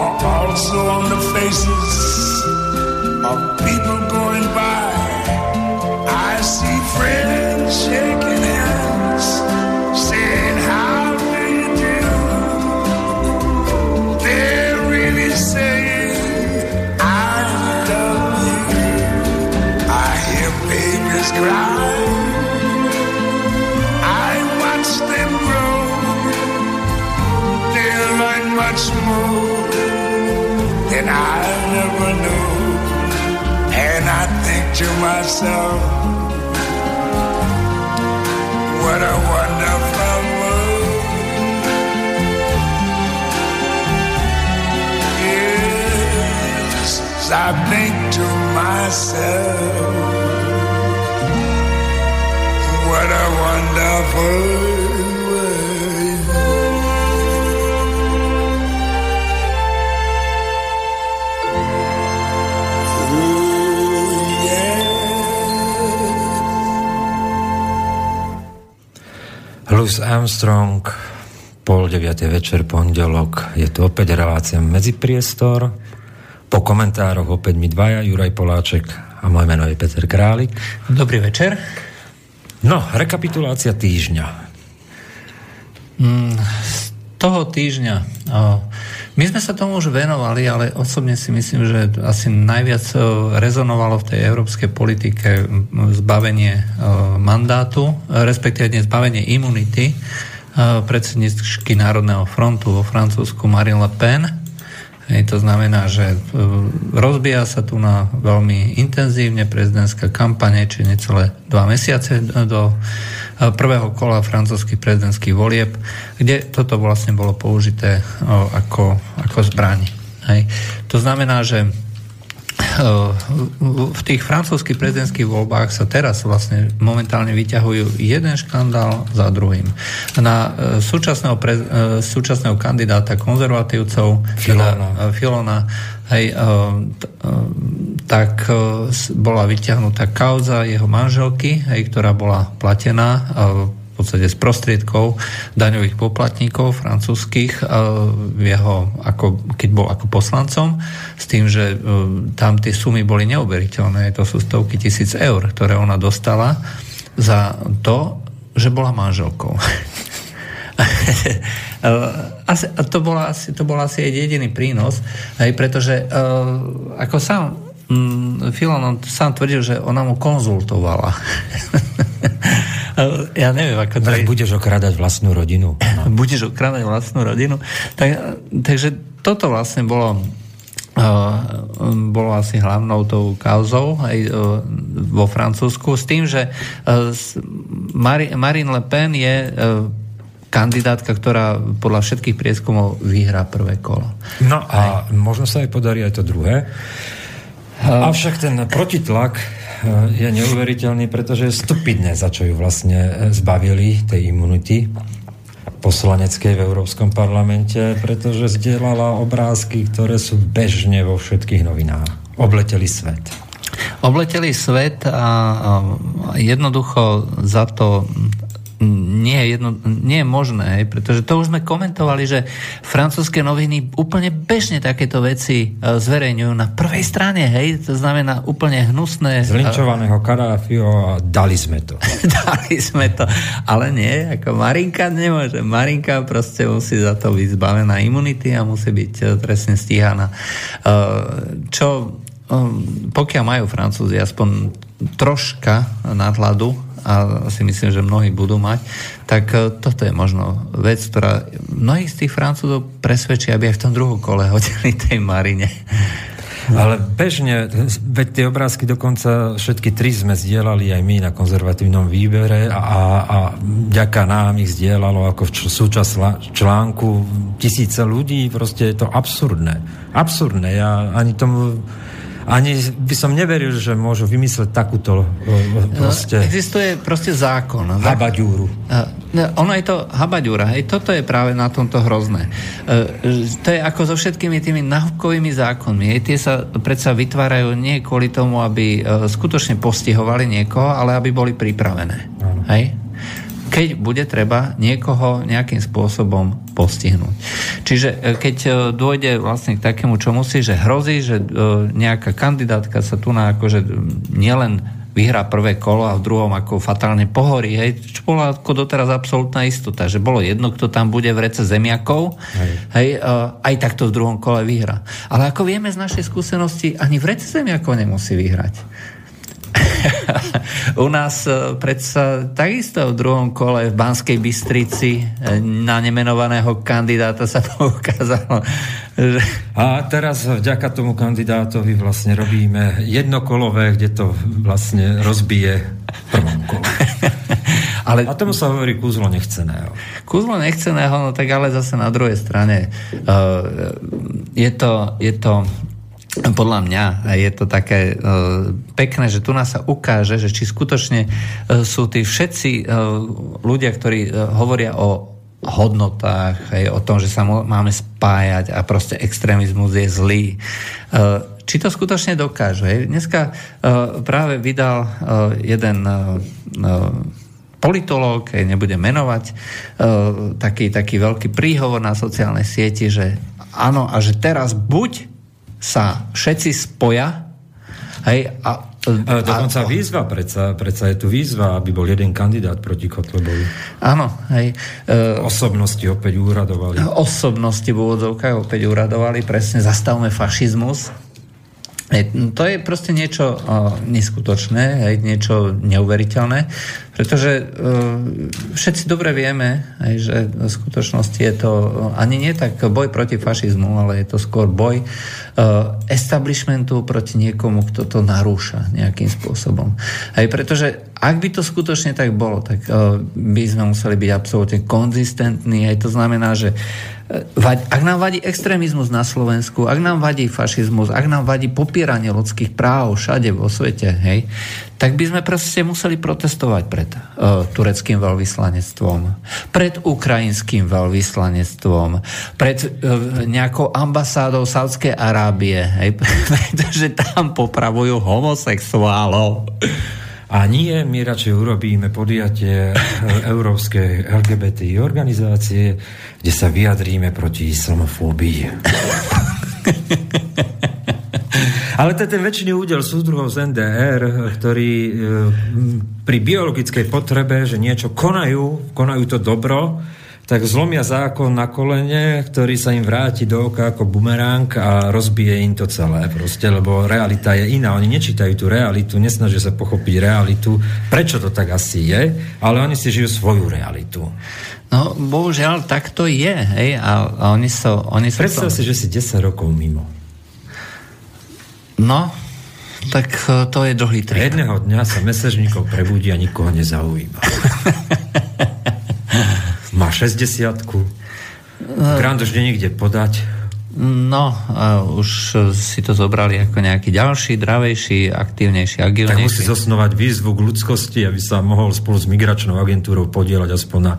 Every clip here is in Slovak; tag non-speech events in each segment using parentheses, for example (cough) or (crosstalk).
are also on the faces of people going by. I see friends shaking hands, saying, How do you do? They're really saying, I love you. I hear babies cry. Knew. And I think to myself, what a wonderful world. Yes, I think to myself, what a wonderful Louis Armstrong, pol deviatej večer, pondelok. Je tu opäť relácia Medzipriestor. Po komentároch opäť mi dvaja, Juraj Poláček a moje meno je Peter Králik. Dobrý večer. No, rekapitulácia týždňa. Mm, z toho týždňa. o, My sme sa tomu už venovali, ale osobne si myslím, že asi najviac o, rezonovalo v tej európskej politike zbavenie o, mandátu, respektíve nie zbavenie imunity predsedničky Národného frontu vo Francúzsku Marine Le Pen. To znamená, že e, rozbíja sa tu na veľmi intenzívne prezidentská kampane, či necelé dva mesiace do e, prvého kola francúzských prezidentských volieb, kde toto vlastne bolo použité o, ako, ako zbraň. Hej. To znamená, že v tých francúzských prezidentských voľbách sa teraz vlastne momentálne vyťahujú jeden škandál za druhým. Na súčasného, pre, súčasného kandidáta konzervatívcov, Filona. teda Filona, hej, tak bola vyťahnutá kauza jeho manželky, hej, ktorá bola platená podstate z prostriedkov daňových poplatníkov francúzských v jeho, ako, keď bol ako poslancom, s tým, že tam tie sumy boli neuveriteľné. To sú stovky tisíc eur, ktoré ona dostala za to, že bola manželkou. (laughs) asi, to, bola to bol asi aj jediný prínos, hej, pretože ako sám um, Filon on sám tvrdil, že ona mu konzultovala. (laughs) ja neviem, ako to Tak budeš okradať vlastnú rodinu. No. (laughs) budeš okradať vlastnú rodinu. Tak, takže toto vlastne bolo Uh, bolo asi hlavnou tou kauzou aj uh, vo Francúzsku s tým, že uh, Mari, Marine Le Pen je kandidátka, ktorá podľa všetkých prieskumov vyhrá prvé kolo. No a aj. možno sa aj podarí aj to druhé. Avšak ten protitlak je neuveriteľný, pretože je stupidné, za čo ju vlastne zbavili tej imunity poslaneckej v Európskom parlamente, pretože zdieľala obrázky, ktoré sú bežne vo všetkých novinách. Obleteli svet. Obleteli svet a jednoducho za to nie je, jedno, nie je možné, pretože to už sme komentovali, že francúzske noviny úplne bežne takéto veci e, zverejňujú na prvej strane, hej, to znamená úplne hnusné. Zlinčovaného Kadáfiho a dali sme to. (laughs) dali sme to, ale nie, ako Marinka nemôže. Marinka proste musí za to byť zbavená imunity a musí byť e, trestne stíhaná. E, čo pokiaľ majú Francúzi aspoň troška nadhľadu a si myslím, že mnohí budú mať, tak e, toto je možno vec, ktorá mnohých z tých Francúzov presvedčí, aby aj v tom druhom kole hodili tej Marine. Ale bežne, veď tie obrázky dokonca všetky tri sme zdieľali aj my na konzervatívnom výbere a, a, a ďaká nám ich zdieľalo ako v súčasť článku tisíce ľudí, proste je to absurdné. Absurdné. Ja ani tomu ani by som neveril, že môžu vymysleť takúto e, e, proste... No, existuje proste zákon. Habaďúru. No, ono je to habaďúra, hej, toto je práve na tomto hrozné. E, to je ako so všetkými tými nahubkovými zákonmi. Hej, tie sa predsa vytvárajú nie kvôli tomu, aby skutočne postihovali niekoho, ale aby boli pripravené. Hej? Keď bude treba niekoho nejakým spôsobom postihnúť. Čiže e, keď e, dôjde vlastne k takému, čo musí, že hrozí, že e, nejaká kandidátka sa tu na akože nielen vyhrá prvé kolo a v druhom ako fatálne pohorí, hej, čo bola ako doteraz absolútna istota, že bolo jedno, kto tam bude v rece zemiakov, hej. Hej, aj takto v druhom kole vyhrá. Ale ako vieme z našej skúsenosti, ani v rece zemiakov nemusí vyhrať. U nás e, predsa takisto v druhom kole v Banskej Bystrici e, na nemenovaného kandidáta sa (laughs) poukázalo. Že... A teraz vďaka tomu kandidátovi vlastne robíme jednokolové, kde to vlastne rozbije v prvom kole. (laughs) Ale... A tomu sa hovorí kúzlo nechceného. Kúzlo nechceného, no tak ale zase na druhej strane uh, je to, je to podľa mňa je to také uh, pekné, že tu nás sa ukáže, že či skutočne uh, sú tí všetci uh, ľudia, ktorí uh, hovoria o hodnotách, hej, o tom, že sa máme spájať a proste extrémizmus je zlý. Uh, či to skutočne dokážu. Hej. Dneska uh, práve vydal uh, jeden uh, politológ, hej, nebudem menovať, uh, taký, taký veľký príhovor na sociálnej sieti, že áno, a že teraz buď sa všetci spoja hej, a a dokonca výzva, predsa, predsa je tu výzva, aby bol jeden kandidát proti Kotlebovi. Áno, hej. E, osobnosti opäť úradovali. Osobnosti v úvodzovkách opäť úradovali, presne zastavme fašizmus. To je proste niečo neskutočné, aj niečo neuveriteľné, pretože uh, všetci dobre vieme, aj, že v skutočnosti je to ani nie tak boj proti fašizmu, ale je to skôr boj uh, establishmentu proti niekomu, kto to narúša nejakým spôsobom. Aj pretože ak by to skutočne tak bolo, tak uh, by sme museli byť absolútne konzistentní. Aj to znamená, že ak nám vadí extrémizmus na Slovensku, ak nám vadí fašizmus, ak nám vadí popieranie ľudských práv všade vo svete, hej, tak by sme proste museli protestovať pred uh, tureckým veľvyslanectvom, pred ukrajinským veľvyslanectvom, pred uh, nejakou ambasádou Saudskej Arábie, hej, (laughs) pretože tam popravujú homosexuálov. A nie, my radšej urobíme podiatie Európskej LGBTI organizácie, kde sa vyjadríme proti islamofóbii. Ale to je ten väčšiný údel súdruhov z NDR, ktorí e, pri biologickej potrebe, že niečo konajú, konajú to dobro, tak zlomia zákon na kolene, ktorý sa im vráti do oka ako bumerang a rozbije im to celé proste, lebo realita je iná. Oni nečítajú tú realitu, nesnažia sa pochopiť realitu, prečo to tak asi je, ale oni si žijú svoju realitu. No, bohužiaľ, tak to je, hej, a, a oni sa... Oni Predstav si, že si 10 rokov mimo. No, tak e, to je dlhý trik. Jedného dňa sa mesežníkov prebudí a nikoho nezaujíma. (laughs) Má 60 Grant už niekde podať. No, a už si to zobrali ako nejaký ďalší, dravejší, aktívnejší, agilnejší. Tak musí zosnovať výzvu k ľudskosti, aby sa mohol spolu s migračnou agentúrou podielať aspoň na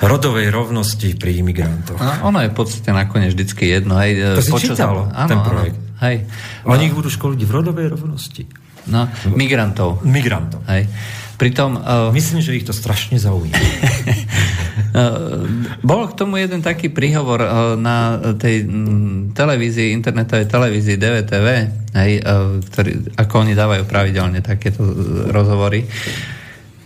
rodovej rovnosti pri imigrantoch. A ono je v podstate nakoniec vždycky jedno. Hej, to si počas... čítal, áno, ten projekt. Áno, hej. Oni ich budú školiť v rodovej rovnosti. No, migrantov. Migrantov. Hej. Pritom... Uh, Myslím, že ich to strašne zaujíma. (laughs) Bol k tomu jeden taký príhovor na tej televízii, internetovej televízii DVTV, hej, ktorý, ako oni dávajú pravidelne takéto rozhovory.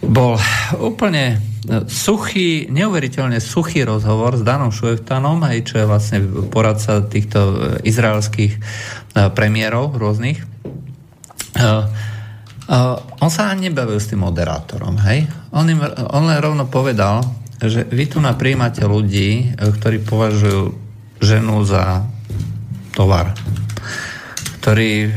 Bol úplne suchý, neuveriteľne suchý rozhovor s Danom Šueftanom, hej, čo je vlastne poradca týchto izraelských premiérov rôznych. Uh, on sa ani nebavil s tým moderátorom, hej? On, im, on len rovno povedal, že vy tu napríjmate ľudí, e, ktorí považujú ženu za tovar, ktorý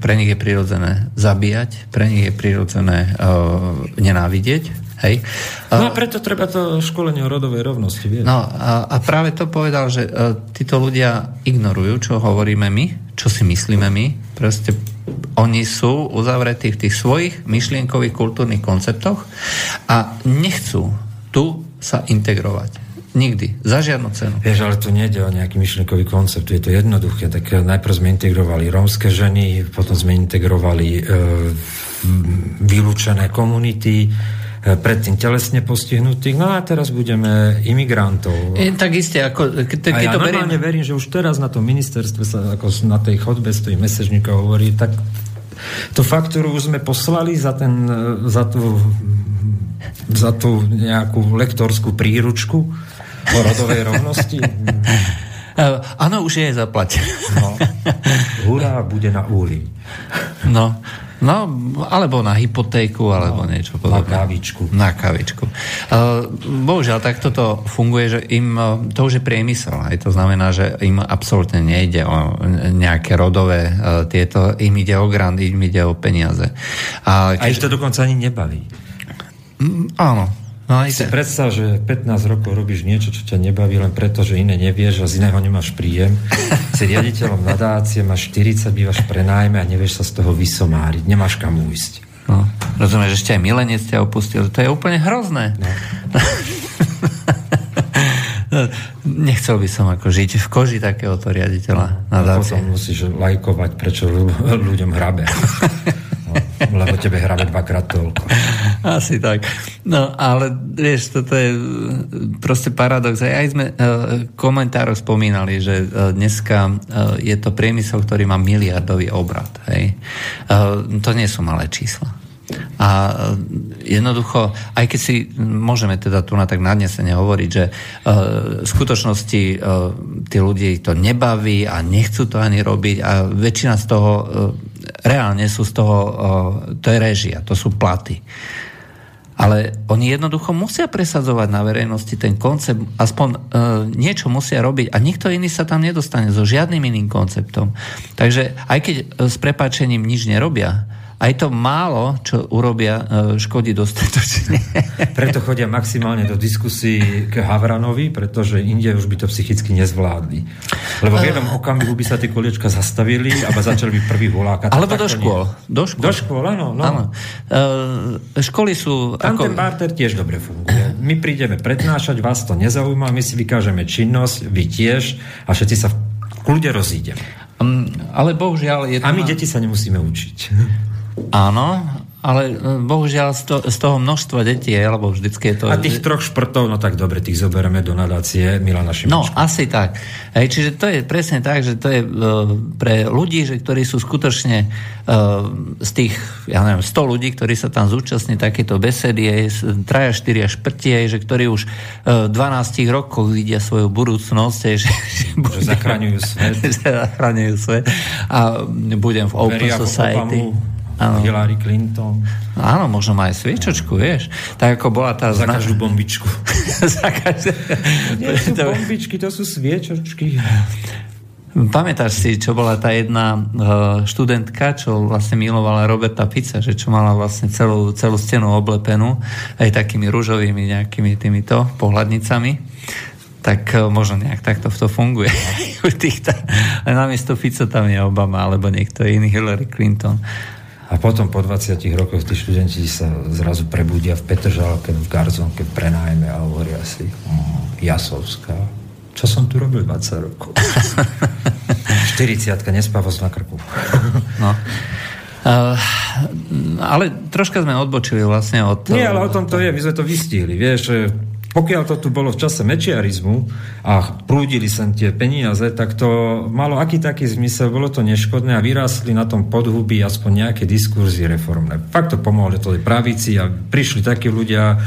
pre nich je prirodzené zabíjať, pre nich je prirodzené uh, nenávidieť, Hej. No a preto treba to školenie o rodovej rovnosti. Vie. No a, a práve to povedal, že uh, títo ľudia ignorujú, čo hovoríme my, čo si myslíme my. Proste oni sú uzavretí v tých svojich myšlienkových kultúrnych konceptoch a nechcú tu sa integrovať. Nikdy. Za žiadnu cenu. Vieš, ale tu nejde o nejaký myšlienkový koncept. Je to jednoduché. Tak najprv sme integrovali rómske ženy, potom sme integrovali e, vylúčené komunity, predtým telesne postihnutých, no a teraz budeme imigrantov. E, tak isté, ako... Ke, a ja to normálne verím, že už teraz na tom ministerstve sa ako na tej chodbe stojí mesežníka hovorí, tak tú faktúru už sme poslali za, ten, e, za, tú, za tú nejakú lektorskú príručku o rodovej rovnosti. Áno, už je zaplatené. No. Hurá, bude na úli. No. No, alebo na hypotéku, alebo no, niečo podobné. Na kavičku. Na kavičku. Uh, bohužiaľ, tak toto funguje, že im, uh, to už je priemysel. Aj to znamená, že im absolútne nejde o nejaké rodové uh, tieto, im ide o grant, im ide o peniaze. A, keď... A ich to dokonca ani nebaví. Mm, áno, No, si predstav, že 15 rokov robíš niečo, čo ťa nebaví len preto, že iné nevieš a z iného nemáš príjem. (laughs) Si riaditeľom nadácie, máš 40, bývaš prenájme a nevieš sa z toho vysomáriť. Nemáš kam ujsť. No, rozumieš, ešte aj milenec ťa opustil. To je úplne hrozné. No. (laughs) Nechcel by som ako žiť v koži takéhoto riaditeľa nadácie. A potom musíš lajkovať, prečo ľuďom hrabe. (laughs) lebo tebe hráme dvakrát toľko. Asi tak. No, ale vieš, toto je proste paradox. Aj sme uh, komentároch spomínali, že uh, dneska je to priemysel, ktorý má miliardový obrad. Hej? To nie sú malé čísla. A jednoducho, aj keď si môžeme teda tu na tak nadnesene hovoriť, že uh, v skutočnosti uh, tí ľudí to nebaví a nechcú to ani robiť a väčšina z toho uh, reálne sú z toho, to je režia, to sú platy. Ale oni jednoducho musia presadzovať na verejnosti ten koncept, aspoň e, niečo musia robiť a nikto iný sa tam nedostane so žiadnym iným konceptom. Takže aj keď e, s prepáčením nič nerobia, aj to málo, čo urobia, e, škodí dostatočne. (laughs) Preto chodia maximálne do diskusí k Havranovi, pretože inde už by to psychicky nezvládli. Lebo v jednom okamihu by sa tie koliečka zastavili a začali by prvý volákať. Alebo do škôl. Do škôl. Do škôl, áno. No. áno. E, školy sú... Tam ako... ten barter tiež dobre funguje. My prídeme prednášať, vás to nezaujíma, my si vykážeme činnosť, vy tiež a všetci sa v kľude rozídeme. Um, ale bohužiaľ... Je a my deti sa nemusíme učiť. Áno, ale e, bohužiaľ z, to, z toho množstva detí, alebo vždycky je to... A tých troch šprtov, no tak dobre, tých zoberieme do nadácie Milana Šimačka. No, asi tak. Hej, čiže to je presne tak, že to je uh, pre ľudí, že, ktorí sú skutočne uh, z tých, ja neviem, 100 ľudí, ktorí sa tam zúčastní takéto besedy, aj traja, štyria šprtie, že ktorí už uh, 12 rokov vidia svoju budúcnosť, (laughs) že, že, že zachraňujú svet. (laughs) zachraňujú svet a budem v Open Veria Society. Obamu Áno. Hillary Clinton. Áno, možno má aj sviečočku, vieš. Tak ako bola tá... Za každú bombičku. (laughs) Za každú... Nie sú bombičky, to sú sviečočky. Pamätáš si, čo bola tá jedna uh, študentka, čo vlastne milovala Roberta Fica, že čo mala vlastne celú, celú stenu oblepenú aj takými rúžovými nejakými týmito pohľadnicami tak uh, možno nejak takto to funguje. (laughs) Ale namiesto Fica tam je Obama alebo niekto iný, Hillary Clinton. A potom po 20 rokoch tí študenti sa zrazu prebudia v Petržalke, v Garzonke, prenájme a hovoria si mm, Jasovská. Čo som tu robil 20 rokov? (laughs) 40 nespávosť na krku. no. Uh, ale troška sme odbočili vlastne od... Nie, ale o tom to je, my sme to vystihli, vieš, pokiaľ to tu bolo v čase mečiarizmu a prúdili sem tie peniaze, tak to malo aký taký zmysel, bolo to neškodné a vyrástli na tom podhubí aspoň nejaké diskurzy reformné. Fakt to pomohlo tej pravici a prišli takí ľudia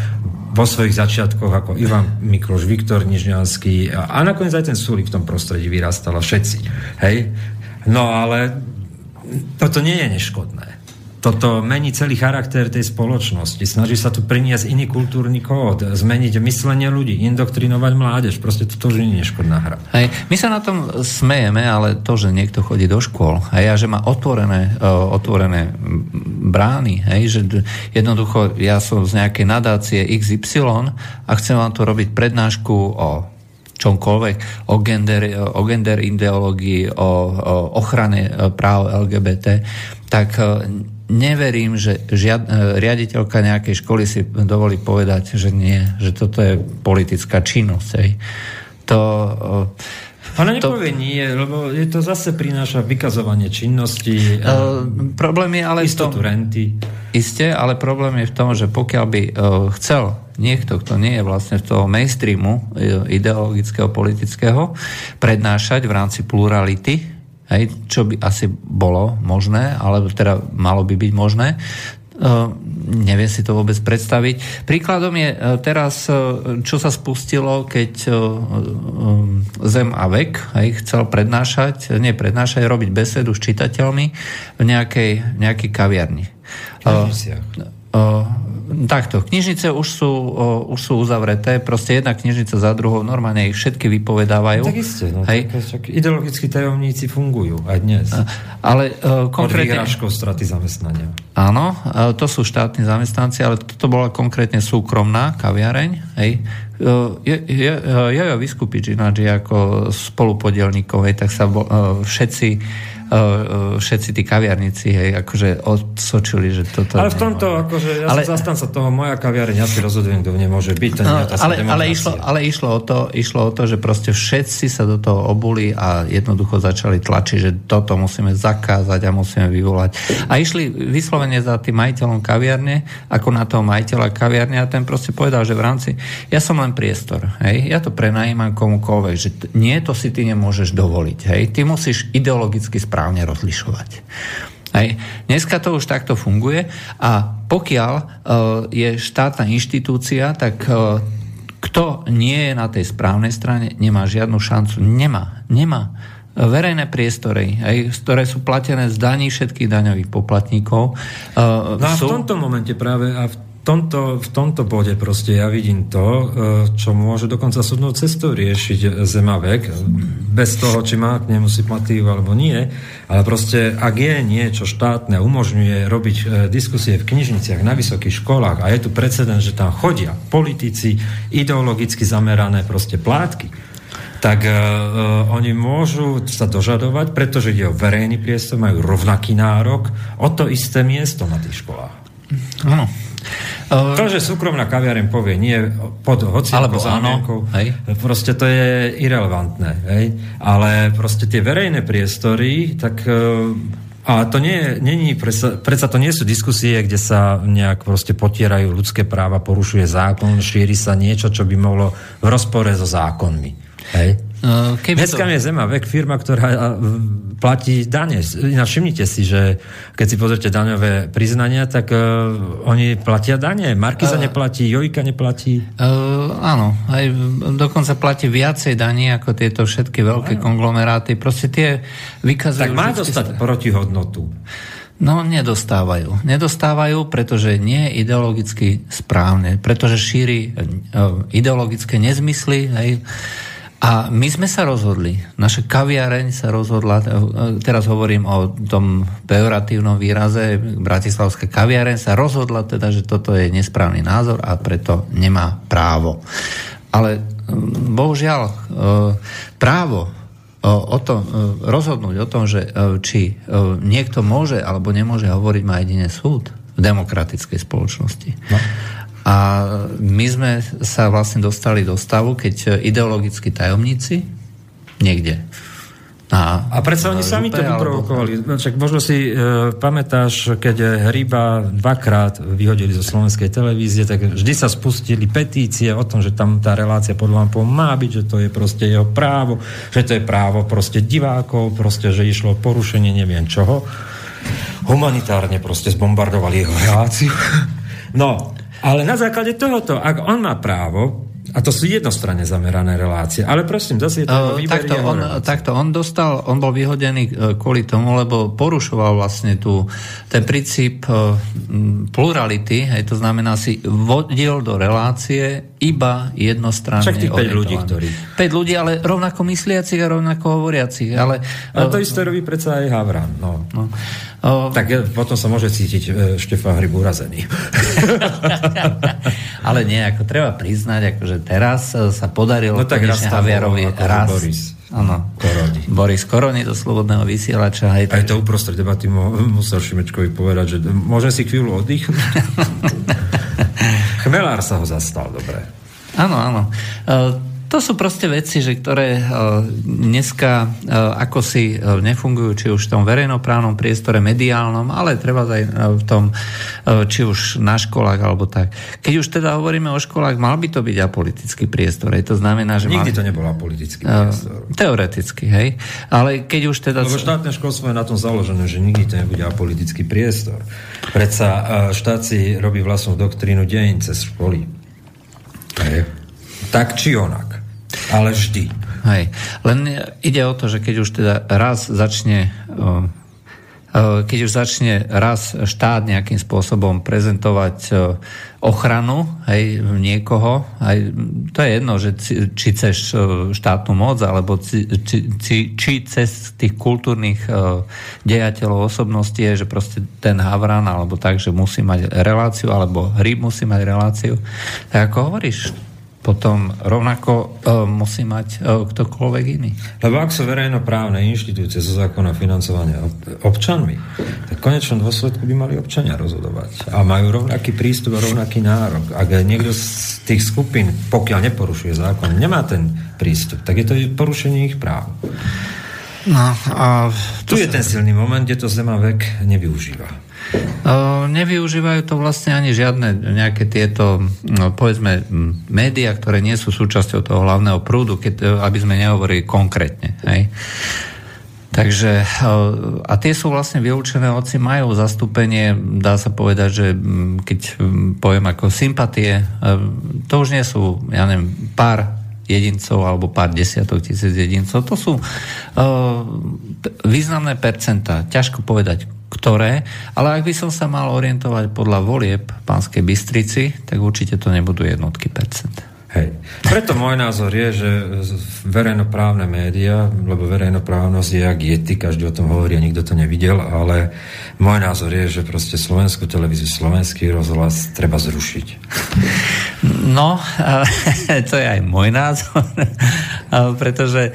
vo svojich začiatkoch ako Ivan Mikloš, Viktor Nižňanský a, a nakoniec aj ten Sulik v tom prostredí vyrastala všetci. Hej? No ale toto nie je neškodné toto mení celý charakter tej spoločnosti. Snaží sa tu priniesť iný kultúrny kód, zmeniť myslenie ľudí, indoktrinovať mládež. Proste to už nie je neškodná hra. Hej. My sa na tom smejeme, ale to, že niekto chodí do škôl a že má otvorené, uh, otvorené brány, hej, že jednoducho ja som z nejakej nadácie XY a chcem vám tu robiť prednášku o čomkoľvek, o gender, o gender ideológii, o, o ochrane práv LGBT, tak neverím, že žiad, e, riaditeľka nejakej školy si dovolí povedať, že nie, že toto je politická činnosť. Hej. To, ale nepovie to, nie, lebo je to zase prináša vykazovanie činnosti. Uh, problém je ale istotu tom, renty. Isté, ale problém je v tom, že pokiaľ by uh, chcel niekto, kto nie je vlastne v toho mainstreamu ideologického, politického, prednášať v rámci plurality, hej, čo by asi bolo možné, alebo teda malo by byť možné. Uh, neviem si to vôbec predstaviť. Príkladom je uh, teraz, uh, čo sa spustilo, keď um, Zem a vek hej, chcel prednášať, nie prednášať, robiť besedu s čitateľmi v nejakej, nejakej kaviarni. Uh, takto, knižnice už sú, o, už sú uzavreté, proste jedna knižnica za druhou, normálne ich všetky vypovedávajú. Tak isté, no, Hej. Tak, tak ideologickí tajomníci fungujú aj dnes. A, ale uh, konkrétne... Od straty zamestnania. Áno, uh, to sú štátni zamestnanci, ale toto bola konkrétne súkromná kaviareň. Hej. Uh, uh, Jojo Vyskupič ináč je ako spolupodielníkov, hej, tak sa uh, všetci všetci tí kaviarníci, hej, akože odsočili, že toto... Ale v tomto, nemá. akože ja ale, som zastanca toho, moja kaviareň, ja si rozhodujem, kto v nej môže byť, to no, ale, ale, išlo, ale išlo, o to, išlo o to, že proste všetci sa do toho obuli a jednoducho začali tlačiť, že toto musíme zakázať a musíme vyvolať. A išli vyslovene za tým majiteľom kaviarne, ako na toho majiteľa kaviarne a ten proste povedal, že v rámci, ja som len priestor, hej, ja to prenajímam komukoľvek, že nie, to si ty nemôžeš dovoliť, hej, ty musíš ideologicky správať správne rozlišovať. Hej. Dneska to už takto funguje a pokiaľ uh, je štátna inštitúcia, tak uh, kto nie je na tej správnej strane, nemá žiadnu šancu. Nemá. Nemá. Verejné priestory, hej, ktoré sú platené z daní všetkých daňových poplatníkov. Uh, no a sú... v tomto momente práve a v tomto, v tomto bode proste ja vidím to, e, čo môže dokonca súdnou cestou riešiť Zemavek, bez toho, či má k nemu sympatívu alebo nie, ale proste, ak je niečo štátne, umožňuje robiť e, diskusie v knižniciach, na vysokých školách a je tu precedent, že tam chodia politici, ideologicky zamerané proste plátky, tak uh, oni môžu sa dožadovať, pretože ide o verejný priestor, majú rovnaký nárok o to isté miesto na tých školách. Áno. To, že súkromná kaviareň povie nie pod hociakou zámienkou, proste to je irrelevantné. Hej? Ale proste tie verejné priestory, tak e, a to nie, nie, predsa, predsa to nie sú diskusie, kde sa nejak proste potierajú ľudské práva, porušuje zákon, šíri sa niečo, čo by mohlo v rozpore so zákonmi. Hej? Uh, Dneska to... je Zema vek firma, ktorá platí dane. Ináč všimnite si, že keď si pozrite daňové priznania, tak uh, oni platia dane. Markiza uh, neplatí, Jojka neplatí. Uh, áno, aj dokonca platí viacej daní ako tieto všetky veľké uh, konglomeráty. Proste tie vykazujú... Tak má dostať protihodnotu. No, nedostávajú. Nedostávajú, pretože nie je ideologicky správne, pretože šíri ideologické nezmysly, hej, a my sme sa rozhodli, naša kaviareň sa rozhodla, e, teraz hovorím o tom pejoratívnom výraze, Bratislavská kaviareň sa rozhodla teda, že toto je nesprávny názor a preto nemá právo. Ale bohužiaľ, e, právo o tom, e, rozhodnúť o tom, že či niekto môže alebo nemôže hovoriť, má jedine súd v demokratickej spoločnosti. No. A my sme sa vlastne dostali do stavu, keď ideologickí tajomníci niekde A, a predsa oni sami to vyprovokovali. Alebo... Však možno si e, pamätáš, keď Hryba dvakrát vyhodili zo slovenskej televízie, tak vždy sa spustili petície o tom, že tam tá relácia pod lampou má byť, že to je proste jeho právo, že to je právo proste divákov, proste, že išlo porušenie neviem čoho. Humanitárne proste zbombardovali jeho reláciu. (laughs) No, ale na základe tohoto, ak on má právo, a to sú jednostranne zamerané relácie. Ale prosím, zase je to uh, takto, on, takto, on dostal, on bol vyhodený e, kvôli tomu, lebo porušoval vlastne tu ten princíp uh, plurality, hej, to znamená si vodil do relácie iba jednostranne. Však tých 5 ľudí, ktorí... 5 ľudí, ale rovnako mysliacich a rovnako hovoriacich. Ale, a to isté robí predsa aj Havran. No. No. Tak potom sa môže cítiť e, Štefán Hryb urazený. (laughs) Ale nie, ako treba priznať, akože teraz e, sa podarilo no tak raz Haviarovi raz. Boris. Áno. Koroni. Boris Koroni do Slobodného vysielača. Aj, aj to uprostred debaty musel Šimečkovi povedať, že môžem si chvíľu oddychnúť. (laughs) Chmelár sa ho zastal, dobre. Áno, áno. Uh, to sú proste veci, že ktoré uh, dneska uh, ako si uh, nefungujú, či už v tom verejnoprávnom priestore, mediálnom, ale treba aj v tom, či už na školách alebo tak. Keď už teda hovoríme o školách, mal by to byť apolitický priestor. Hej? To znamená, že Nikdy mal... to nebol apolitický priestor. Teoreticky, hej. Ale keď už teda... Lebo štátne školstvo je na tom založené, že nikdy to nebude apolitický priestor. Predsa štát si robí vlastnú doktrínu dejín cez školy. Hej. Tak či onak. Ale vždy. Hej. Len ide o to, že keď už teda raz začne keď už začne raz štát nejakým spôsobom prezentovať ochranu hej, niekoho, aj, to je jedno, že či cez štátnu moc, alebo či, či, či cez tých kultúrnych dejateľov osobností je, že proste ten Havran, alebo tak, že musí mať reláciu, alebo hryb musí mať reláciu. Tak ako hovoríš, potom rovnako uh, musí mať uh, ktokoľvek iný. Lebo ak sú verejnoprávne inštitúcie zo zákona financovania občanmi, tak v konečnom dôsledku by mali občania rozhodovať. A majú rovnaký prístup a rovnaký nárok. Ak niekto z tých skupín, pokiaľ neporušuje zákon, nemá ten prístup, tak je to porušenie ich práv. No, a tu je ten silný moment, kde to Zema vek nevyužíva. Nevyužívajú to vlastne ani žiadne nejaké tieto, no, povedzme, médiá, ktoré nie sú súčasťou toho hlavného prúdu, keď, aby sme nehovorili konkrétne. Hej. Takže, a tie sú vlastne vylúčené, hoci majú zastúpenie, dá sa povedať, že keď poviem ako sympatie, to už nie sú, ja neviem, pár jedincov alebo pár desiatok tisíc jedincov. To sú uh, významné percentá. Ťažko povedať, ktoré, ale ak by som sa mal orientovať podľa volieb pánskej Bystrici, tak určite to nebudú jednotky percent. Hej. Preto môj názor je, že verejnoprávne médiá, lebo verejnoprávnosť je jak jety, každý o tom hovorí a nikto to nevidel, ale môj názor je, že proste slovenskú televíziu, slovenský rozhlas treba zrušiť. No, (laughs) to je aj môj názor, pretože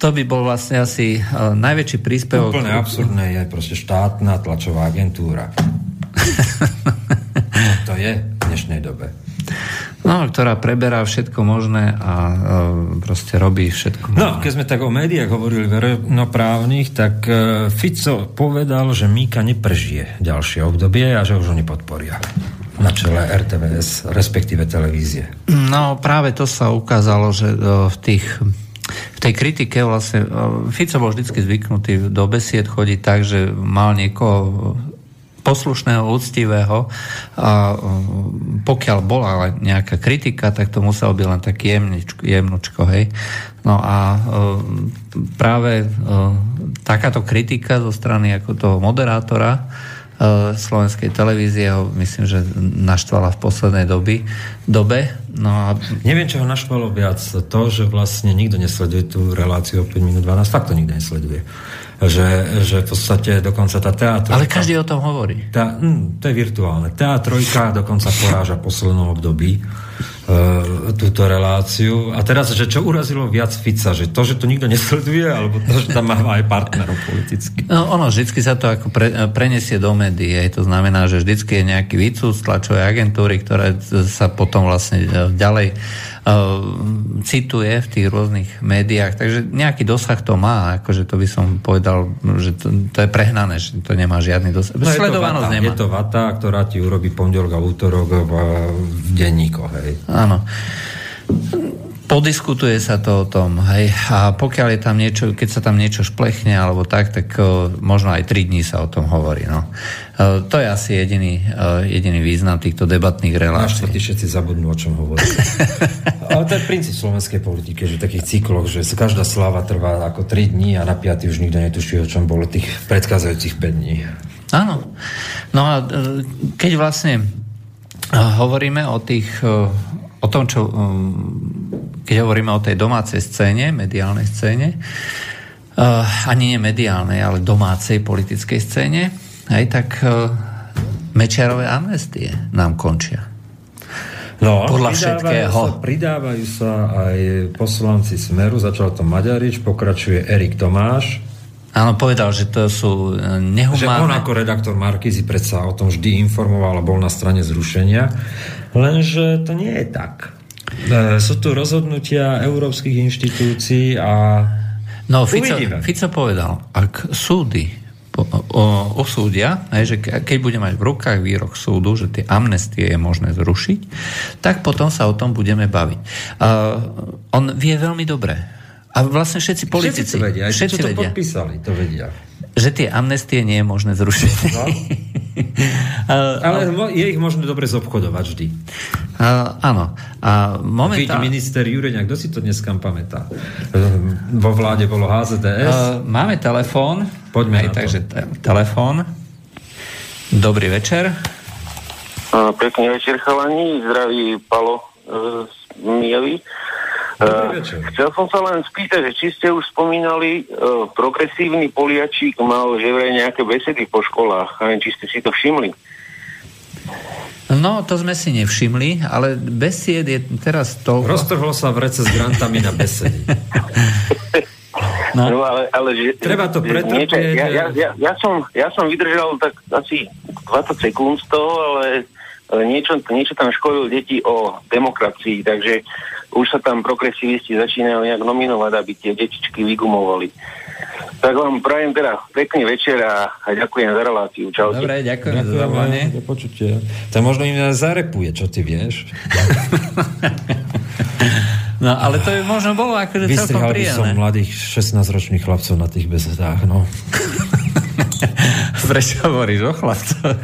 to by bol vlastne asi najväčší príspevok. Úplne absurdné je proste štátna tlačová agentúra. (laughs) to je v dnešnej dobe. No, ktorá preberá všetko možné a e, proste robí všetko možné. No, keď sme tak o médiách hovorili verejnoprávnych, tak e, Fico povedal, že Míka neprežije ďalšie obdobie a že už ho nepodporia na čele RTVS, respektíve televízie. No, práve to sa ukázalo, že e, v tých v tej kritike vlastne Fico bol vždy zvyknutý do besied chodiť tak, že mal niekoho poslušného, úctivého a pokiaľ bola nejaká kritika, tak to muselo byť len taký jemničko, jemnučko, hej. No a práve takáto kritika zo strany ako toho moderátora slovenskej televízie ho myslím, že naštvala v poslednej doby, dobe. No a... Neviem, čo ho naštvalo viac. To, že vlastne nikto nesleduje tú reláciu o 5 minút 12, fakt to nikto nesleduje že, že v podstate dokonca tá teatrojka... Ale každý o tom hovorí. Tá, hm, to je virtuálne. Teatrojka dokonca poráža v poslednom období e, túto reláciu. A teraz, že čo urazilo viac Fica? Že to, že to nikto nesleduje, alebo to, že tam má aj partnerov politicky? No, ono, vždycky sa to ako pre, prenesie do médií. To znamená, že vždycky je nejaký výcud tlačovej agentúry, ktoré sa potom vlastne e, ďalej cituje v tých rôznych médiách, takže nejaký dosah to má, akože to by som povedal, že to, to je prehnané, že to nemá žiadny dosah. No Sledovanosť nemá. Je to vata, ktorá ti urobí pondelok a útorok v, v denníkoch, hej. Áno. Podiskutuje sa to o tom, hej, a pokiaľ je tam niečo, keď sa tam niečo šplechne alebo tak, tak o, možno aj 3 dní sa o tom hovorí, no. O, to je asi jediný, o, jediný význam týchto debatných relácií. Náš všetci zabudnú, o čom hovorí. (laughs) Ale to je princíp slovenskej politiky, že v takých cykloch, že každá sláva trvá ako 3 dní a na 5 už nikto netuší, o čom bolo tých predchádzajúcich 5 dní. Áno. No a e, keď vlastne e, hovoríme o tých o tom, čo, keď hovoríme o tej domácej scéne, mediálnej scéne, uh, ani nie mediálnej, ale domácej politickej scéne, aj tak uh, Mečiarové amnestie nám končia. No, Podľa pridávajú všetkého. Sa, pridávajú sa aj poslanci Smeru, začal to Maďarič, pokračuje Erik Tomáš. Áno, povedal, že to sú uh, nehumánne... Že on ako redaktor Markizy predsa o tom vždy informoval a bol na strane zrušenia. Lenže to nie je tak. E, sú tu rozhodnutia európskych inštitúcií a No, Fico, Fico povedal, ak súdy osúdia, že keď bude mať v rukách výrok súdu, že tie amnestie je možné zrušiť, tak potom sa o tom budeme baviť. Uh, on vie veľmi dobre. A vlastne všetci politici... Všetci to vedia, všetci to vedia, podpísali, to vedia. Že tie amnestie nie je možné zrušiť. No. (laughs) (laughs) Ale je ich možné dobre zobchodovať vždy. Uh, áno. A momentál... minister Jureňa, kto si to dneska pamätá? Vo vláde bolo HZDS. Uh, máme telefón. Poďme Aj, takže te- telefón. Dobrý večer. Uh, pekný večer, chalani. Zdraví Palo uh, Mijavý. Uh, chcel som sa len spýtať, že či ste už spomínali, uh, progresívny Poliačík mal že vraj nejaké besedy po školách. Neviem, či ste si to všimli. No, to sme si nevšimli, ale besied je teraz to... Roztrhlo sa v rece s grantami na besedy. (laughs) No, no ale, ale že, Treba to pretrpieť. Ja, ja, ja, ja, som, ja som vydržal tak asi 20 sekúnd z toho, ale niečo, niečo tam školil deti o demokracii, takže už sa tam progresivisti začínajú nejak nominovať, aby tie detičky vygumovali. Tak vám prajem teda pekný večer a, ďakujem za reláciu. Čau. Dobre, ďakujem, ďakujem za zavolanie. počutie. To možno im zarepuje, čo ty vieš. (laughs) no, ale to je možno bolo akože celkom príjemné. som mladých 16-ročných chlapcov na tých besedách, no. (laughs) (laughs) Prečo hovoríš o chlapcoch?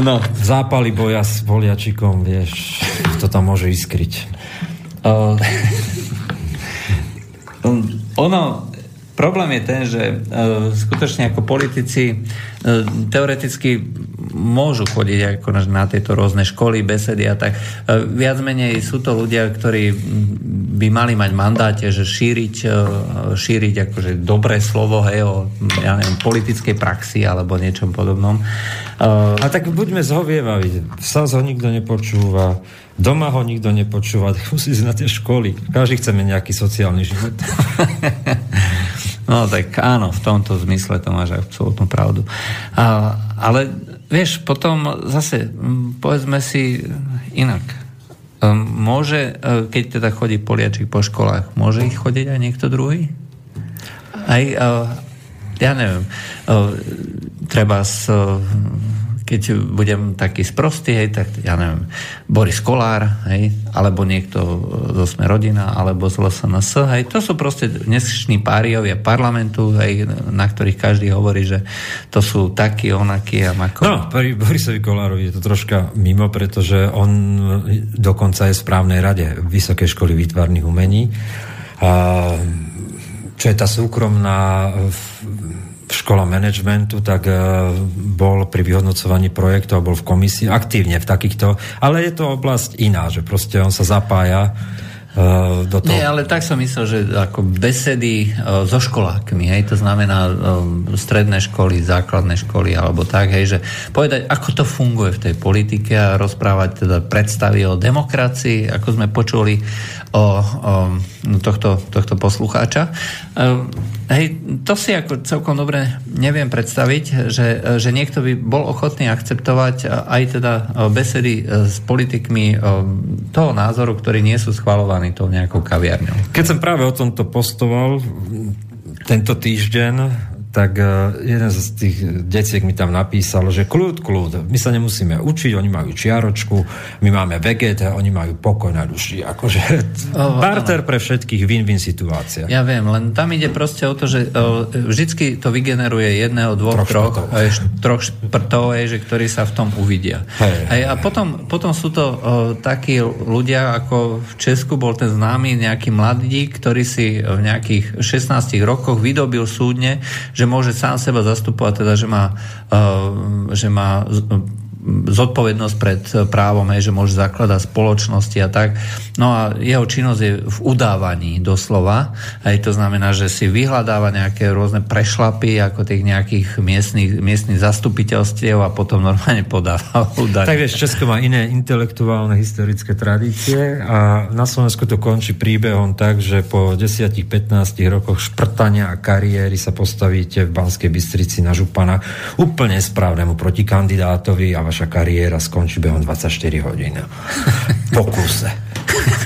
no. Zápali boja s voliačikom, vieš, to tam môže iskryť. Uh, ono, problém je ten, že uh, skutočne ako politici uh, teoreticky môžu chodiť ako na, tieto rôzne školy, besedy a tak. Uh, viac menej sú to ľudia, ktorí by mali mať mandáte, že šíriť, uh, šíriť akože dobré slovo hej, o ja neviem, politickej praxi alebo niečom podobnom. Uh, a tak buďme zhovievaví. Sa ho nikto nepočúva Doma ho nikto nepočúva, (laughs) musí ísť na tie školy. Každý chceme nejaký sociálny život. (laughs) no tak áno, v tomto zmysle to máš absolútnu pravdu. A, ale vieš, potom zase povedzme si inak. Môže, e, keď teda chodí poliačik po školách, môže ich chodiť aj niekto druhý? Aj, e, ja neviem, e, treba s keď budem taký sprostý, hej, tak ja neviem, Boris Kolár, hej, alebo niekto zo Sme rodina, alebo z LSNS, hej, to sú proste dnešní páriovia parlamentu, hej, na ktorých každý hovorí, že to sú takí, onakí a mako. No, pri Borisovi Kolárovi je to troška mimo, pretože on dokonca je v správnej rade Vysokej školy výtvarných umení. A čo je tá súkromná škola managementu, tak e, bol pri vyhodnocovaní projektov, bol v komisii aktívne v takýchto, ale je to oblasť iná, že proste on sa zapája do toho. Nie, ale tak som myslel, že ako besedy uh, so školákmi, hej, to znamená uh, stredné školy, základné školy, alebo tak, hej, že povedať, ako to funguje v tej politike a rozprávať teda predstavy o demokracii, ako sme počuli o, o tohto, tohto poslucháča. Hej, to si ako celkom dobre neviem predstaviť, že, že niekto by bol ochotný akceptovať aj teda besedy s politikmi toho názoru, ktorí nie sú schvalovaní zaplavený tou nejakou kaviarňou. Keď som práve o tomto postoval tento týždeň, tak e, jeden z tých deciek mi tam napísal, že kľud, kľud, my sa nemusíme učiť, oni majú čiaročku, my máme veget, oni majú pokoj na duši. Akože oh, barter pre všetkých, win-win situácia. Ja viem, len tam ide proste o to, že o, vždycky to vygeneruje jedného, dvoch, troch, troch, aj, troch šprtov, aj, že ktorí sa v tom uvidia. Hej, aj, a potom, potom sú to o, takí ľudia, ako v Česku bol ten známy nejaký mladík, ktorý si v nejakých 16 rokoch vydobil súdne, že môže sám seba zastupovať, teda, že má, uh, že má zodpovednosť pred právom, že môže zakladať spoločnosti a tak. No a jeho činnosť je v udávaní doslova. Aj to znamená, že si vyhľadáva nejaké rôzne prešlapy ako tých nejakých miestnych, miestnych zastupiteľstiev a potom normálne podáva (laughs) údaje. Tak Česko má iné intelektuálne historické tradície a na Slovensku to končí príbehom tak, že po 10-15 rokoch šprtania a kariéry sa postavíte v Banskej Bystrici na župana úplne správnemu protikandidátovi a vaš vaša kariéra skončí behom 24 hodín. (laughs) Pokuse.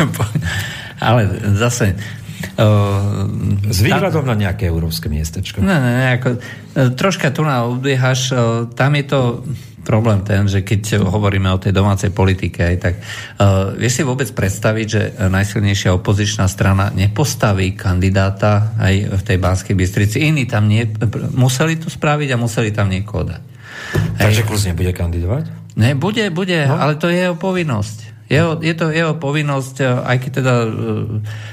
(laughs) Ale zase... Uh, S výhľadom na nejaké európske miestečko. Ne, ne, ako, e, troška tu na odbiehaš, tam je to problém ten, že keď hovoríme o tej domácej politike, aj tak uh, vieš si vôbec predstaviť, že najsilnejšia opozičná strana nepostaví kandidáta aj v tej Banskej Bystrici. Iní tam nie, museli to spraviť a museli tam niekoho dať. Takže Klus nebude kandidovať? Ne, bude, bude, no? ale to je jeho povinnosť. Jeho, je to jeho povinnosť, e, aj keď teda e,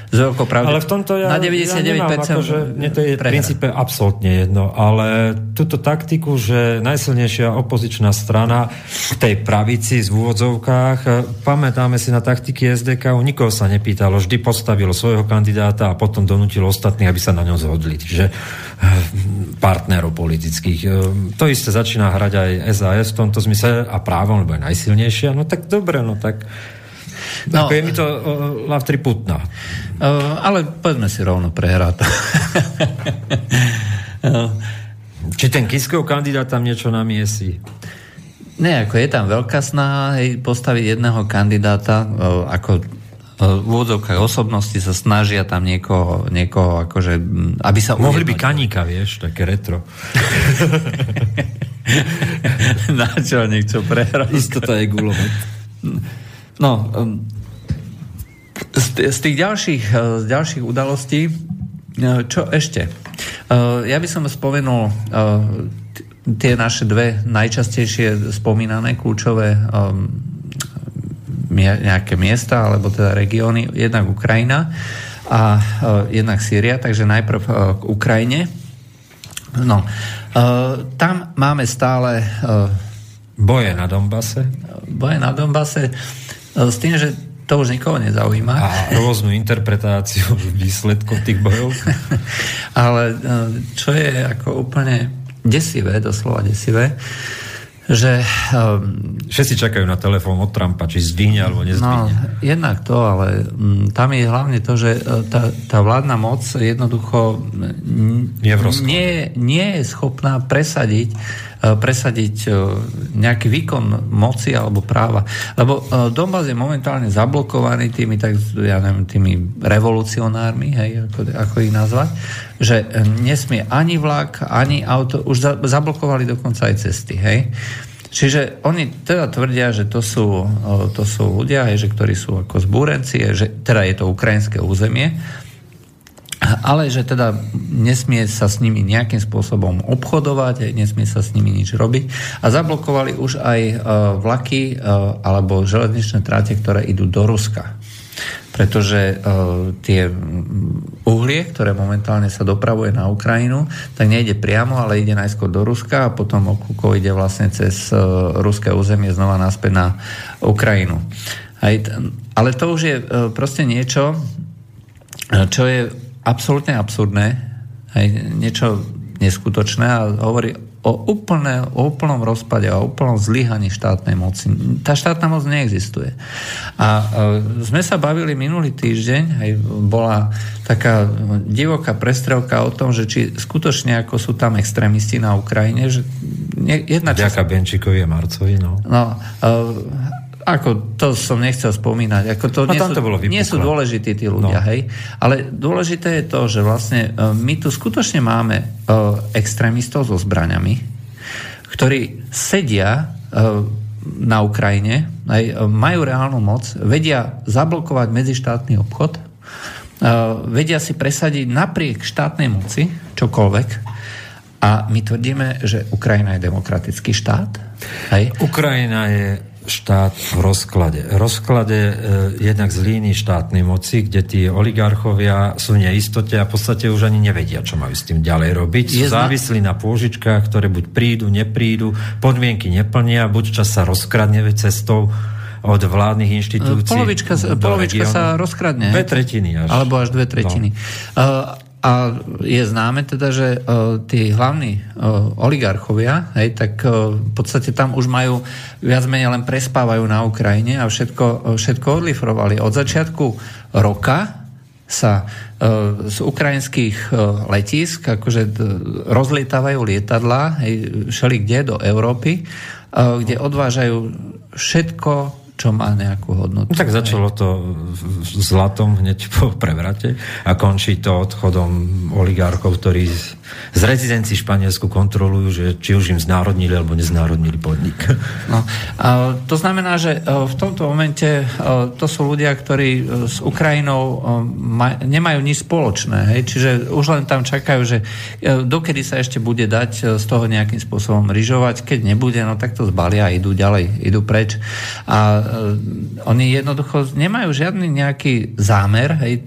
z veľkou pravdou. Ale v tomto ja, na 99% ja nemám, akože, mne to je v princípe absolútne jedno, ale túto taktiku, že najsilnejšia opozičná strana v tej pravici z úvodzovkách, e, pamätáme si na taktiky SDK, nikoho sa nepýtalo, vždy postavilo svojho kandidáta a potom donútilo ostatných, aby sa na ňom zhodli. Čiže partnerov politických. To isté začína hrať aj SAS v tomto zmysle a právom, lebo je najsilnejšia. No tak dobre, no tak No, Ako je mi to uh, lav triputná. Uh, ale poďme si rovno prehrať. uh. (laughs) Či ten Kiskov kandidát tam niečo namiesi? Nie, ako je tam veľká snaha hej, postaviť jedného kandidáta, uh, ako v úvodzovkách osobnosti sa snažia tam niekoho, niekoho akože, aby sa... Mohli by kaníka, vieš, také retro. (laughs) Na čo nechcú prehrať? Istota je gulomet. (laughs) No, z, z tých ďalších, uh, z ďalších udalostí, uh, čo ešte? Uh, ja by som spomenul tie naše dve najčastejšie spomínané kľúčové nejaké miesta, alebo teda regióny, jednak Ukrajina a jednak Sýria, takže najprv k Ukrajine. No, tam máme stále boje na Donbase. Boje na Donbase. S tým, že to už nikoho nezaujíma. A rôznu interpretáciu výsledkov tých bojov. (laughs) Ale e, čo je ako úplne desivé, doslova desivé, že... Um, Všetci čakajú na telefón od Trumpa, či zdvihne alebo nezdvihne. No, jednak to, ale um, tam je hlavne to, že uh, tá, tá vládna moc jednoducho nie, nie, nie je schopná presadiť E, presadiť e, nejaký výkon moci alebo práva. Lebo e, Donbass je momentálne zablokovaný tými, tak, ja neviem, tými revolucionármi, hej, ako, ako ich nazvať, že nesmie ani vlak, ani auto, už za, zablokovali dokonca aj cesty, hej. Čiže oni teda tvrdia, že to sú, to sú ľudia, hej, že ktorí sú ako zbúrenci, že teda je to ukrajinské územie, ale že teda nesmie sa s nimi nejakým spôsobom obchodovať, nesmie sa s nimi nič robiť. A zablokovali už aj uh, vlaky uh, alebo železničné tráte, ktoré idú do Ruska. Pretože uh, tie uhlie, ktoré momentálne sa dopravuje na Ukrajinu, tak nejde priamo, ale ide najskôr do Ruska a potom okľúko ide vlastne cez ruské územie znova naspäť na Ukrajinu. Ale to už je e, proste niečo, čo je absolútne absurdné, hej, niečo neskutočné a hovorí o, úplne, o úplnom rozpade, o úplnom zlyhaní štátnej moci. Tá štátna moc neexistuje. A e, sme sa bavili minulý týždeň, aj bola taká divoká prestrelka o tom, že či skutočne ako sú tam extrémisti na Ukrajine, že jedna časť... Ďaká Benčíkovi a Marcovi, no. No, e, ako to som nechcel spomínať. Ako to, no, nie, sú, to bolo nie sú dôležití tí ľudia, no. hej. Ale dôležité je to, že vlastne e, my tu skutočne máme uh, extrémistov so zbraňami, ktorí sedia uh, na Ukrajine, aj, majú reálnu moc, vedia zablokovať medzištátny obchod, vedia si presadiť napriek štátnej moci čokoľvek, a my tvrdíme, že Ukrajina je demokratický štát. Hej? Ukrajina je štát v rozklade. Rozklade e, jednak z línii štátnej moci, kde tí oligarchovia sú v neistote a v podstate už ani nevedia, čo majú s tým ďalej robiť. Sú závislí na pôžičkách, ktoré buď prídu, neprídu, podmienky neplnia, buď čas sa rozkradne cestou od vládnych inštitúcií. Polovička, polovička sa rozkradne. Dve tretiny až. Alebo až dve tretiny. No. Uh, a je známe teda, že uh, tí hlavní uh, oligarchovia, hej, tak uh, v podstate tam už majú, viac menej len prespávajú na Ukrajine a všetko, uh, všetko odlifrovali. Od začiatku roka sa uh, z ukrajinských uh, letisk akože uh, rozlietávajú lietadla hej, šeli kde do Európy, uh, kde odvážajú všetko, čo má nejakú hodnotu. Tak začalo to zlatom hneď po prevrate a končí to odchodom oligarchov, ktorí z rezidencií Španielsku kontrolujú, že či už im znárodnili alebo neznárodnili podnik. No, to znamená, že e, v tomto momente e, to sú ľudia, ktorí e, s Ukrajinou nemajú nič spoločné. Hej? Čiže už len tam čakajú, že dokedy sa ešte bude dať z toho nejakým spôsobom ryžovať. Keď nebude, no tak to zbalia a idú ďalej, idú preč. A oni jednoducho nemajú žiadny nejaký zámer, hej,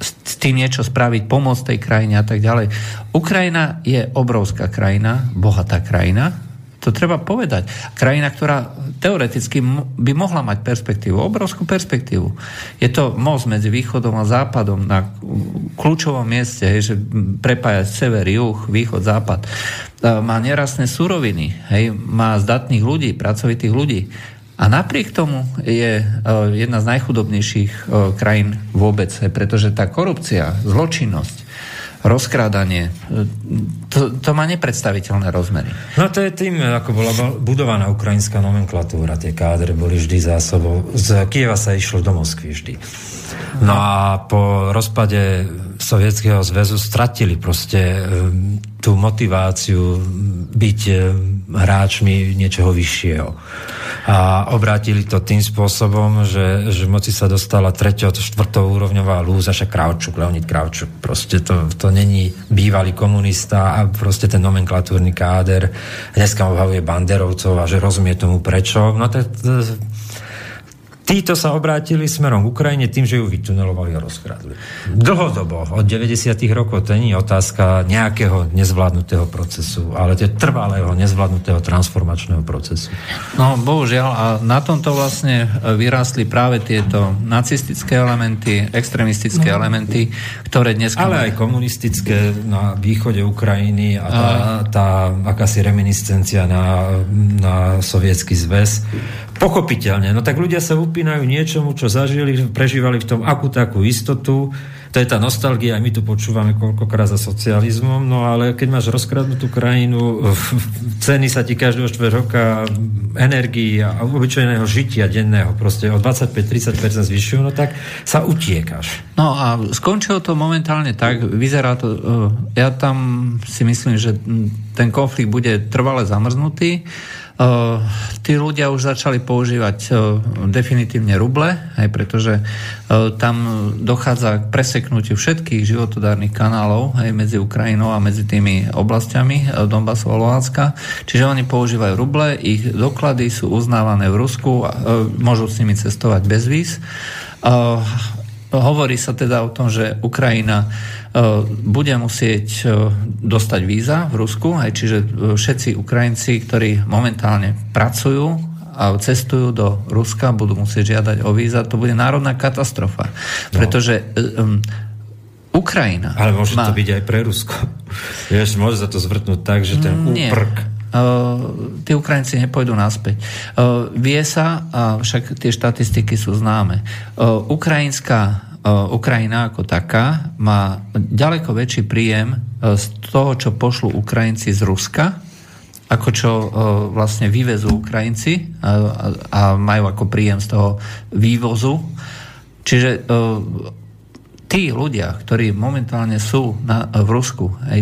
s tým niečo spraviť, pomôcť tej krajine a tak ďalej. Ukrajina je obrovská krajina, bohatá krajina, to treba povedať. Krajina, ktorá teoreticky by mohla mať perspektívu, obrovskú perspektívu. Je to most medzi východom a západom na kľúčovom mieste, že prepája sever, juh, východ, západ. E, má nerastné suroviny, hej, má zdatných ľudí, pracovitých ľudí a napriek tomu je e, jedna z najchudobnejších e, krajín vôbec, pretože tá korupcia, zločinnosť, rozkrádanie, e, to, to má nepredstaviteľné rozmery. No to je tým, ako bola budovaná ukrajinská nomenklatúra. Tie kádre boli vždy zásobou. Z Kieva sa išlo do Moskvy vždy. No a po rozpade Sovietskeho zväzu stratili proste tú motiváciu byť hráčmi niečoho vyššieho a obrátili to tým spôsobom, že, že moci sa dostala treťou, štvrtou úrovňová lúza, však Kravčuk, Leonid Kravčuk, proste to, to není bývalý komunista a proste ten nomenklatúrny káder dneska obhavuje banderovcov a že rozumie tomu prečo. No to Títo sa obrátili smerom k Ukrajine tým, že ju vytunelovali a rozkradli. Dlhodobo, od 90. rokov, to nie je otázka nejakého nezvládnutého procesu, ale to je trvalého nezvládnutého transformačného procesu. No, bohužiaľ, a na tomto vlastne vyrástli práve tieto nacistické elementy, extremistické no. elementy, ktoré dnes... Ale aj komunistické na východe Ukrajiny a tá, tá akási reminiscencia na, na sovietský zväz Pochopiteľne. No tak ľudia sa upínajú niečomu, čo zažili, prežívali v tom akú takú istotu. To je tá nostalgia, my tu počúvame koľkokrát za socializmom, no ale keď máš rozkradnutú krajinu, (laughs) ceny sa ti každého štvrť roka energii a obyčajného žitia denného proste o 25-30% zvyšujú, no tak sa utiekaš. No a skončilo to momentálne tak, vyzerá to, e, ja tam si myslím, že ten konflikt bude trvale zamrznutý, tí ľudia už začali používať uh, definitívne ruble, aj pretože uh, tam dochádza k preseknutiu všetkých životodárnych kanálov aj medzi Ukrajinou a medzi tými oblastiami Donbasu a Luhanska. Čiže oni používajú ruble, ich doklady sú uznávané v Rusku, môžu s nimi cestovať bez víz. Hovorí sa teda o tom, že Ukrajina E, bude musieť e, dostať víza v Rusku, aj čiže e, všetci Ukrajinci, ktorí momentálne pracujú a cestujú do Ruska, budú musieť žiadať o víza, to bude národná katastrofa. No. Pretože um, Ukrajina... Ale môže má... to byť aj pre Rusko. (laughs) Vieš, môže sa to zvrtnúť tak, že ten Nie. úprk... Uh, tí Ukrajinci nepôjdu naspäť. Uh, vie sa, a však tie štatistiky sú známe, uh, ukrajinská Ukrajina ako taká má ďaleko väčší príjem z toho, čo pošlú Ukrajinci z Ruska, ako čo vlastne vyvezú Ukrajinci a majú ako príjem z toho vývozu. Čiže tí ľudia, ktorí momentálne sú na, v Rusku, aj,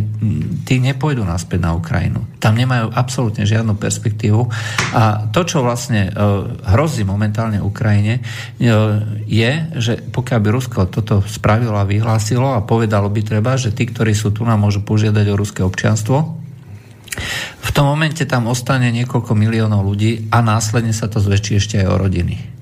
tí nepôjdu naspäť na Ukrajinu. Tam nemajú absolútne žiadnu perspektívu. A to, čo vlastne e, hrozí momentálne Ukrajine, e, je, že pokiaľ by Rusko toto spravilo a vyhlásilo a povedalo by treba, že tí, ktorí sú tu, nám môžu požiadať o ruské občianstvo, v tom momente tam ostane niekoľko miliónov ľudí a následne sa to zväčší ešte aj o rodiny.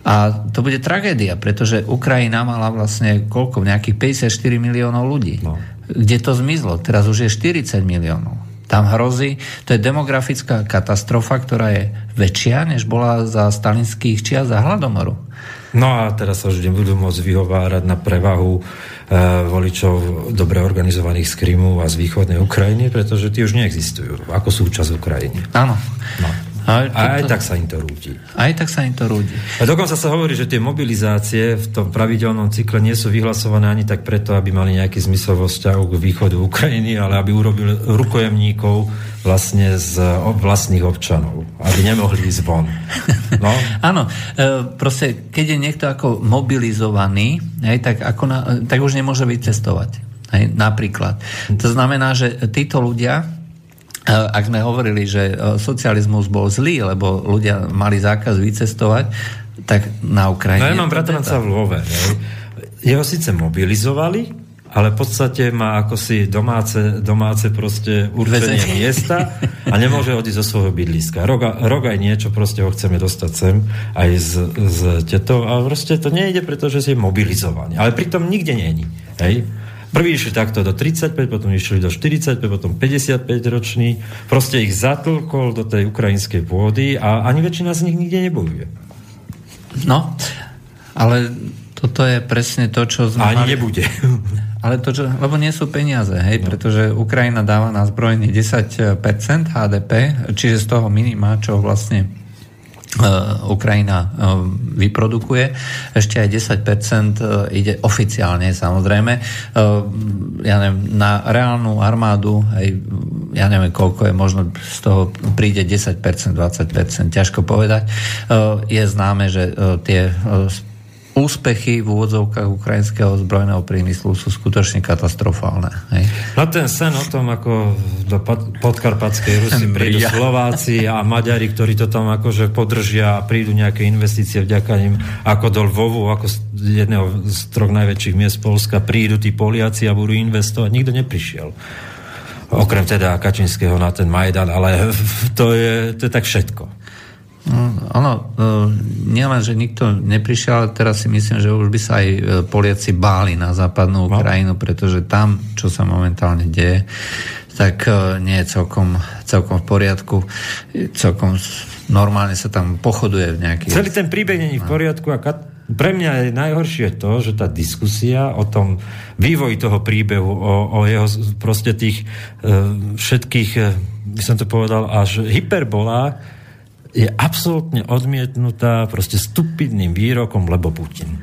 A to bude tragédia, pretože Ukrajina mala vlastne koľko? Nejakých 54 miliónov ľudí. No. Kde to zmizlo? Teraz už je 40 miliónov. Tam hrozí, to je demografická katastrofa, ktorá je väčšia, než bola za stalinských čias za hladomoru. No a teraz sa už budú môcť vyhovárať na prevahu e, voličov dobre organizovaných z Krymu a z východnej Ukrajiny, pretože tí už neexistujú ako súčasť Ukrajiny. Áno. No. A, a aj tak sa im to rúdi. Aj tak sa im to rúdi. A dokonca sa hovorí, že tie mobilizácie v tom pravidelnom cykle nie sú vyhlasované ani tak preto, aby mali nejaký zmysel vo vzťahu k východu Ukrajiny, ale aby urobili rukojemníkov vlastne z vlastných občanov, aby nemohli ísť von. No? (laughs) Áno, e, proste, keď je niekto ako mobilizovaný, hej, tak, ako na, tak už nemôže vycestovať. Hej, napríklad. To znamená, že títo ľudia ak sme hovorili, že e, socializmus bol zlý, lebo ľudia mali zákaz vycestovať, tak na Ukrajine... No ja mám bratranca v Lvove. Jeho síce mobilizovali, ale v podstate má ako si domáce, domáce proste určenie Vezenie. miesta a nemôže odísť zo svojho bydliska. Rok, rok aj niečo proste ho chceme dostať sem aj z, z tetou a proste to nejde, pretože si je mobilizovaný. Ale pritom nikde není. Hej? Prví išli takto do 35, potom išli do 45, potom 55 roční. Proste ich zatlkol do tej ukrajinskej pôdy a ani väčšina z nich nikde nebojuje. No, ale toto je presne to, čo sme... Ani mali... nebude. (laughs) Ale to, čo, lebo nie sú peniaze, hej, no. pretože Ukrajina dáva na zbrojenie 10% HDP, čiže z toho minima, čo vlastne Ukrajina e, vyprodukuje. Ešte aj 10% e, ide oficiálne, samozrejme. Ja neviem, na reálnu armádu, aj, ja neviem, koľko je, možno z toho príde 10%, 20%, ťažko povedať. Je známe, že tie úspechy v úvodzovkách ukrajinského zbrojného priemyslu sú skutočne katastrofálne. Hej? No ten sen o tom, ako do podkarpatskej Rusy prídu Slováci a Maďari, ktorí to tam akože podržia a prídu nejaké investície vďaka nim, ako do Lvovu, ako z jedného z troch najväčších miest Polska, prídu tí Poliaci a budú investovať. Nikto neprišiel. Okrem teda Kačinského na ten Majdan, ale (laughs) to je, to je tak všetko. No, ono, e, nielen, že nikto neprišiel, ale teraz si myslím, že už by sa aj e, Poliaci báli na západnú no. Ukrajinu, pretože tam, čo sa momentálne deje, tak e, nie je celkom, celkom v poriadku. Celkom normálne sa tam pochoduje v nejakých... Celý ten príbeh není v no. poriadku a kat... pre mňa je najhoršie to, že tá diskusia o tom vývoji toho príbehu, o, o jeho proste tých všetkých, by som to povedal, až hyperbolách, je absolútne odmietnutá proste stupidným výrokom, lebo Putin.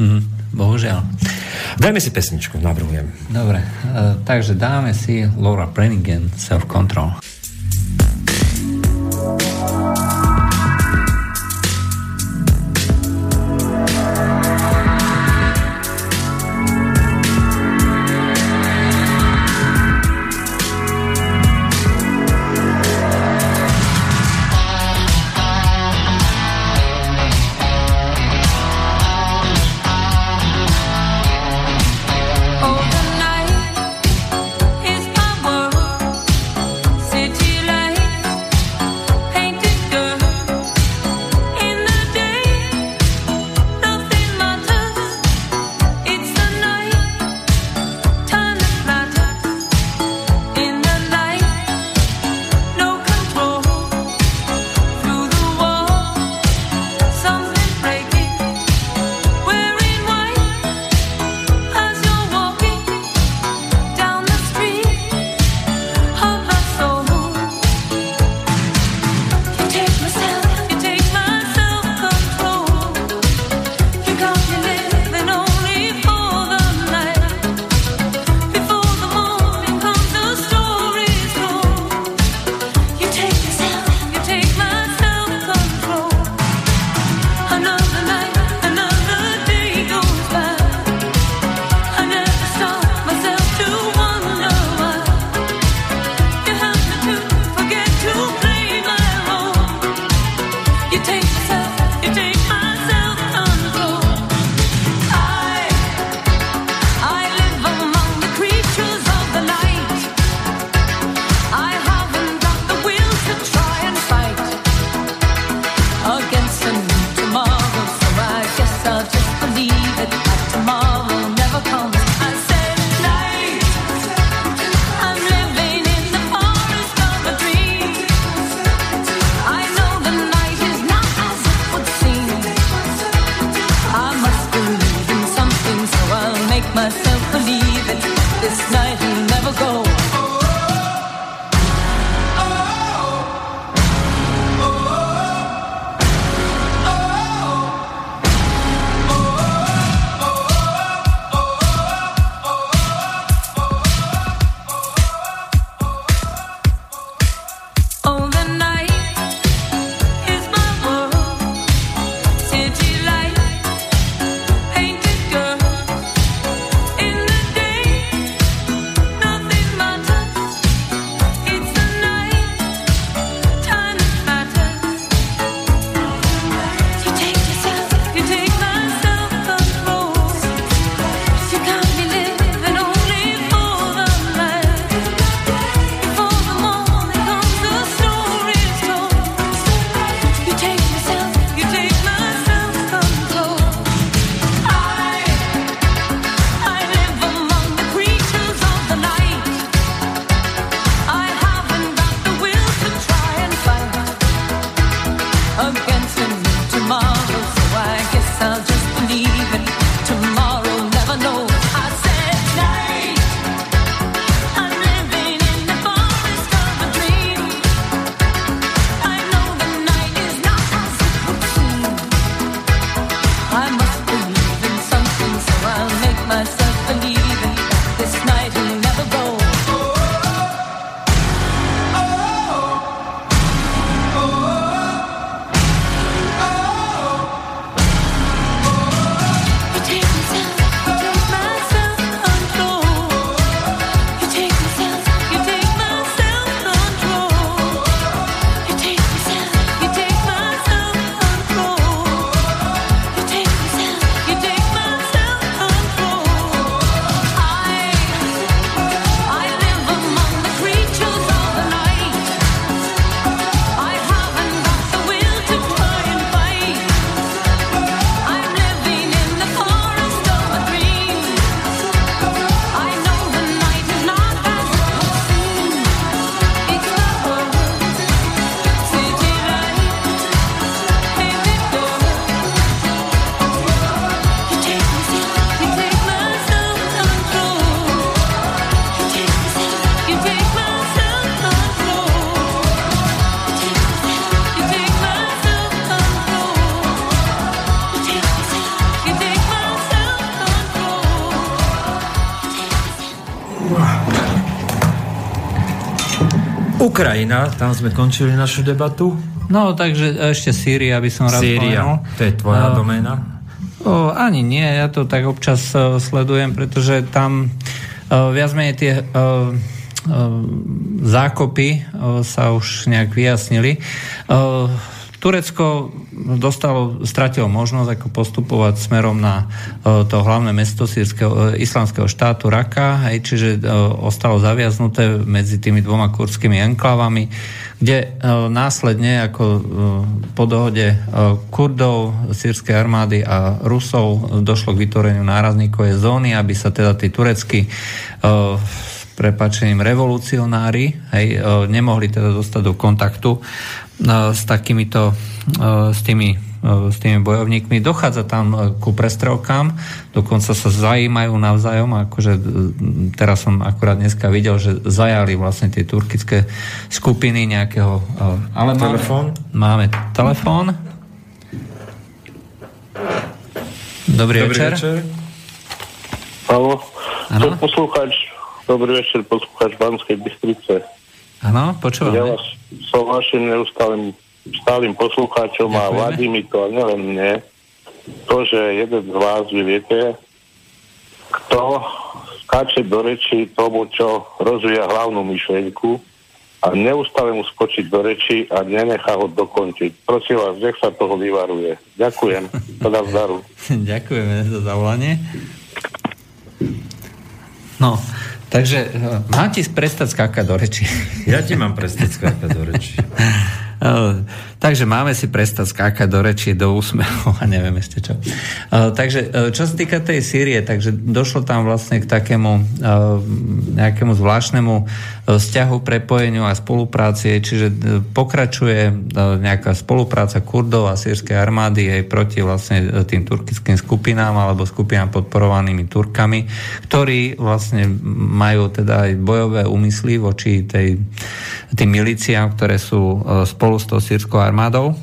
mm, bohužiaľ. Dajme si pesničku, navrhujem. Dobre, uh, takže dáme si Laura Branigan Self Control. Ukrajina, tam sme končili našu debatu. No, takže ešte Sýria by som rád Sýria, to je tvoja uh, doména? O, ani nie, ja to tak občas uh, sledujem, pretože tam uh, viac menej tie uh, zákopy sa už nejak vyjasnili. Turecko dostalo, stratilo možnosť ako postupovať smerom na uh, to hlavné mesto sírskeho, uh, islamského štátu Raka, hej, čiže uh, ostalo zaviaznuté medzi tými dvoma kurdskými enklavami, kde následne ako po dohode Kurdov, sírskej armády a Rusov došlo k vytvoreniu nárazníkovej zóny, aby sa teda tí tureckí prepačením revolucionári hej, nemohli teda dostať do kontaktu s takýmito, s tými, s tými bojovníkmi. Dochádza tam ku prestrelkám, dokonca sa zajímajú navzájom, akože teraz som akurát dneska videl, že zajali vlastne tie turkické skupiny nejakého... Ale telefón? Máme, máme telefón. Dobrý, Dobrý večer. večer. Halo, poslúchač, dobrý večer, poslúchač Banskej Bystrice. Áno, počúvam. Ja vás som vašim neustálým stálym poslucháčom Ďakujeme. a vadí mi to, a nielen mne, to, že jeden z vás, vy viete, kto skáče do reči tomu, čo rozvíja hlavnú myšlienku a neustále mu skočiť do reči a nenechá ho dokončiť. Prosím vás, nech sa toho vyvaruje. Ďakujem. Teda zdaru. (laughs) Ďakujeme za zavolanie. No, Takže eh, mám ti prestať skákať do reči. Ja ti mám prestať skákať do reči. (laughs) Eh, Takže máme si prestať skákať do rečí, do úsmehu a neviem ešte čo. Uh, takže uh, čo sa týka tej Sýrie, takže došlo tam vlastne k takému uh, nejakému zvláštnemu vzťahu, prepojeniu a spolupráci, čiže pokračuje nejaká spolupráca Kurdov a sírskej armády aj proti vlastne tým turkickým skupinám alebo skupinám podporovanými Turkami, ktorí vlastne majú teda aj bojové úmysly voči tej, tým miliciám, ktoré sú spolu s tou sírskou armádou.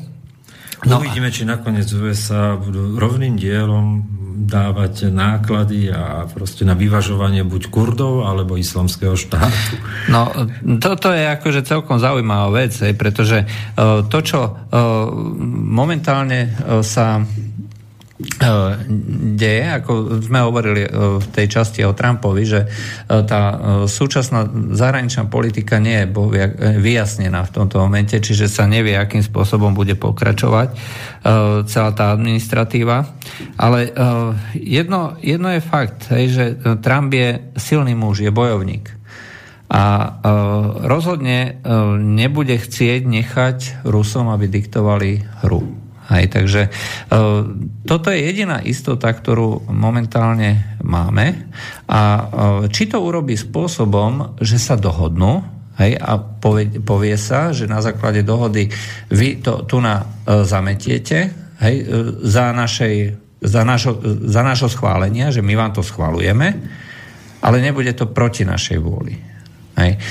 No, Uvidíme, či nakoniec USA budú rovným dielom dávať náklady a proste na vyvažovanie buď Kurdov alebo islamského štátu. No, toto je akože celkom zaujímavá vec, pretože uh, to, čo uh, momentálne uh, sa E, deje, ako sme hovorili e, v tej časti o Trumpovi, že e, tá súčasná zahraničná politika nie je vyjasnená v tomto momente, čiže sa nevie, akým spôsobom bude pokračovať celá tá administratíva. Ale jedno, jedno je fakt, že Trump je silný muž, je bojovník. A rozhodne nebude chcieť nechať Rusom, aby diktovali hru. Hej, takže e, toto je jediná istota, ktorú momentálne máme a e, či to urobí spôsobom, že sa dohodnú hej, a povie, povie sa, že na základe dohody vy to tu na e, zametiete hej, e, za, našej, za, našo, za našo schválenia, že my vám to schvalujeme, ale nebude to proti našej vôli. Hej.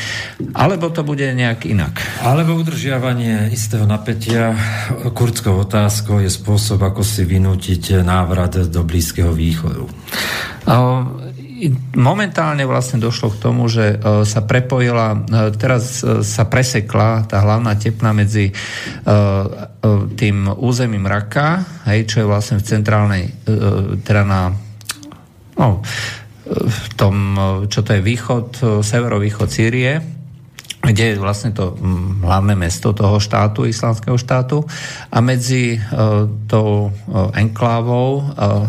Alebo to bude nejak inak. Alebo udržiavanie istého napätia kurdskou otázkou je spôsob, ako si vynútiť návrat do Blízkeho východu. Momentálne vlastne došlo k tomu, že sa prepojila, teraz sa presekla tá hlavná tepna medzi tým územím Raka, hej, čo je vlastne v centrálnej, teda na no, v tom, čo to je východ, severovýchod Sýrie, kde je vlastne to hlavné mesto toho štátu, islamského štátu. A medzi uh, tou uh, enklávou uh,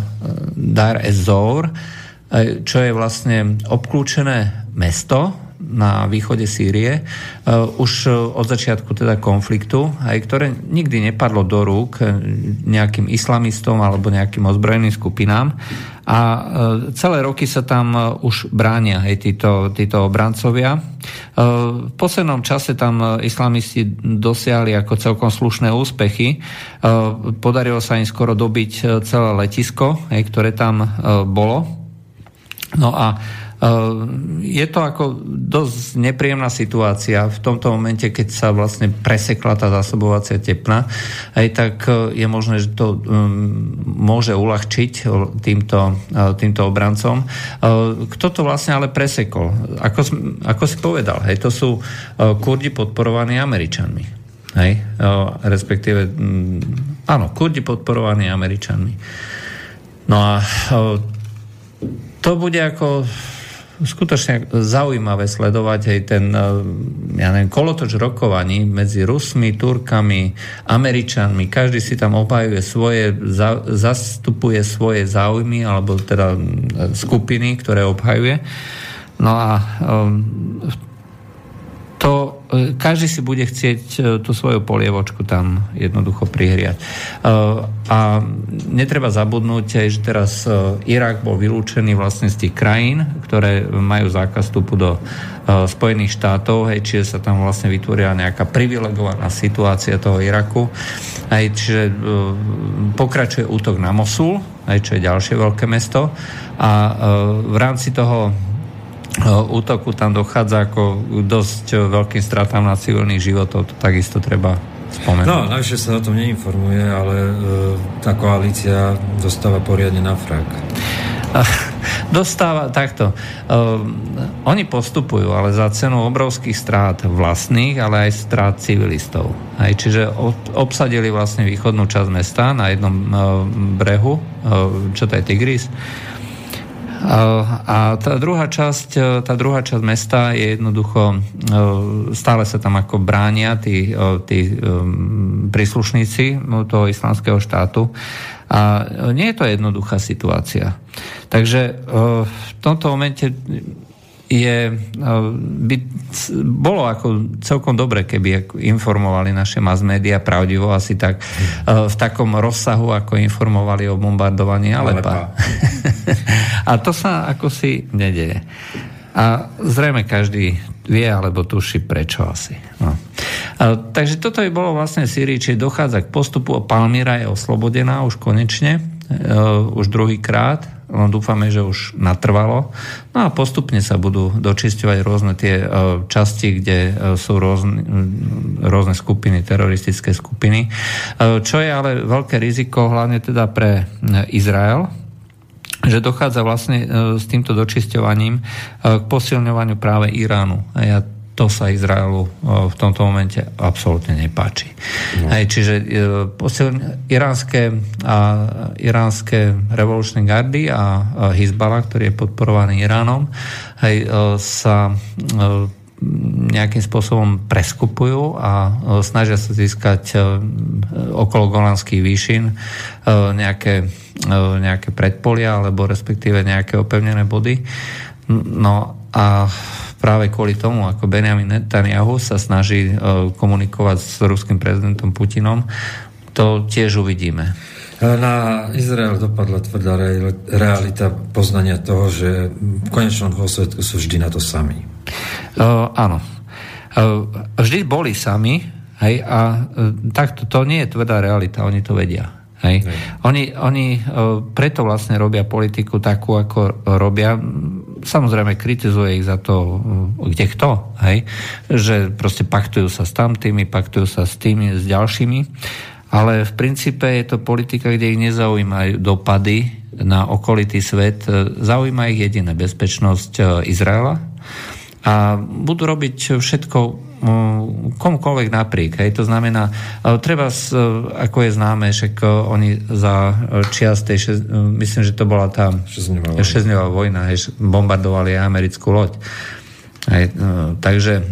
Dar ez-Zor, uh, čo je vlastne obklúčené mesto na východe Sýrie, uh, už od začiatku teda konfliktu, aj ktoré nikdy nepadlo do rúk nejakým islamistom alebo nejakým ozbrojeným skupinám, a e, celé roky sa tam e, už bránia hej, títo, títo obrancovia. E, v poslednom čase tam islamisti dosiahli ako celkom slušné úspechy. Podarilo sa im skoro dobiť celé letisko, hej, ktoré tam bolo. No a je to ako dosť nepríjemná situácia v tomto momente, keď sa vlastne presekla tá zásobovacia tepna, aj tak e, je možné, že to um, môže uľahčiť týmto, týmto obrancom. Kto to vlastne ale presekol? Ako, ako si povedal, hej, to sú kurdi podporovaní Američanmi. Hej, respektíve, áno, kurdi podporovaní Američanmi. No a to bude ako skutočne zaujímavé sledovať aj ten eh, ja neviem, kolotoč rokovaní medzi Rusmi, Turkami, Američanmi. Každý si tam obhajuje svoje, za, zastupuje svoje záujmy alebo teda hm, skupiny, ktoré obhajuje. No a um, to E, každý si bude chcieť e, tú svoju polievočku tam jednoducho prihriať. E, a netreba zabudnúť že teraz Irak bol vylúčený vlastne z tých krajín, ktoré majú zákaz vstupu do Spojených štátov, hej, čiže sa tam vlastne vytvorila nejaká privilegovaná situácia toho Iraku. Hej, čiže pokračuje útok na Mosul, hej, čo je ďalšie veľké mesto. A v rámci toho útoku tam dochádza ako dosť veľkým stratám na civilných životov, to takisto treba spomenúť. No, najvyššie sa o tom neinformuje, ale e, tá koalícia dostáva poriadne na frak. (laughs) Dostáva takto. Um, oni postupujú, ale za cenu obrovských strát vlastných, ale aj strát civilistov. Aj, čiže obsadili vlastne východnú časť mesta na jednom uh, brehu, uh, čo to je Tigris, a tá druhá časť, e, tá druhá časť mesta je jednoducho, e, stále sa tam ako bránia tí, e, tí príslušníci toho islamského štátu. A nie je to jednoduchá situácia. Takže v tomto momente je, by bolo ako celkom dobre, keby informovali naše mass media pravdivo asi tak v takom rozsahu, ako informovali o bombardovaní Alepa. (laughs) A to sa ako si nedeje. A zrejme každý vie alebo tuší prečo asi. No. A, takže toto by bolo vlastne Syrii, či dochádza k postupu. Palmíra je oslobodená už konečne, uh, už druhýkrát. No, dúfame, že už natrvalo. No a postupne sa budú dočisťovať rôzne tie uh, časti, kde uh, sú rôzne, rôzne skupiny, teroristické skupiny. Uh, čo je ale veľké riziko, hlavne teda pre Izrael, že dochádza vlastne e, s týmto dočisťovaním e, k posilňovaniu práve Iránu. Ja to sa Izraelu e, v tomto momente absolútne nepáči. No. Hej, čiže posilň, iránske, a, iránske revolučné gardy a, a Hezbollah, ktorý je podporovaný Iránom, hej, sa nejakým spôsobom preskupujú a snažia sa získať okolo Golanských výšin nejaké E, nejaké predpolia alebo respektíve nejaké opevnené body. No a práve kvôli tomu, ako Benjamin Netanyahu sa snaží e, komunikovať s ruským prezidentom Putinom, to tiež uvidíme. Na Izrael dopadla tvrdá realita poznania toho, že v konečnom dôsledku sú vždy na to sami. Uh, áno. Uh, vždy boli sami, hej, a uh, takto to nie je tvrdá realita, oni to vedia. Hej. Hej. Oni, oni e, preto vlastne robia politiku takú, ako robia. Samozrejme, kritizuje ich za to, e, kde kto, hej? že proste paktujú sa s tamtými, paktujú sa s tými, s ďalšími, ale v princípe je to politika, kde ich nezaujímajú dopady na okolitý svet, e, zaujíma ich jediné bezpečnosť Izraela. A budú robiť všetko komukoľvek napriek. Hej. To znamená, treba, ako je známe, že oni za čias tej, myslím, že to bola tá šesťdňová vojna, hej, bombardovali americkú loď. Hej, takže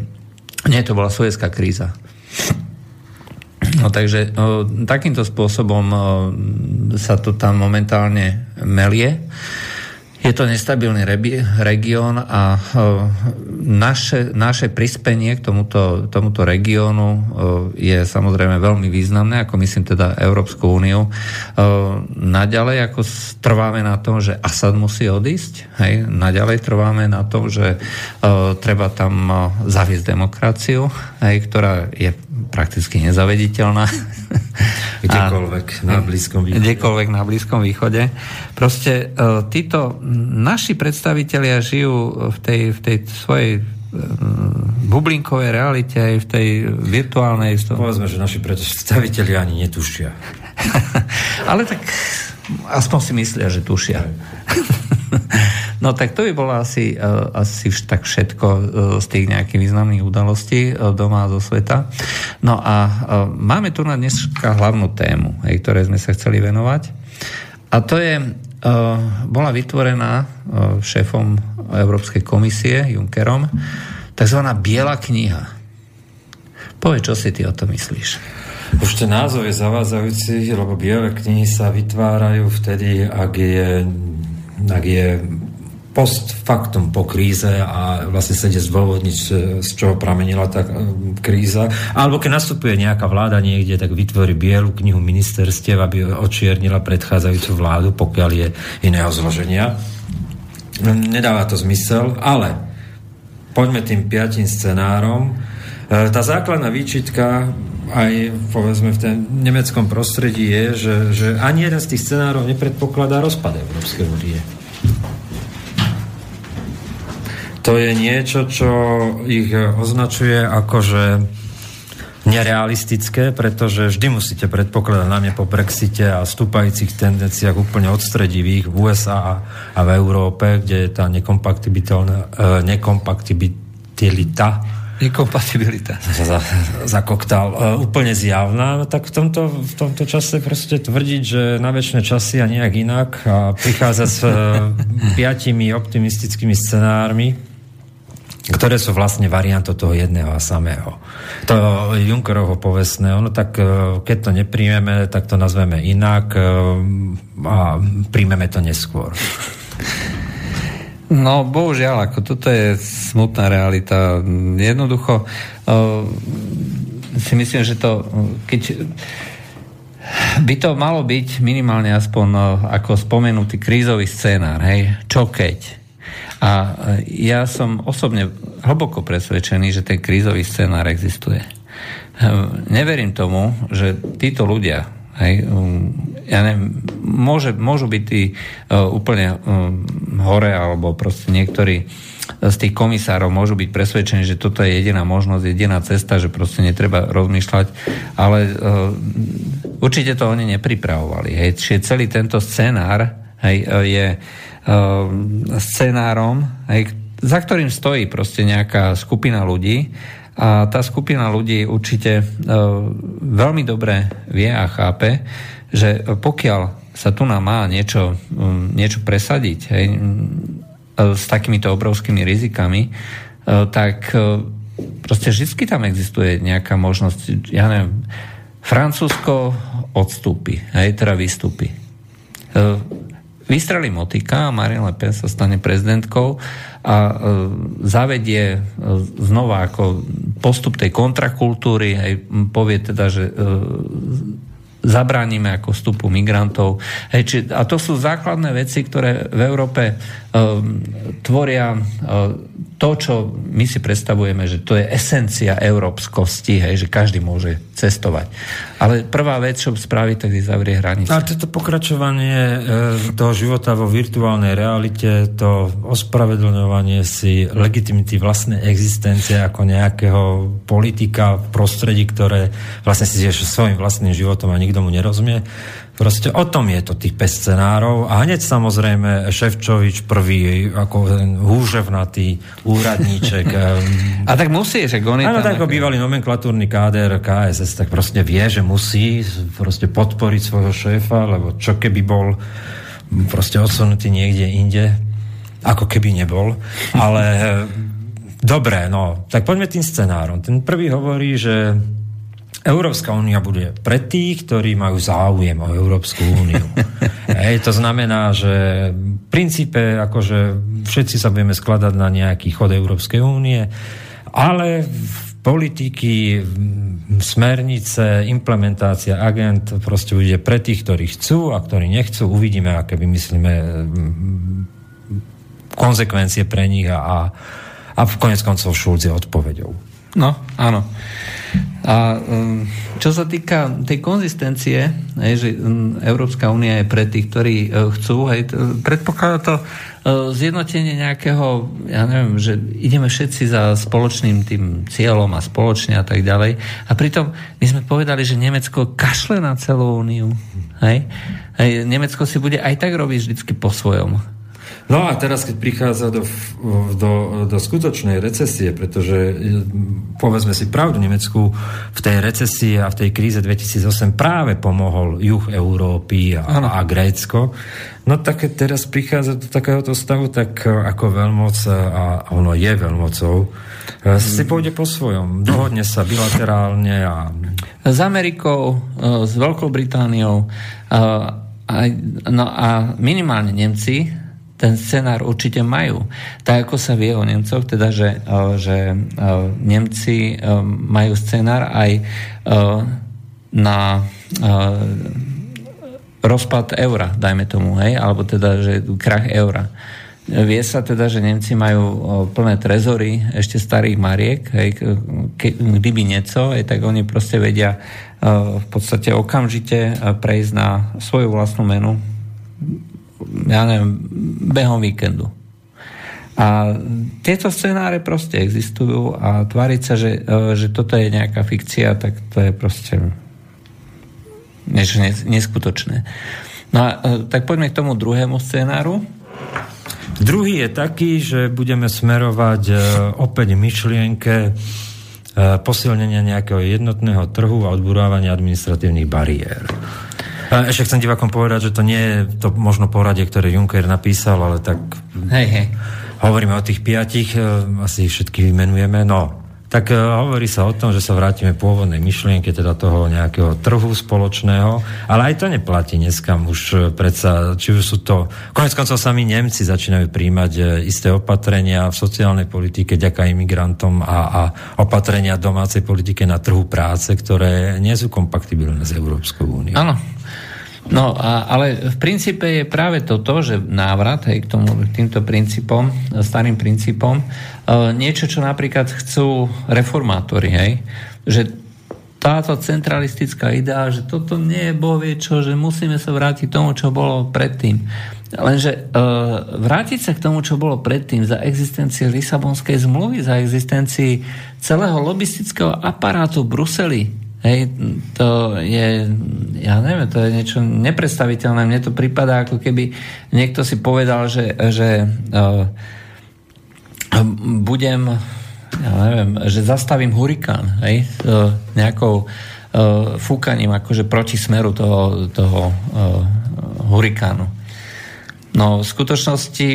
nie, to bola sovjetská kríza. No takže takýmto spôsobom sa to tam momentálne melie. Je to nestabilný región a e, naše, naše prispenie k tomuto, tomuto regiónu e, je samozrejme veľmi významné, ako myslím teda Európsku úniu. E, naďalej ako trváme na tom, že Asad musí odísť, hej, naďalej trváme na tom, že treba tam zaviesť demokraciu, hej, ktorá je prakticky nezavediteľná. Kdekoľvek na Blízkom východe. Kdekoľvek na Blízkom východe. Proste uh, títo naši predstavitelia žijú v tej, v tej svojej uh, bublinkovej realite aj v tej virtuálnej... Povedzme, že naši predstavitelia ani netušia. (laughs) Ale tak aspoň si myslia, že tušia. (laughs) (laughs) No tak to by bolo asi, uh, asi tak všetko uh, z tých nejakých významných udalostí uh, doma a zo sveta. No a máme tu na dneska hlavnú tému, hej, ktoré sme sa chceli venovať. A to je, bola vytvorená šéfom Európskej komisie Junckerom tzv. Biela kniha. Povedz, čo si ty o to myslíš? Už ten názov je zavádzajúci, lebo biele knihy sa vytvárajú vtedy, ak je, ak je post factum po kríze a vlastne sa ide zdôvodniť, z čoho pramenila tá e, kríza. Alebo keď nastupuje nejaká vláda niekde, tak vytvorí bielu knihu ministerstiev, aby očiernila predchádzajúcu vládu, pokiaľ je iného zloženia. Nedáva to zmysel, ale poďme tým piatim scenárom. E, tá základná výčitka aj povedzme v tom nemeckom prostredí je, že, že ani jeden z tých scenárov nepredpokladá rozpad Európskej únie. to je niečo, čo ich označuje ako, že nerealistické, pretože vždy musíte predpokladať na po Brexite a stúpajúcich tendenciách úplne odstredivých v USA a, v Európe, kde je tá nekompatibilita, nekompatibilita. (laughs) Za, za. E, úplne zjavná, tak v tomto, v tomto čase proste tvrdiť, že na väčšie časy a nejak inak a prichádza s e, (laughs) piatimi optimistickými scenármi, ktoré sú vlastne variantou toho jedného a samého. To Junckerovho povestné, ono tak, e, keď to nepríjmeme, tak to nazveme inak a príjmeme to neskôr. (laughs) No, bohužiaľ, ako toto je smutná realita. Jednoducho uh, si myslím, že to, keď by to malo byť minimálne aspoň uh, ako spomenutý krízový scénár, hej, čo keď. A uh, ja som osobne hlboko presvedčený, že ten krízový scénár existuje. Neverím tomu, že títo ľudia, hej, um, ja neviem, môže, môžu byť tí uh, úplne um, hore, alebo proste niektorí z tých komisárov môžu byť presvedčení, že toto je jediná možnosť, jediná cesta, že proste netreba rozmýšľať, ale uh, určite to oni nepripravovali. Hej. Čiže celý tento scenár hej, je uh, scenárom, hej, za ktorým stojí proste nejaká skupina ľudí a tá skupina ľudí určite uh, veľmi dobre vie a chápe, že pokiaľ sa tu nám má niečo, niečo presadiť hej, uh, s takýmito obrovskými rizikami, uh, tak proste vždy tam existuje nejaká možnosť, ja neviem, Francúzsko odstúpi, hej, teda vystúpi. Vystrelí motika a Marine Le Pen sa stane prezidentkou a e, zavedie e, znova ako postup tej kontrakultúry, aj povie teda, že e, zabránime ako vstupu migrantov. Hej, či, a to sú základné veci, ktoré v Európe e, tvoria e, to, čo my si predstavujeme, že to je esencia európskosti, hej, že každý môže cestovať. Ale prvá vec, čo spraví, tak je zavrie hranice. Ale toto pokračovanie e, toho života vo virtuálnej realite, to ospravedlňovanie si legitimity vlastnej existencie ako nejakého politika v prostredí, ktoré vlastne si svojim vlastným životom a nikto mu nerozumie, Proste o tom je to tých 5 scenárov a hneď samozrejme Ševčovič prvý, ako ten húževnatý úradníček. (laughs) a tak musí, že on Áno, tak ako bývalý nomenklatúrny káder KSS, tak proste vie, že musí proste podporiť svojho šéfa, lebo čo keby bol proste odsunutý niekde inde, ako keby nebol. Ale dobre, no, tak poďme tým scenárom. Ten prvý hovorí, že Európska únia bude pre tých, ktorí majú záujem o Európsku úniu. (laughs) Hej, to znamená, že v princípe akože všetci sa budeme skladať na nejaký chod Európskej únie, ale v politiky, smernice, implementácia agent proste bude pre tých, ktorí chcú a ktorí nechcú. Uvidíme, aké vymyslíme konsekvencie pre nich a, a, a v konec koncov Šulc je odpovedou. No, áno. A um, čo sa týka tej konzistencie, že um, Európska únia je pre tých, ktorí uh, chcú, hej, predpokladá to uh, zjednotenie nejakého, ja neviem, že ideme všetci za spoločným tým cieľom a spoločne a tak ďalej. A pritom my sme povedali, že Nemecko kašle na celú úniu. Hej? Hej, Nemecko si bude aj tak robiť vždycky po svojom. No a teraz, keď prichádza do, do, do skutočnej recesie, pretože povedzme si pravdu, Nemecku v tej recesii a v tej kríze 2008 práve pomohol juh Európy a, a Grécko, no tak keď teraz prichádza do takéhoto stavu, tak ako veľmoc, a ono je veľmocou, hmm. si pôjde po svojom, dohodne sa bilaterálne a... S Amerikou, s Veľkou Britániou, a, no a minimálne Nemci ten scenár určite majú. Tak ako sa vie o Nemcoch, teda, že, že Nemci majú scenár aj na rozpad eura, dajme tomu, hej, alebo teda, že krach eura. Vie sa teda, že Nemci majú plné trezory ešte starých mariek, hej, kdyby nieco, hej, tak oni proste vedia v podstate okamžite prejsť na svoju vlastnú menu ja neviem, behom víkendu. A tieto scenáre proste existujú a tváriť sa, že, e, že toto je nejaká fikcia, tak to je proste niečo neskutočné. No a e, tak poďme k tomu druhému scenáru. Druhý je taký, že budeme smerovať e, opäť myšlienke posilnenia nejakého jednotného trhu a odburávania administratívnych bariér. Ešte chcem divakom povedať, že to nie je to možno poradie, ktoré Juncker napísal, ale tak hej, hej. hovoríme o tých piatich, e, asi všetky vymenujeme. No, tak uh, hovorí sa o tom, že sa vrátime pôvodnej myšlienke, teda toho nejakého trhu spoločného, ale aj to neplatí dneska už uh, predsa, či už sú to, konec koncov sami Nemci začínajú príjmať isté opatrenia v sociálnej politike, ďaká imigrantom a, a opatrenia domácej politike na trhu práce, ktoré nie sú kompatibilné s Európskou úniou. Áno, No, a, ale v princípe je práve toto, že návrat hej, k, tomu, týmto princípom, starým princípom, e, niečo, čo napríklad chcú reformátori, hej, že táto centralistická idea, že toto nie je bohvie čo, že musíme sa vrátiť tomu, čo bolo predtým. Lenže e, vrátiť sa k tomu, čo bolo predtým, za existencie Lisabonskej zmluvy, za existencii celého lobistického aparátu v Bruseli, Hej, to je, ja neviem, to je niečo nepredstaviteľné. Mne to prípada, ako keby niekto si povedal, že, že uh, budem, ja neviem, že zastavím hurikán, hej, uh, nejakou uh, fúkaním, akože proti smeru toho, toho uh, hurikánu. No v skutočnosti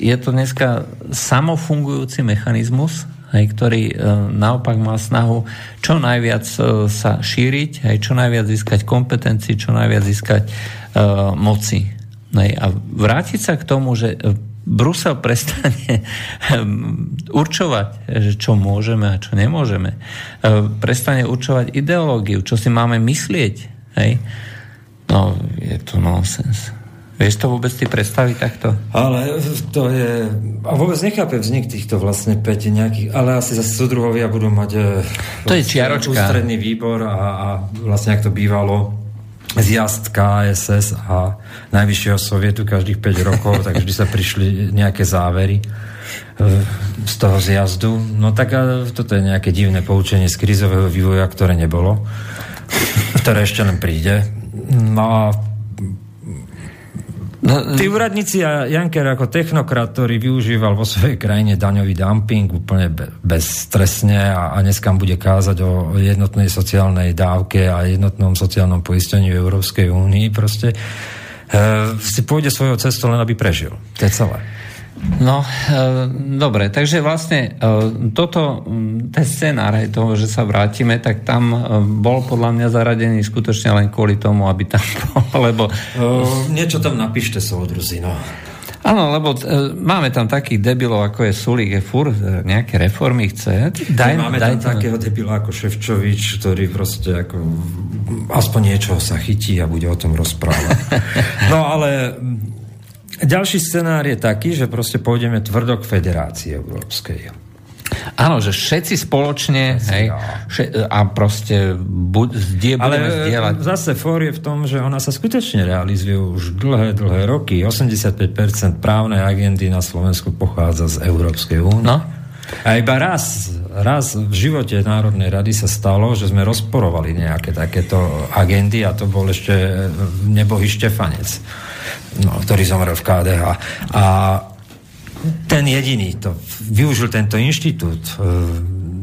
je to dneska samofungujúci mechanizmus, hej, ktorý e, naopak má snahu čo najviac e, sa šíriť, hej, čo najviac získať kompetencii, čo najviac získať e, moci. Hej, a vrátiť sa k tomu, že Brusel prestane (laughs) určovať, že čo môžeme a čo nemôžeme. Prestane určovať ideológiu, čo si máme myslieť. Hej? No, je to nonsens. Vieš to vôbec ty predstaviť takto? Ale to je... A vôbec nechápem vznik týchto vlastne 5 nejakých... Ale asi zase súdruhovia budú mať... E, to je čiaročka. Ústredný výbor a, a vlastne ak to bývalo zjazd KSS a Najvyššieho sovietu každých 5 rokov, tak vždy sa prišli nejaké závery e, z toho zjazdu. No tak toto je nejaké divné poučenie z krizového vývoja, ktoré nebolo, ktoré ešte len príde. No a No, Tí úradníci a Janker ako technokrat, ktorý využíval vo svojej krajine daňový dumping úplne bezstresne a, a dneska bude kázať o jednotnej sociálnej dávke a jednotnom sociálnom poistení v Európskej únii, proste e, si pôjde svojou cestou len aby prežil. To je celé. No, e, dobre, takže vlastne e, toto, ten scenár aj toho, že sa vrátime, tak tam e, bol podľa mňa zaradený skutočne len kvôli tomu, aby tam (laughs) bol, lebo... E, niečo tam napíšte, soudruzi, no. Áno, lebo e, máme tam takých debilov, ako je Sulík, je fur, e, nejaké reformy chce. Daj, máme daj, tam takého debila ako Ševčovič, ktorý proste ako aspoň niečoho sa chytí a bude o tom rozprávať. (laughs) no ale ďalší scenár je taký, že proste pôjdeme tvrdo k Federácii Európskej. Áno, že všetci spoločne hej, še, a proste buď, zdie, Ale zdieľať. zase for je v tom, že ona sa skutočne realizuje už dlhé, dlhé roky. 85% právnej agendy na Slovensku pochádza z Európskej únie. No? A iba raz, raz v živote Národnej rady sa stalo, že sme rozporovali nejaké takéto agendy a to bol ešte nebohý Štefanec no, ktorý zomrel v KDH. A ten jediný to využil tento inštitút.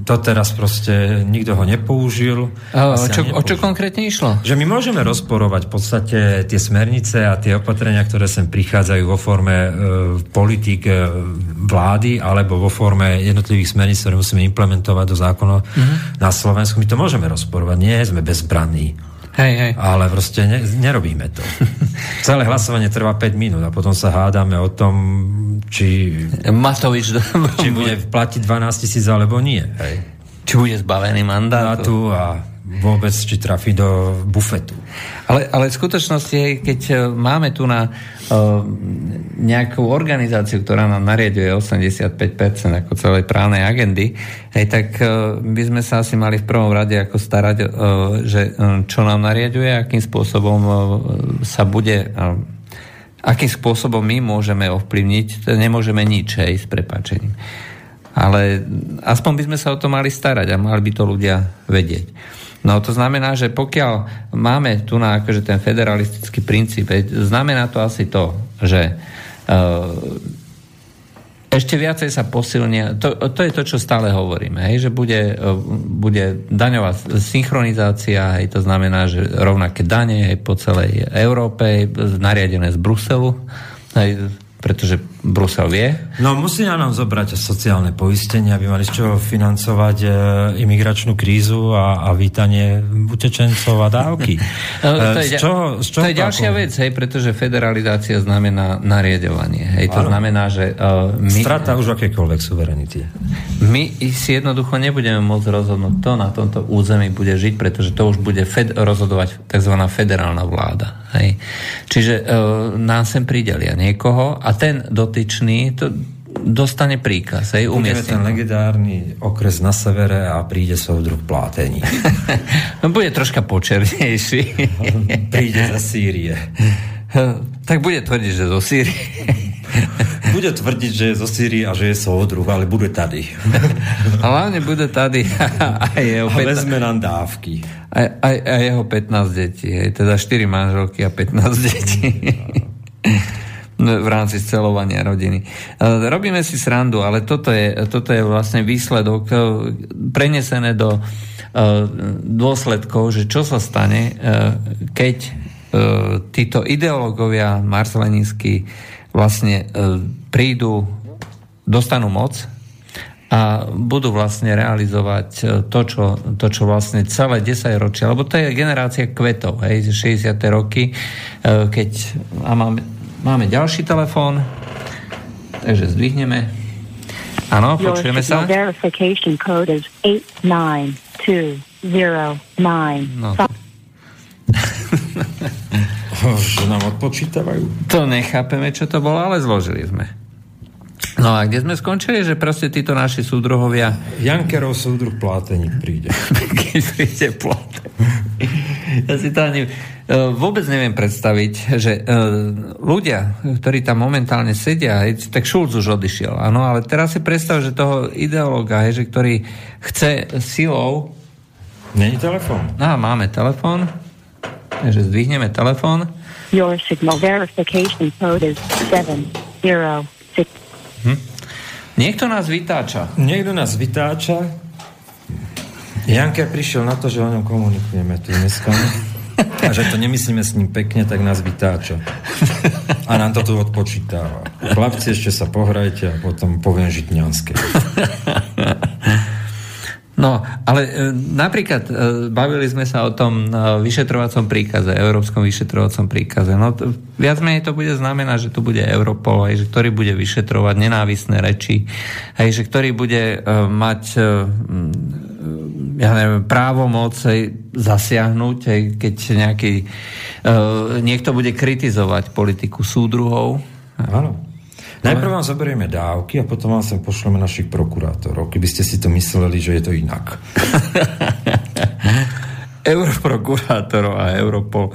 To teraz proste nikto ho nepoužil. A, o, čo, nepoužil. o čo konkrétne išlo? Že my môžeme rozporovať v podstate tie smernice a tie opatrenia, ktoré sem prichádzajú vo forme e, politik e, vlády alebo vo forme jednotlivých smerníc, ktoré musíme implementovať do zákona mm-hmm. na Slovensku. My to môžeme rozporovať. Nie sme bezbranní. Hej, hej. Ale proste ne, nerobíme to. (laughs) Celé hlasovanie trvá 5 minút a potom sa hádame o tom, či... Matovič... či bude platiť 12 tisíc alebo nie. Hej. Či bude zbavený mandátu. A vôbec, či trafí do bufetu. Ale, ale v skutočnosti, keď e, máme tu na uh, nejakú organizáciu, ktorá nám nariaduje 85% ako celej právnej agendy, hej, tak uh, by sme sa asi mali v prvom rade ako starať, uh, že čo nám nariaduje, akým spôsobom uh, sa bude uh, akým spôsobom my môžeme ovplyvniť, nemôžeme nič, hej, s prepáčením. Ale aspoň by sme sa o to mali starať a mali by to ľudia vedieť. No to znamená, že pokiaľ máme tu na akože ten federalistický princíp, znamená to asi to, že uh, ešte viacej sa posilnia, to, to je to, čo stále hovoríme, hej, že bude, e, bude daňová synchronizácia, hej, to znamená, že rovnaké dane hej, po celej Európe, nariadené z Bruselu, hej, pretože Brusel vie. No musí na nám zobrať sociálne poistenie, aby mali z čoho financovať e, imigračnú krízu a, a vítanie utečencov a dávky. (laughs) No, to, je, z čoho, z čoho to je ďalšia ako... vec, hej, pretože federalizácia znamená nariadovanie. Hej, to ano. znamená, že... Uh, my, Strata už akékoľvek suverenity. My si jednoducho nebudeme môcť rozhodnúť, kto na tomto území bude žiť, pretože to už bude fed, rozhodovať tzv. federálna vláda. Hej. Čiže uh, nám sem pridelia niekoho a ten dotyčný to dostane príkaz. Hej, Budeme ten legendárny okres na severe a príde soudruh plátení. (laughs) no bude troška počernejší. (laughs) príde za Sýrie. (laughs) tak bude tvrdiť, že zo Sýrie. bude tvrdiť, že je zo Sýrie a že je soudruh, ale bude tady. a hlavne bude tady a, jeho a vezme nám dávky. A, a, a jeho 15 detí. Hej, teda 4 manželky a 15 detí v rámci scelovania rodiny. E, robíme si srandu, ale toto je, toto je vlastne výsledok e, prenesené do e, dôsledkov, že čo sa stane, keď títo ideológovia marslenínsky vlastne prídu, dostanú moc a budú vlastne realizovať to, čo, to, čo vlastne celé 10 ročia, lebo to je generácia kvetov, hej, 60. roky, keď a máme Máme ďalší telefón, takže zdvihneme. Áno, počujeme sa. verification code is 89209. No. (laughs) že nám odpočítavajú. To nechápeme, čo to bolo, ale zložili sme. No a kde sme skončili, že proste títo naši súdruhovia... Jankerov súdruh pláteník príde. Keď (laughs) príde pláteník. ja si to ani E, vôbec neviem predstaviť, že e, ľudia, ktorí tam momentálne sedia, tak Šulc už odišiel, áno, ale teraz si predstav, že toho ideológa, že ktorý chce silou... Není telefón. No, máme telefón, takže zdvihneme telefón. Your signal verification code is 706. Hm? Niekto nás vytáča. Niekto nás vytáča. Janker prišiel na to, že o ňom komunikujeme tu dneska. A že to nemyslíme s ním pekne, tak nás vytáča. A nám to tu odpočítava. Chlapci, ešte sa pohrajte a potom poviem žitňanské. No, ale e, napríklad e, bavili sme sa o tom e, vyšetrovacom príkaze, európskom vyšetrovacom príkaze. No, to, viac menej to bude znamenať, že tu bude Europol, aj, že ktorý bude vyšetrovať nenávisné reči, aj, že ktorý bude e, mať e, ja neviem, právomoc zasiahnuť, aj, keď nejaký, e, niekto bude kritizovať politiku súdruhov. Áno. Najprv vám zoberieme dávky a potom vám sem pošleme našich prokurátorov, keby ste si to mysleli, že je to inak. (laughs) Europrokurátorov a Europol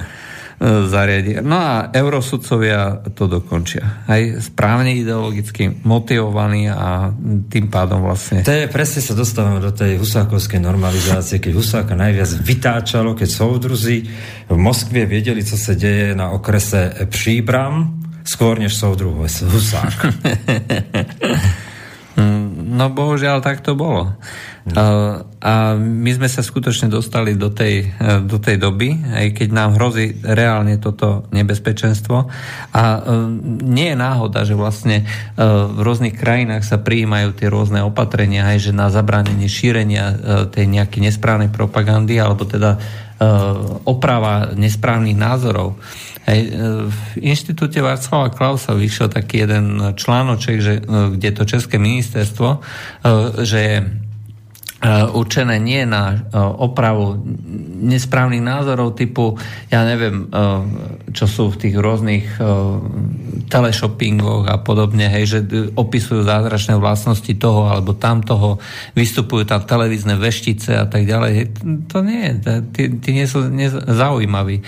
E, zariadi. No a eurosudcovia to dokončia. Aj správne ideologicky motivovaní a tým pádom vlastne... To je, presne sa dostávame do tej husákovskej normalizácie, keď Husáka najviac vytáčalo, keď soudruzi v Moskvie vedeli, co sa deje na okrese Příbram, skôr než soudruh Husák. (laughs) no bohužiaľ tak to bolo. Uh, a my sme sa skutočne dostali do tej, uh, do tej doby, aj keď nám hrozí reálne toto nebezpečenstvo. A uh, nie je náhoda, že vlastne v rôznych krajinách sa prijímajú tie rôzne opatrenia, aj že na zabránenie šírenia tej nejakej nesprávnej propagandy, alebo teda oprava nesprávnych názorov. Hej, v inštitúte Václava Klausa vyšiel taký jeden článoček, že, kde to České ministerstvo, že určené nie na e, opravu nesprávnych názorov typu, ja neviem, e, čo sú v tých rôznych teleshoppingoch a podobne, hej, že opisujú zázračné vlastnosti toho alebo tamtoho, vystupujú tam televízne veštice a tak ďalej. To nie je, tí nie sú zaujímaví.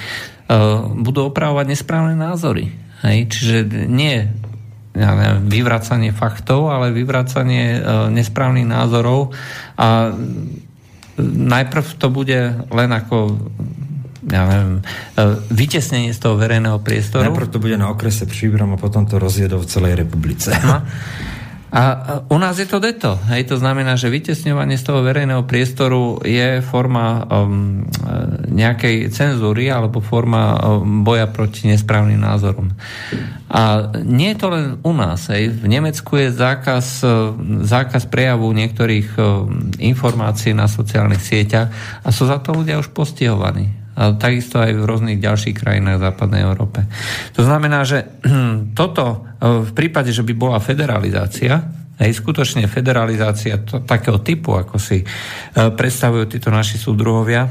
Budú opravovať nesprávne názory. Hej, čiže nie ja neviem, vyvracanie faktov, ale vyvracanie e, nesprávnych názorov a najprv to bude len ako ja neviem, e, vytesnenie z toho verejného priestoru. Najprv to bude na okrese Příbram a potom to rozjedol v celej republice. (laughs) A u nás je to deto. Hej, to znamená, že vytesňovanie z toho verejného priestoru je forma um, nejakej cenzúry alebo forma um, boja proti nesprávnym názorom. A nie je to len u nás. Hej. V Nemecku je zákaz, zákaz prejavu niektorých um, informácií na sociálnych sieťach a sú za to ľudia už postihovaní. Takisto aj v rôznych ďalších krajinách v západnej Európe. To znamená, že (clears throat) toto v prípade, že by bola federalizácia, hej, skutočne federalizácia to, takého typu, ako si uh, predstavujú títo naši súdruhovia,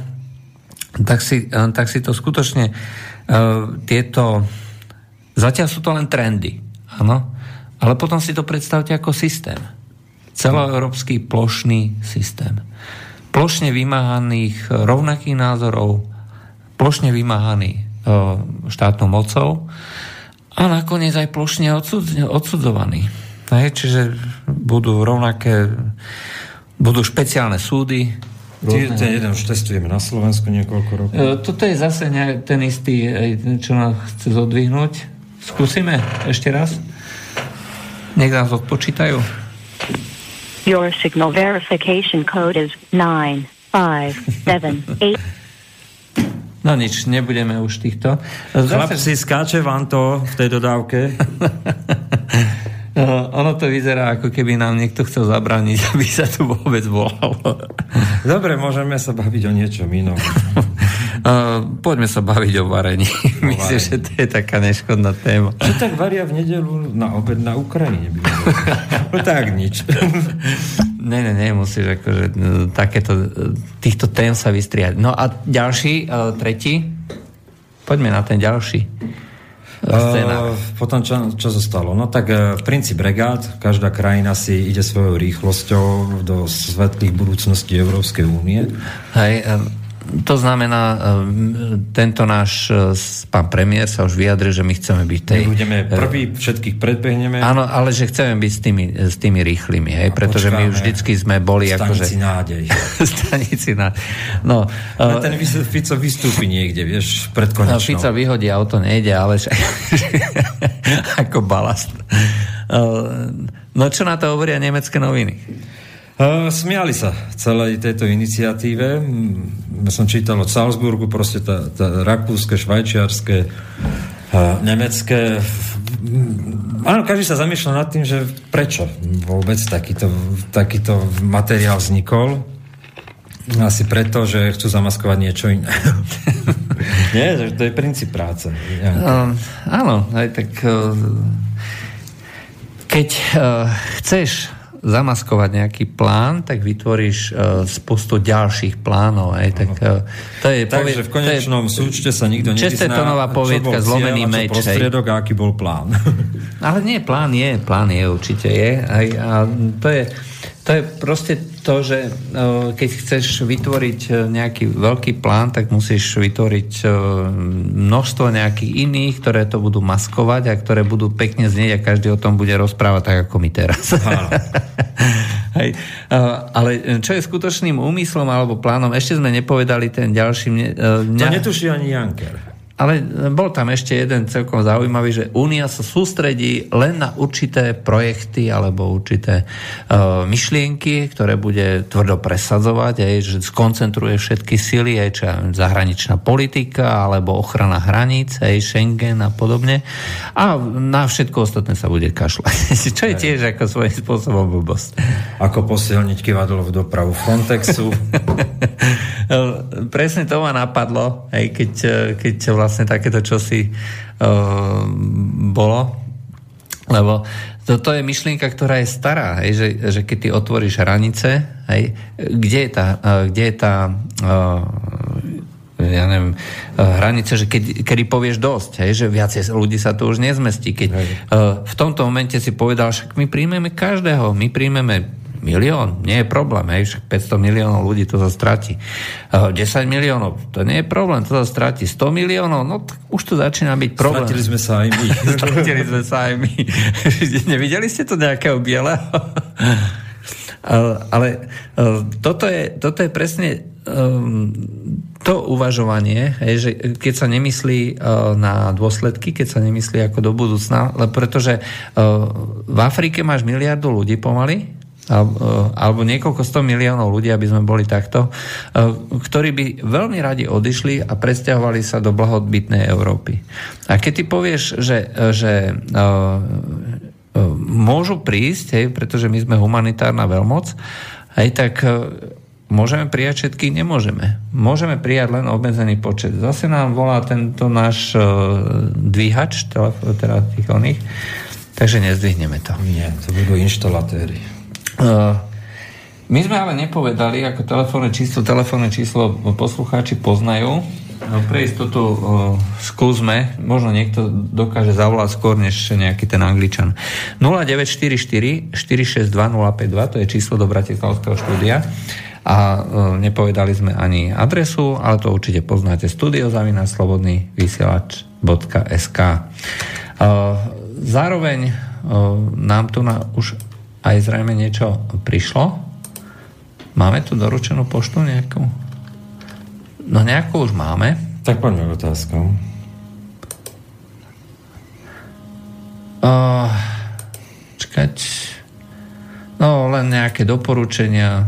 tak si, uh, tak si to skutočne tieto... Zatiaľ sú to len trendy, áno? Ale potom si to predstavte ako systém. Celoeurópsky plošný systém. Plošne vymáhaných rovnakých názorov, plošne vymáhaný štátnou mocou, a nakoniec aj plošne odsudzovaní. Hej, čiže budú rovnaké, budú špeciálne súdy. Rôzne... Ten jeden už testujeme na Slovensku niekoľko rokov. E, toto je zase ten istý, čo nás chce zodvihnúť. Skúsime ešte raz. Nech nás odpočítajú. Your signal verification code is 9, 5, 7, 8. No nič, nebudeme už týchto. Zase... Chlapci, skáče vám to v tej dodávke? Uh, (laughs) ono to vyzerá, ako keby nám niekto chcel zabrániť, (laughs) aby sa tu vôbec volalo. Dobre, môžeme sa baviť o niečom inom. (laughs) Uh, poďme sa baviť o varení. O (laughs) Myslím, že to je taká neškodná téma. Čo tak varia v nedelu na obed na Ukrajine? (laughs) no tak nič. (laughs) Ne, ne, ne, musíš akože takéto, týchto tém sa vystriať. No a ďalší, uh, tretí? Poďme na ten ďalší. Uh, potom čo, čo zostalo? No tak uh, princíp regát, každá krajina si ide svojou rýchlosťou do svetlých budúcností Európskej únie. Hej, um, to znamená, ehm, tento náš e, pán premiér sa už vyjadril, že my chceme byť tej... My budeme prví, všetkých predbehneme. Áno, ale že chceme byť s tými, s tými rýchlymi, hej, pretože my vždycky sme boli stanici akože... nádej. (laughs) stanici nádej. No, uh, ten Fico vystúpi niekde, vieš, pred konečnou. No, Fico vyhodí auto, nejde, ale (laughs) ako balast. No čo na to hovoria nemecké noviny? Smiali sa celej tejto iniciatíve. Ja som čítal od Salzburgu, proste tá, tá rakúske, švajčiarske, nemecké. Áno, každý sa zamýšľa nad tým, že prečo vôbec takýto, takýto materiál vznikol. Asi preto, že chcú zamaskovať niečo iné. (laughs) Nie, to je princíp práce. Uh, áno, aj tak uh, keď uh, chceš zamaskovať nejaký plán, tak vytvoríš uh, spustu ďalších plánov. Aj, tak, uh, to je Takže v konečnom je, súčte sa nikto nevyzná, nová poviedka, zlomený meč. Čo prostriedok a aký bol plán. Ale nie, plán je, plán je určite je. Aj, a to je to je proste to, že e, keď chceš vytvoriť e, nejaký veľký plán, tak musíš vytvoriť e, množstvo nejakých iných, ktoré to budú maskovať a ktoré budú pekne znieť a každý o tom bude rozprávať tak, ako my teraz. (laughs) Hej. Ale čo je skutočným úmyslom alebo plánom, ešte sme nepovedali ten ďalší... Mňa... To netuší ani Janker. Ale bol tam ešte jeden celkom zaujímavý, že Únia sa sústredí len na určité projekty alebo určité uh, myšlienky, ktoré bude tvrdo presadzovať, aj, že skoncentruje všetky sily, aj čo zahraničná politika alebo ochrana hraníc, aj Schengen a podobne. A na všetko ostatné sa bude kašľať. (laughs) čo je tiež ako svojím spôsobom blbosť. Ako posilniť kivadlo v dopravu Frontexu. (laughs) Presne to ma napadlo, aj keď, keď vlastne vlastne takéto čosi uh, bolo. Lebo toto je myšlienka, ktorá je stará, hej, že, že keď ty otvoríš hranice, hej, kde je tá, uh, kde je tá uh, ja neviem, hranice, že keď, kedy povieš dosť, hej, že viacej ľudí sa tu už nezmestí. Keď uh, v tomto momente si povedal, však my príjmeme každého, my príjmeme Milión? Nie je problém, hej, však 500 miliónov ľudí to sa stratí. 10 miliónov, to nie je problém, to sa stratí. 100 miliónov, no tak už to začína byť problém. Stratili sme sa aj my. (laughs) Stratili sme sa aj my. (laughs) Nevideli ste to nejakého bieleho? (laughs) ale toto je, toto je presne um, to uvažovanie, že keď sa nemyslí na dôsledky, keď sa nemyslí ako do budúcna, pretože v Afrike máš miliardu ľudí pomaly, alebo niekoľko sto miliónov ľudí, aby sme boli takto, ktorí by veľmi radi odišli a presťahovali sa do blahodbytnej Európy. A keď ty povieš, že, že môžu prísť, hej, pretože my sme humanitárna veľmoc, hej, tak Môžeme prijať všetky? Nemôžeme. Môžeme prijať len obmedzený počet. Zase nám volá tento náš uh, dvíhač, teda tých oných, takže nezdvihneme to. Nie, to budú inštalatéry. Uh, my sme ale nepovedali, ako telefónne číslo, telefónne číslo poslucháči poznajú. No, pre istotu uh, skúsme, možno niekto dokáže zavolať skôr než nejaký ten angličan. 0944 462 052, to je číslo do Bratislavského štúdia a e, nepovedali sme ani adresu, ale to určite poznáte slobodný vysielač.sk e, Zároveň e, nám tu na, už aj zrejme niečo prišlo. Máme tu doručenú poštu nejakú? No nejakú už máme. Tak poďme k otázkom. Uh, čakať. No, len nejaké doporučenia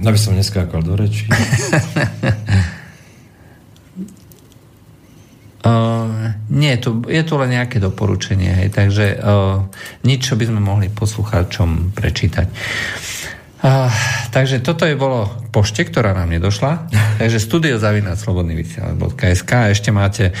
aby som neskákal do reči. (laughs) Uh, nie, to, je to len nejaké doporučenie, hej, takže uh, nič, čo by sme mohli poslucháčom prečítať. Uh, takže toto je bolo pošte, ktorá nám nedošla. (laughs) takže studiozavinac.slobodnyvysielac.sk Ešte máte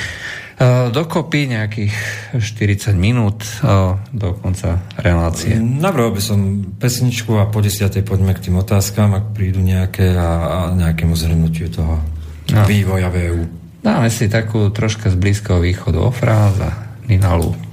Eh, dokopy nejakých 40 minút eh, do konca relácie. Navrhol by som pesničku a po desiatej poďme k tým otázkam, ak prídu nejaké a, a nejakému zhrnutiu toho no. vývoja VU. Dáme si takú troška z Blízkoho východu ofráz a Ninalu.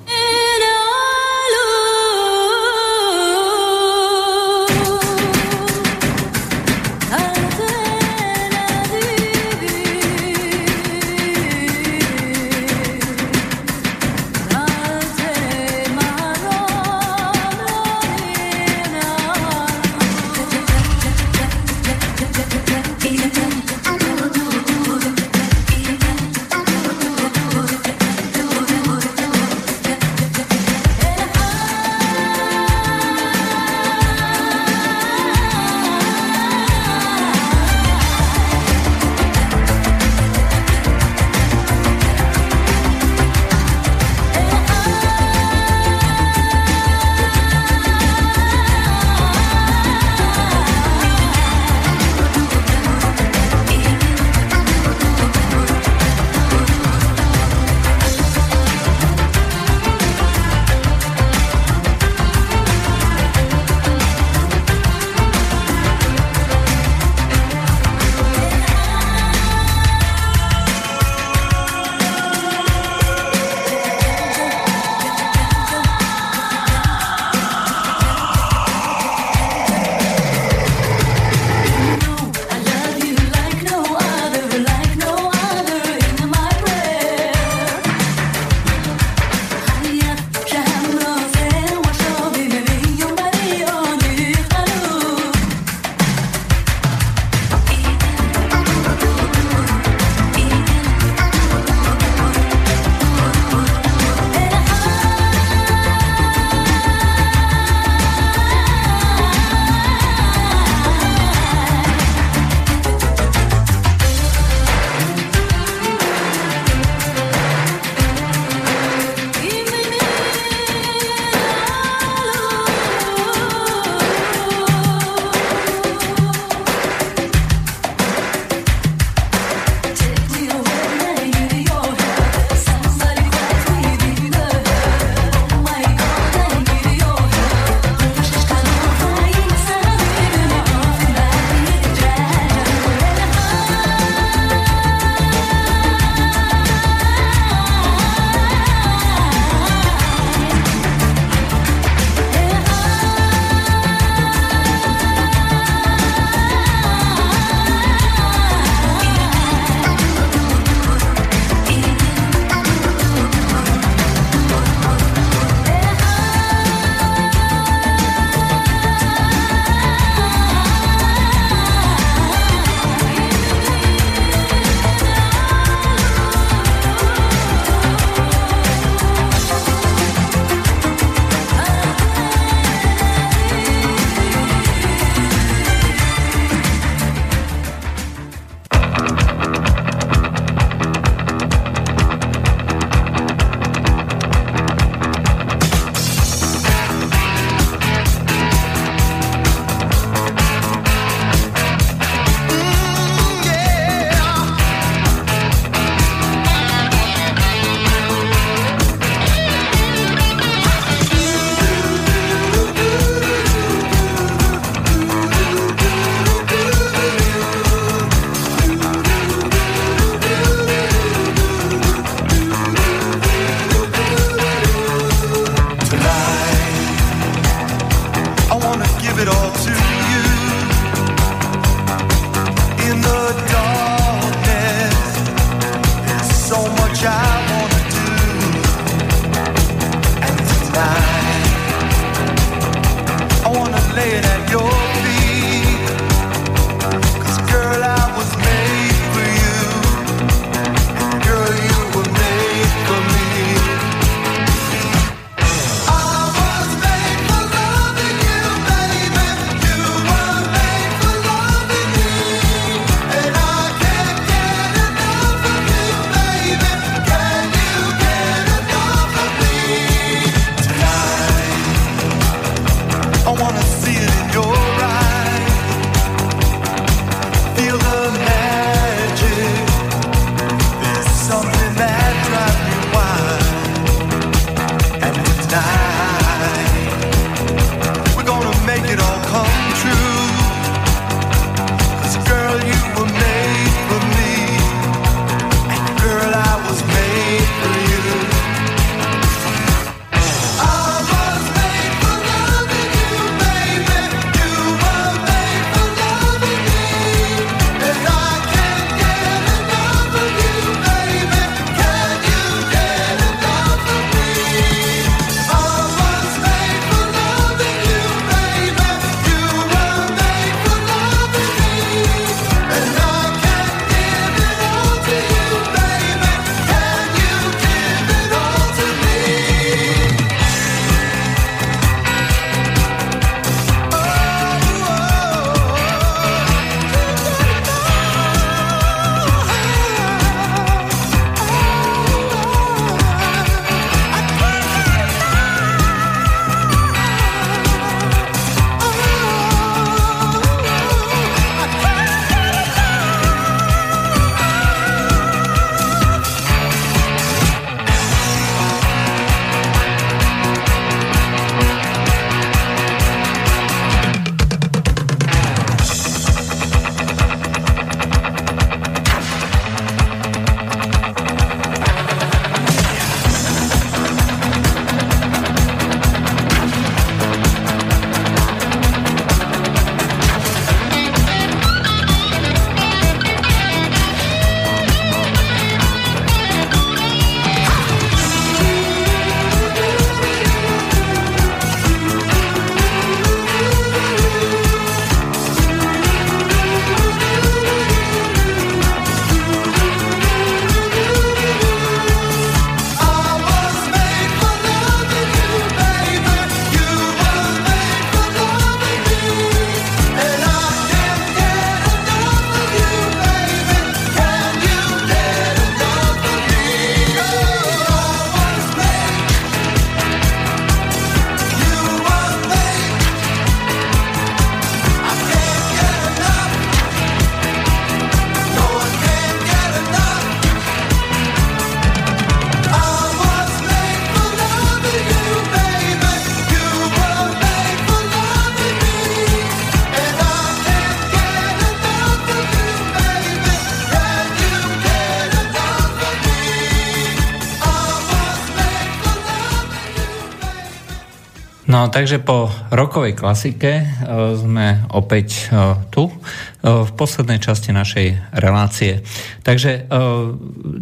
No, takže po rokovej klasike uh, sme opäť uh, tu uh, v poslednej časti našej relácie. Takže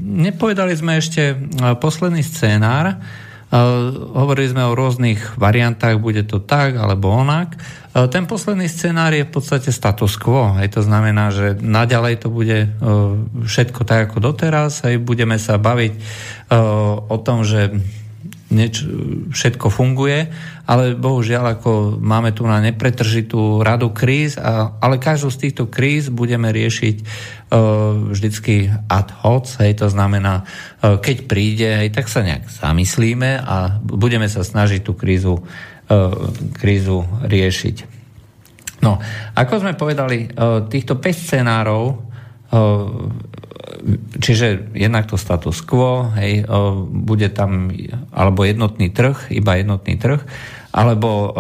nepovedali sme ešte posledný scénár. Hovorili sme o rôznych variantách, bude to tak alebo onak. Ten posledný scenár je v podstate status quo. Aj to znamená, že naďalej to bude všetko tak ako doteraz. Aj budeme sa baviť o tom, že nieč, všetko funguje, ale bohužiaľ ako máme tu na nepretržitú radu kríz, a, ale každú z týchto kríz budeme riešiť uh, vždycky ad hoc, hej, to znamená, uh, keď príde, hej, tak sa nejak zamyslíme a budeme sa snažiť tú krízu, uh, krízu riešiť. No, ako sme povedali, týchto 5 scenárov čiže jednak to status quo, hej, bude tam alebo jednotný trh, iba jednotný trh, alebo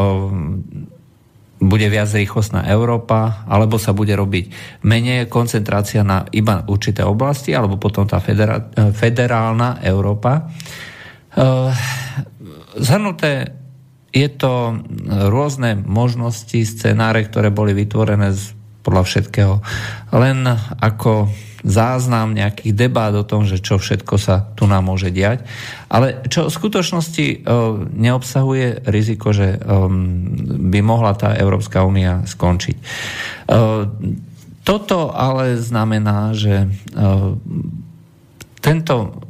bude viac rýchlostná Európa, alebo sa bude robiť menej koncentrácia na iba určité oblasti, alebo potom tá federá, federálna Európa. Zhrnuté je to rôzne možnosti, scenáre, ktoré boli vytvorené z, podľa všetkého len ako záznam nejakých debát o tom, že čo všetko sa tu nám môže diať. Ale čo v skutočnosti uh, neobsahuje riziko, že um, by mohla tá Európska únia skončiť. Uh, toto ale znamená, že tento,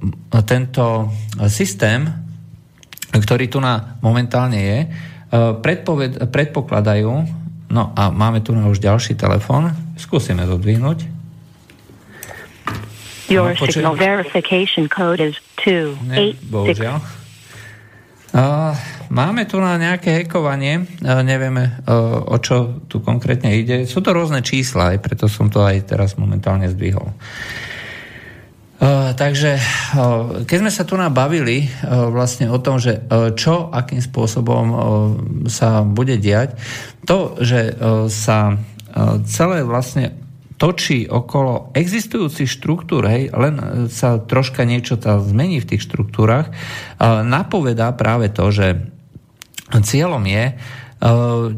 tento systém, ktorý tu na momentálne je, predpokladajú, no a máme tu na už ďalší telefon, skúsime to dvihnúť. Your no, signal verification code is 2 ne, bohužiaľ. Uh, máme tu na nejaké hekovanie, uh, nevieme, uh, o čo tu konkrétne ide. Sú to rôzne čísla, aj preto som to aj teraz momentálne zdvihol. Uh, takže uh, keď sme sa tu nabavili uh, vlastne o tom, že uh, čo, akým spôsobom uh, sa bude diať, to, že uh, sa uh, celé vlastne točí okolo existujúcich štruktúr, hej, len sa troška niečo tam zmení v tých štruktúrach, napovedá práve to, že cieľom je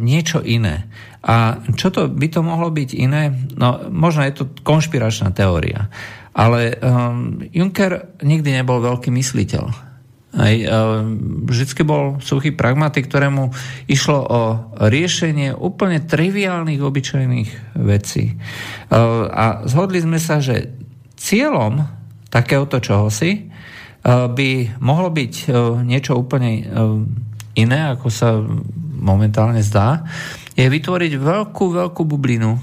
niečo iné. A čo to by to mohlo byť iné? No, možno je to konšpiračná teória. Ale um, Juncker nikdy nebol veľký mysliteľ. Aj, vždycky bol suchý pragmatik, ktorému išlo o riešenie úplne triviálnych, obyčajných vecí. A zhodli sme sa, že cieľom takéhoto čohosi by mohlo byť niečo úplne iné, ako sa momentálne zdá, je vytvoriť veľkú, veľkú bublinu,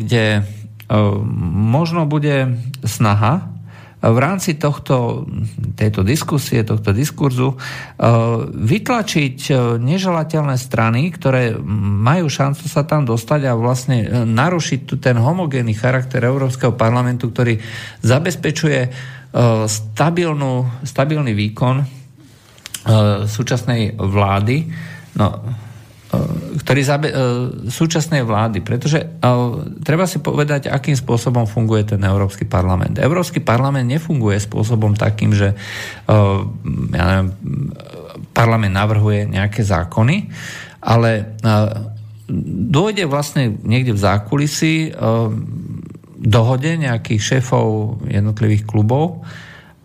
kde možno bude snaha v rámci tohto, tejto diskusie, tohto diskurzu e, vytlačiť neželateľné strany, ktoré majú šancu sa tam dostať a vlastne narušiť tu ten homogénny charakter Európskeho parlamentu, ktorý zabezpečuje stabilnú, stabilný výkon súčasnej vlády. No, ktorý zabe- e, súčasnej vlády, pretože e, treba si povedať, akým spôsobom funguje ten Európsky parlament. Európsky parlament nefunguje spôsobom takým, že ja neviem, parlament navrhuje nejaké zákony, ale dôjde vlastne niekde v zákulisí dohode nejakých šéfov jednotlivých klubov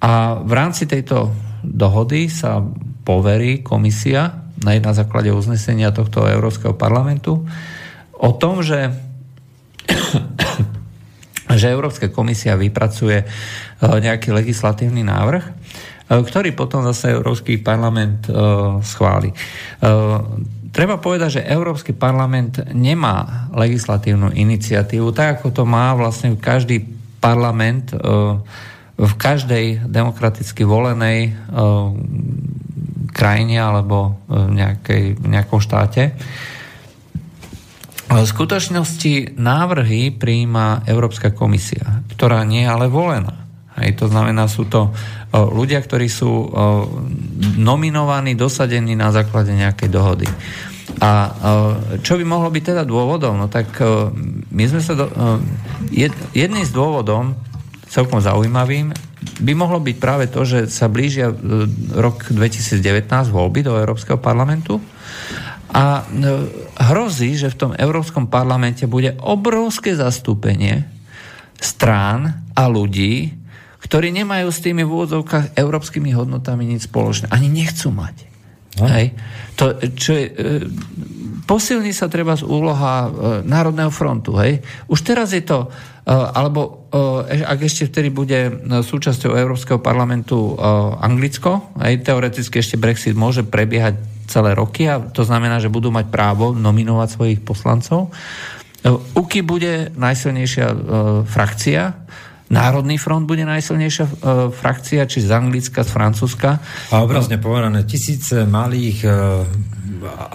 a v rámci tejto dohody sa poverí komisia na, na základe uznesenia tohto Európskeho parlamentu o tom, že (coughs) že Európska komisia vypracuje e, nejaký legislatívny návrh, e, ktorý potom zase Európsky parlament e, schváli. Treba povedať, že Európsky parlament nemá legislatívnu iniciatívu, tak ako to má vlastne každý parlament v každej demokraticky volenej krajine alebo v, nejakej, nejakom štáte. V skutočnosti návrhy prijíma Európska komisia, ktorá nie je ale volená. Hej, to znamená, sú to ľudia, ktorí sú nominovaní, dosadení na základe nejakej dohody. A čo by mohlo byť teda dôvodom? No tak my sme sa... Do, jedným z dôvodom, celkom zaujímavým, by mohlo byť práve to, že sa blížia rok 2019 voľby do Európskeho parlamentu a hrozí, že v tom Európskom parlamente bude obrovské zastúpenie strán a ľudí, ktorí nemajú s tými v úvodzovkách európskymi hodnotami nič spoločné. Ani nechcú mať. No. Hej. To, čo je, e, posilní sa treba z úloha e, Národného frontu. Hej. Už teraz je to, e, alebo e, ak ešte vtedy bude e, súčasťou Európskeho parlamentu Anglicko, hej, teoreticky ešte Brexit môže prebiehať celé roky a to znamená, že budú mať právo nominovať svojich poslancov. UKI bude najsilnejšia frakcia, Národný front bude najsilnejšia e, frakcia, či z Anglicka, z Francúzska. A obrazne povedané, tisíce malých e,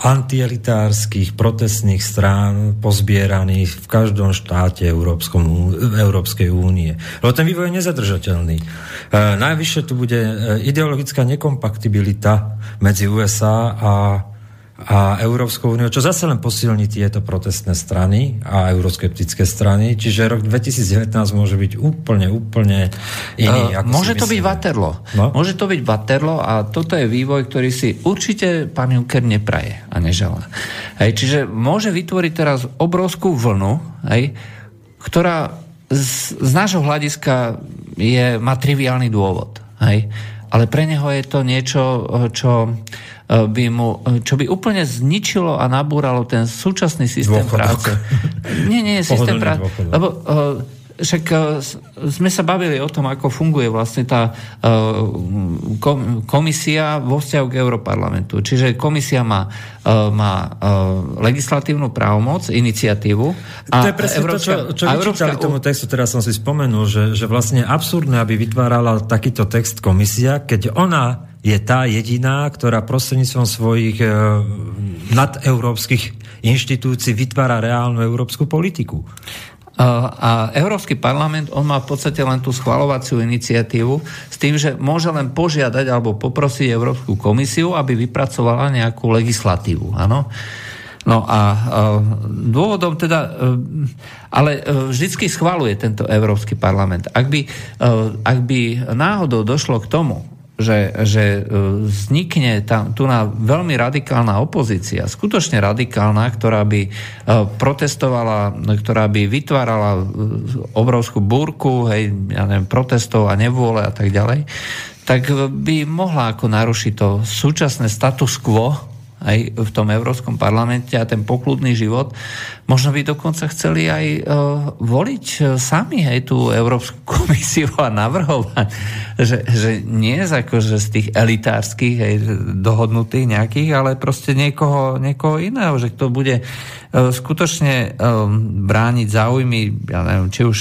antielitárskych protestných strán pozbieraných v každom štáte Európskom, Európskej únie. Lebo ten vývoj je nezadržateľný. E, najvyššie tu bude e, ideologická nekompatibilita medzi USA a a Európskou úniou, čo zase len posilní tieto protestné strany a euroskeptické strany. Čiže rok 2019 môže byť úplne, úplne iný. Uh, môže to byť Waterloo. No? Môže to byť Waterloo a toto je vývoj, ktorý si určite pán Juncker nepraje a neželá. Hej, čiže môže vytvoriť teraz obrovskú vlnu, hej, ktorá z, z nášho hľadiska je, má triviálny dôvod. Hej, ale pre neho je to niečo, čo by mu, čo by úplne zničilo a nabúralo ten súčasný systém Dôchodok. práce. Nie, nie, (laughs) systém práce. Lebo uh, však uh, sme sa bavili o tom, ako funguje vlastne tá uh, komisia vo vzťahu k Európarlamentu. Čiže komisia má, uh, má legislatívnu právomoc, iniciatívu. A to je presne Európska, to, čo, čo vyčítali Európska... tomu textu, teraz som si spomenul, že, že vlastne absurdné, aby vytvárala takýto text komisia, keď ona je tá jediná, ktorá prostredníctvom svojich e, nadeurópskych inštitúcií vytvára reálnu európsku politiku. A Európsky parlament, on má v podstate len tú schvalovaciu iniciatívu s tým, že môže len požiadať alebo poprosiť Európsku komisiu, aby vypracovala nejakú legislatívu. Áno? No a uh, dôvodom teda, uh, ale vždycky schvaluje tento Európsky parlament. Ak by, ak by náhodou došlo k tomu, že, že e, vznikne tam, tu na veľmi radikálna opozícia, skutočne radikálna, ktorá by e, protestovala, ktorá by vytvárala e, obrovskú búrku, hej, ja neviem, protestov a nevôle a tak ďalej, tak by mohla ako narušiť to súčasné status quo aj v tom Európskom parlamente a ten pokludný život. Možno by dokonca chceli aj uh, voliť uh, sami aj tú Európsku (laughs) komisiu a navrhovať, že, že nie z, akože z tých elitárskych aj dohodnutých nejakých, ale proste niekoho, niekoho iného, že to bude uh, skutočne um, brániť záujmy, ja neviem, či už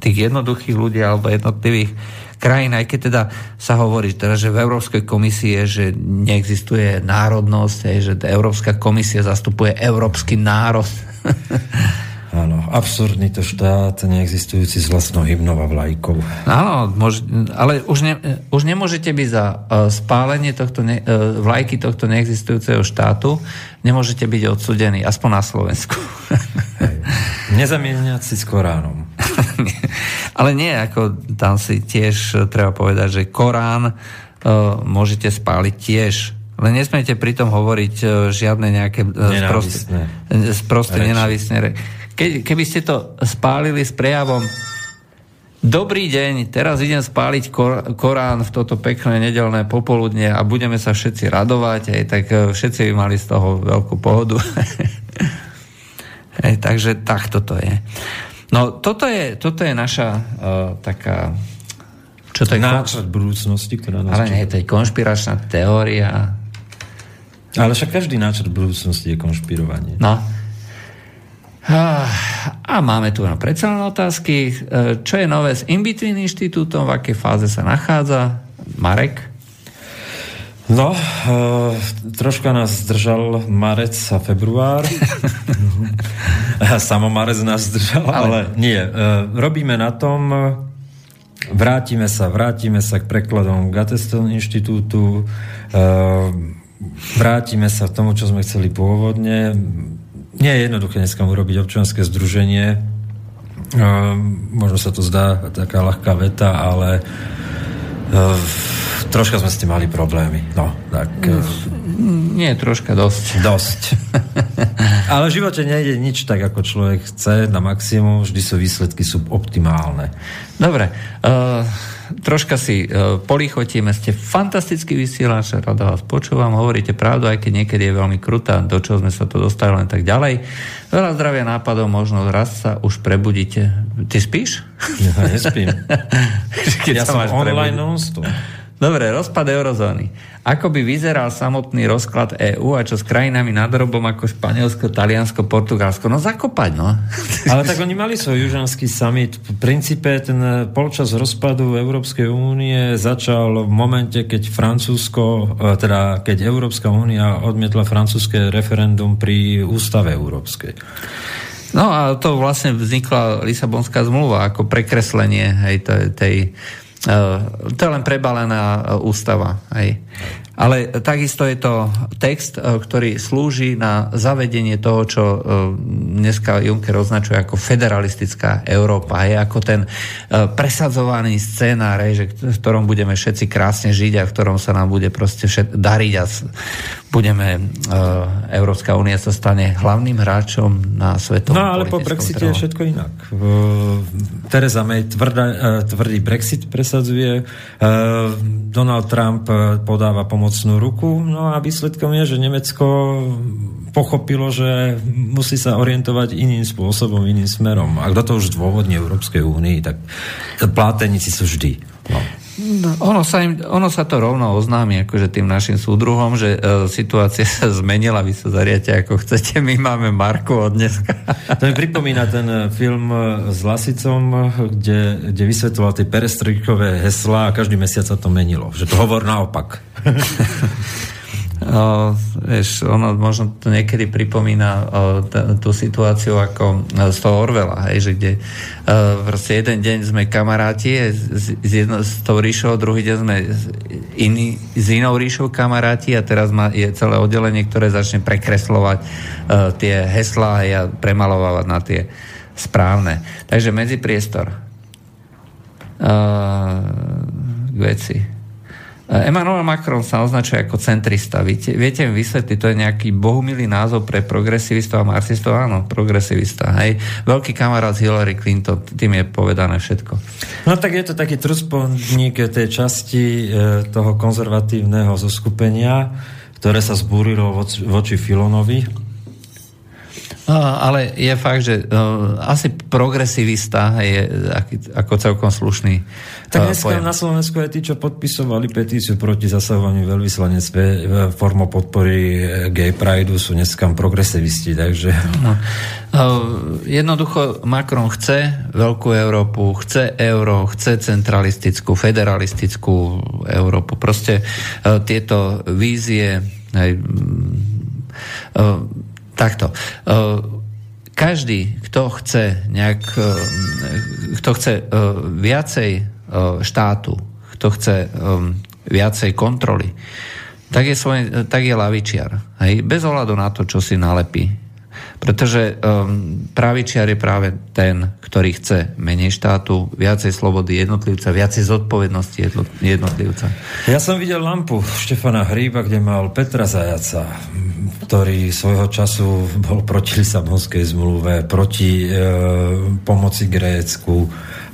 tých jednoduchých ľudí alebo jednotlivých krajín, aj keď teda sa hovorí teda, že v Európskej komisie, že neexistuje národnosť, že Európska komisia zastupuje európsky národ. (laughs) Áno, absurdný to štát, neexistujúci s vlastnou hymnou a vlajkou. Áno, mož, ale už, ne, už nemôžete byť za uh, spálenie tohto ne, uh, vlajky tohto neexistujúceho štátu, nemôžete byť odsudení, aspoň na Slovensku. Nezamieniať si s Koránom. (laughs) ale nie, ako tam si tiež treba povedať, že Korán uh, môžete spáliť tiež len nesmiete pritom hovoriť žiadne nejaké sprosté nenávisné ke, keby ste to spálili s prejavom Dobrý deň, teraz idem spáliť kor- Korán v toto pekné nedelné popoludne a budeme sa všetci radovať, aj tak e, všetci by mali z toho veľkú pohodu. (laughs) aj, takže takto to je. No, toto je, toto je naša uh, taká... Čo to je? Náčrt budúcnosti, ktorá nás Ale nie, to je konšpiračná teória. Ale však každý náčrt budúcnosti je konšpirovanie. No, a máme tu na predsa otázky. E, čo je nové s In-Between inštitútom? V akej fáze sa nachádza? Marek? No, uh, troška nás zdržal marec a február. (laughs) Samo marec nás zdržal, ale, ale nie. Uh, robíme na tom, vrátime sa, vrátime sa k prekladom Gateston inštitútu, uh, vrátime sa k tomu, čo sme chceli pôvodne nie je jednoduché dneska urobiť občianske združenie. Možno sa to zdá taká ľahká veta, ale troška sme s tým mali problémy. No, tak... Nie, troška dosť. Dosť. (laughs) Ale v živote nejde nič tak, ako človek chce na maximum, vždy sú výsledky sú optimálne. Dobre. Uh, troška si uh, polichotíme, ste fantastický vysielač, rada vás počúvam, hovoríte pravdu, aj keď niekedy je veľmi krutá, do čoho sme sa to dostali len tak ďalej. Veľa zdravia nápadov, možno raz sa už prebudíte. Ty spíš? Ja nespím. (laughs) ja som online non-stop. Dobre, rozpad eurozóny. Ako by vyzeral samotný rozklad EÚ a čo s krajinami nadrobom ako Španielsko, Taliansko, Portugalsko? No zakopať, no. (laughs) Ale tak oni mali svoj južanský summit. V princípe ten polčas rozpadu Európskej únie začal v momente, keď Francúzsko, e, teda keď Európska únia odmietla francúzske referendum pri ústave Európskej. No a to vlastne vznikla Lisabonská zmluva ako prekreslenie hej, tej, tej to je len prebalená eh, ústava. Hej. Ale takisto je to text, eh, ktorý slúži na zavedenie toho, čo dneska Juncker označuje ako federalistická Európa. Je ako ten presadzovaný scénár, že v ktorom budeme všetci krásne žiť a v ktorom sa nám bude proste všet, dariť a budeme, Európska únia sa stane hlavným hráčom na svetovom No ale po Brexite je všetko inak. Teresa May tvrdá, tvrdý Brexit presadzuje, Donald Trump podáva pomocnú ruku, no a výsledkom je, že Nemecko pochopilo, že musí sa orientovať iným spôsobom, iným smerom. A kto to už dôvodne Európskej únii, tak plátenici sú vždy. No. No, ono, sa im, ono sa to rovno oznámi akože tým našim súdruhom, že e, situácia (laughs) sa zmenila, vy sa zariate ako chcete, my máme Marku od dneska. (laughs) To mi pripomína ten e, film e, s Lasicom, kde, kde vysvetloval tie perestrojkové heslá a každý mesiac sa to menilo. Že to hovor naopak. (laughs) O, vieš, ono možno to niekedy pripomína o, t- tú situáciu ako z toho Orvela, hej, že kde proste jeden deň sme kamaráti s, s, jedno, s tou ríšou, druhý deň sme iný, s inou ríšou kamaráti a teraz má, je celé oddelenie, ktoré začne prekreslovať o, tie heslá a premalovávať na tie správne. Takže medzipriestor uh, k veci. Emmanuel Macron sa označuje ako centrista. Viete, viete mi vysvetliť, to je nejaký bohumilý názov pre progresivistov a marxistov? Áno, progresivista. Hej. Veľký kamarát z Hillary Clinton, tým je povedané všetko. No tak je to taký truspodník tej časti e, toho konzervatívneho zoskupenia, ktoré sa zbúrilo voči, voči Filonovi ale je fakt, že uh, asi progresivista je ako celkom slušný Tak dneska pojem. na Slovensku aj tí, čo podpisovali petíciu proti zasahovaniu veľvyslanectve formou podpory e, gay prideu sú dneska progresivisti, takže... No. Uh, jednoducho Macron chce veľkú Európu, chce euro, chce centralistickú, federalistickú Európu. Proste uh, tieto vízie aj, uh, Takto. E, každý, kto chce nejak, e, kto chce e, viacej štátu, kto chce viacej kontroly, tak je, svoj, tak je lavičiar. Hej? Bez ohľadu na to, čo si nalepí. Pretože um, pravičiar je práve ten, ktorý chce menej štátu, viacej slobody jednotlivca, viacej zodpovednosti jednotlivca. Ja som videl lampu Štefana Hríba, kde mal Petra Zajaca, ktorý svojho času bol proti Lisabonskej zmluve, proti e, pomoci Grécku,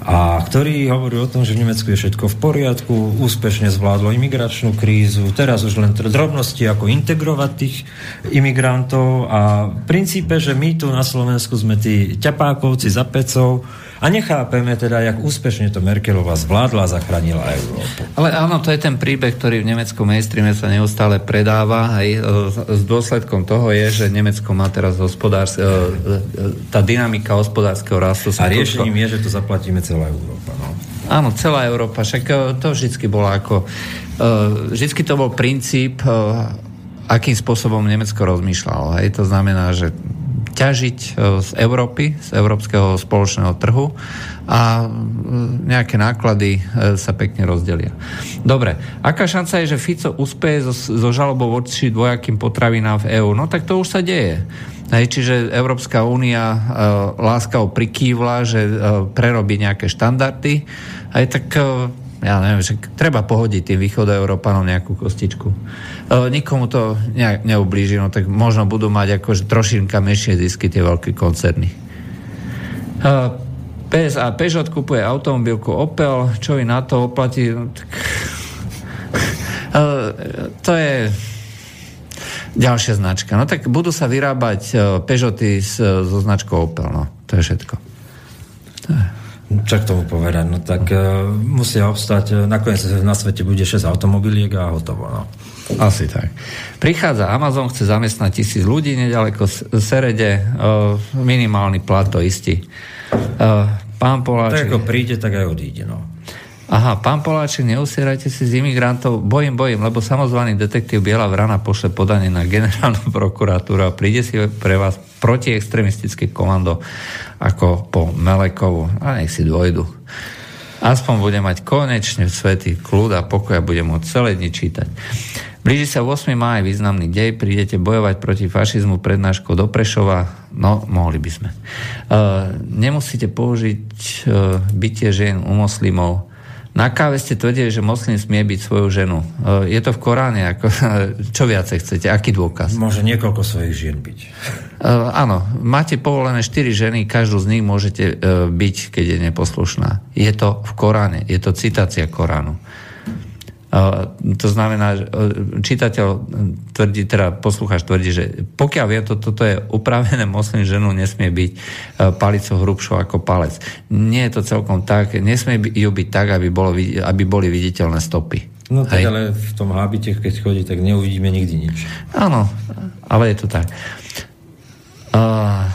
a ktorý hovorí o tom, že v Nemecku je všetko v poriadku, úspešne zvládlo imigračnú krízu, teraz už len drobnosti, ako integrovať tých imigrantov. A v princípe, že my tu na Slovensku sme tí ťapákovci za pecov, a nechápeme teda, jak úspešne to Merkelová zvládla a zachránila Európu. Ale áno, to je ten príbeh, ktorý v nemeckom mainstreame sa neustále predáva. Aj s dôsledkom toho je, že Nemecko má teraz hospodárs- e, e, tá dynamika hospodárskeho rastu. A riešením je, že to zaplatíme celá Európa. No. Áno, celá Európa. Však e, to vždycky bolo ako... Vždycky to bol princíp, akým spôsobom Nemecko rozmýšľalo. Hej? To znamená, že ťažiť z Európy, z európskeho spoločného trhu a nejaké náklady sa pekne rozdelia. Dobre, aká šanca je, že Fico uspeje so, so žalobou voči dvojakým potravinám v EÚ? No tak to už sa deje. Hej, čiže Európska únia e, láskavo prikývla, že e, prerobí nejaké štandardy. Aj tak e, ja neviem, že treba pohodiť tým východoeurópanom nejakú kostičku. E, nikomu to ne, neublíži, no tak možno budú mať akože trošinka menšie zisky tie veľké koncerny. E, PSA Peugeot kupuje automobilku Opel, čo vy na to oplatí? No, tak... (laughs) e, to je Ďalšia značka. No tak budú sa vyrábať uh, Peugeoty so značkou Opel. No, to je všetko. To je. Čo k tomu povedať? No tak uh, musia obstať, uh, nakoniec na svete bude 6 automobiliek a hotovo. No. Asi tak. Prichádza Amazon, chce zamestnať tisíc ľudí nedaleko Serede, uh, minimálny plat to istí. Uh, pán Poláček... Tak ako príde, tak aj odíde. No. Aha, pán Poláček, neusierajte si z imigrantov. Bojím, bojím, lebo samozvaný detektív Biela Vrana pošle podanie na generálnu (laughs) prokuratúru a príde si pre vás protiextremistické komando ako po Melekovu. A nech si dvojdu. Aspoň bude mať konečne svetý kľud a pokoj a bude môcť celé dni čítať. Blíži sa 8. máj, významný dej, prídete bojovať proti fašizmu prednáškou do Prešova, no mohli by sme. Uh, nemusíte použiť uh, bytie žien u moslimov, na káve ste tvrdili, že moslim smie byť svoju ženu. E, je to v Koráne? Ako, (laughs) čo viacej chcete? Aký dôkaz? Môže niekoľko svojich žien byť. Uh, áno, máte povolené 4 ženy, každú z nich môžete uh, byť, keď je neposlušná. Je to v Koráne, je to citácia Koránu. To znamená, že čitateľ tvrdí, teda poslucháč tvrdí, že pokiaľ vie, to, toto je upravené moslim ženu, nesmie byť palicou hrubšou ako palec. Nie je to celkom tak, nesmie ju byť tak, aby, bolo, aby boli viditeľné stopy. No tak Hej. ale v tom hábite, keď chodí, tak neuvidíme nikdy nič. Áno, ale je to tak. Uh,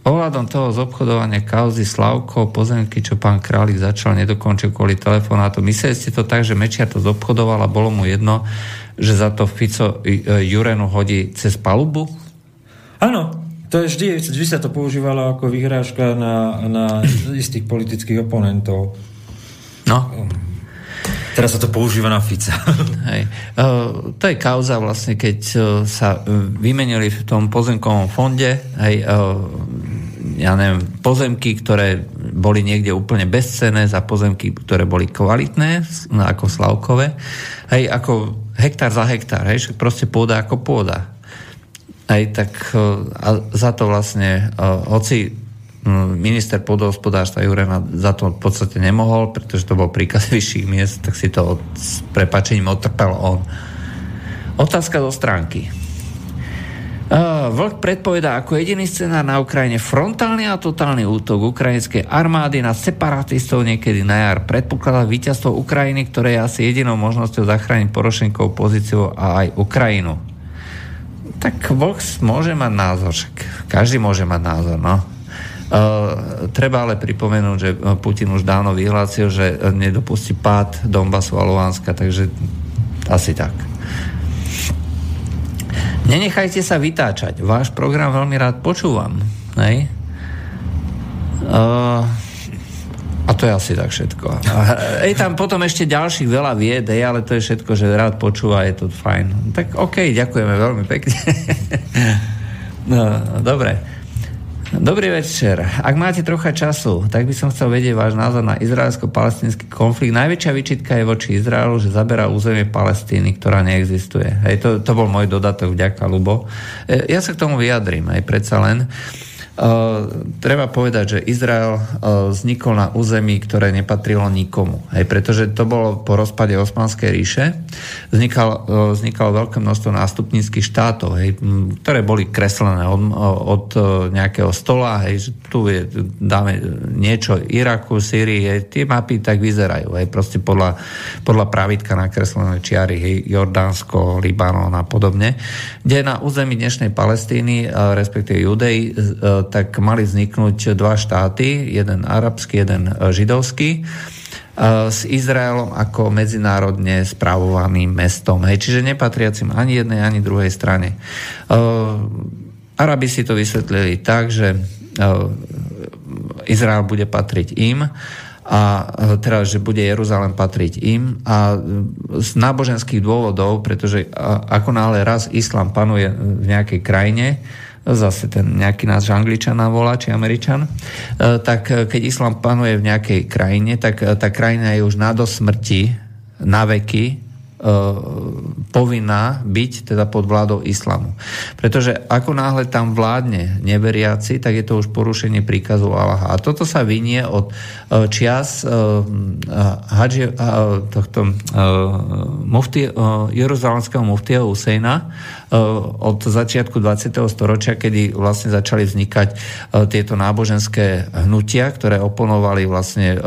Ohľadom toho zobchodovania kauzy Slavko, pozemky, čo pán Králik začal, nedokončil kvôli telefonátu. Mysleli ste to tak, že Mečiar to zobchodoval a bolo mu jedno, že za to Fico e, Jurenu hodí cez palubu? Áno, to je vždy, vždy sa to používalo ako vyhrážka na, na istých politických oponentov. No. Teraz sa to používa na Fica. (laughs) Hej. Uh, to je kauza vlastne, keď uh, sa vymenili v tom pozemkovom fonde hej, ja neviem, pozemky, ktoré boli niekde úplne bezcené za pozemky, ktoré boli kvalitné, no, ako Slavkové, hej, ako hektár za hektár, hej, proste pôda ako pôda. Hej, tak a za to vlastne, hoci minister podhospodárstva Jurena za to v podstate nemohol, pretože to bol príkaz (laughs) vyšších miest, tak si to s prepačením otrpel on. Otázka do stránky. Vlk predpovedá ako jediný scenár na Ukrajine frontálny a totálny útok ukrajinskej armády na separatistov niekedy na jar. Predpokladá víťazstvo Ukrajiny, ktoré je asi jedinou možnosťou zachrániť Porošenkovú pozíciu a aj Ukrajinu. Tak Vlk môže mať názor, však každý môže mať názor, no. Uh, treba ale pripomenúť, že Putin už dávno vyhlásil, že nedopustí pád Donbasu a Luhanska, takže asi tak. Nenechajte sa vytáčať. Váš program veľmi rád počúvam. Hej? Uh, a to je asi tak všetko. Je tam potom ešte ďalších veľa vied, hej, ale to je všetko, že rád počúva, je to fajn. Tak OK, ďakujeme veľmi pekne. (laughs) no, dobre. Dobrý večer. Ak máte trocha času, tak by som chcel vedieť váš názor na izraelsko-palestinský konflikt. Najväčšia výčitka je voči Izraelu, že zaberá územie Palestíny, ktorá neexistuje. Hej, to, to bol môj dodatok, vďaka, Lubo. E, ja sa k tomu vyjadrím, aj predsa len. Uh, treba povedať, že Izrael uh, vznikol na území, ktoré nepatrilo nikomu. Hej, pretože to bolo po rozpade Osmanskej ríše. Vznikal, uh, vznikalo veľké množstvo nástupníckých štátov, hej, ktoré boli kreslené od, od nejakého stola. Hej, že tu je, dáme niečo Iraku, Syrii, hej, tie mapy tak vyzerajú. Hej, proste podľa, podľa pravidka nakreslené čiary, hej, Jordánsko, Libanon a podobne. Kde na území dnešnej Palestíny, respektíve Judei, tak mali vzniknúť dva štáty, jeden arabský, jeden e, židovský e, s Izraelom ako medzinárodne správovaným mestom. Hej, čiže nepatriacim ani jednej, ani druhej strane. E, Arabi si to vysvetlili tak, že Izrael bude patriť im a teda, že bude Jeruzalém patriť im a z náboženských dôvodov, pretože ako náhle raz islám panuje v nejakej krajine, zase ten nejaký nás Angličana volá, či Američan, tak keď islám panuje v nejakej krajine, tak tá krajina je už na do smrti, na veky E, povinná byť teda pod vládou islamu. Pretože ako náhle tam vládne neveriaci, tak je to už porušenie príkazu Allaha. A toto sa vynie od e, čias uh, hadži, uh, tohto mufti, jeruzalemského muftia Husejna od začiatku 20. storočia, kedy vlastne začali vznikať tieto náboženské hnutia, ktoré oponovali vlastne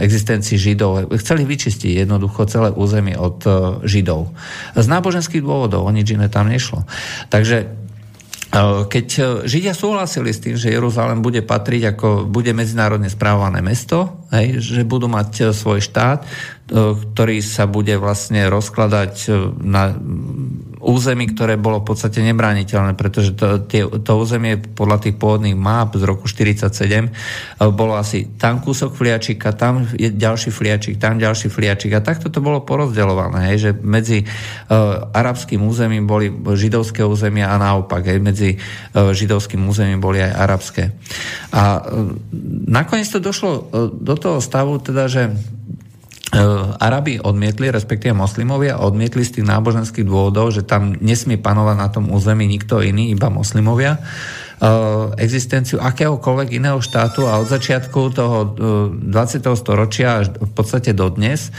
existencii Židov. Chceli vyčistiť jednoducho celé územie od Židov. Z náboženských dôvodov, o nič iné tam nešlo. Takže keď Židia súhlasili s tým, že Jeruzalém bude patriť ako bude medzinárodne správované mesto, hej, že budú mať svoj štát, ktorý sa bude vlastne rozkladať e, na území, ktoré bolo v podstate nebrániteľné, pretože to, tie, to územie podľa tých pôvodných map z roku 47 e, bolo asi tam kúsok fliačika, tam je ďalší fliačik, tam ďalší fliačik a takto to bolo porozdeľované, hej, že medzi uh, arabským územím boli židovské územia a naopak, hej, medzi uh, židovským územím boli aj arabské. A uh, nakoniec to došlo uh, do toho stavu, teda, že Arabi odmietli, respektíve moslimovia odmietli z tých náboženských dôvodov, že tam nesmie panovať na tom území nikto iný, iba moslimovia eh, existenciu akéhokoľvek iného štátu a od začiatku toho 20. Eh, storočia až v podstate dodnes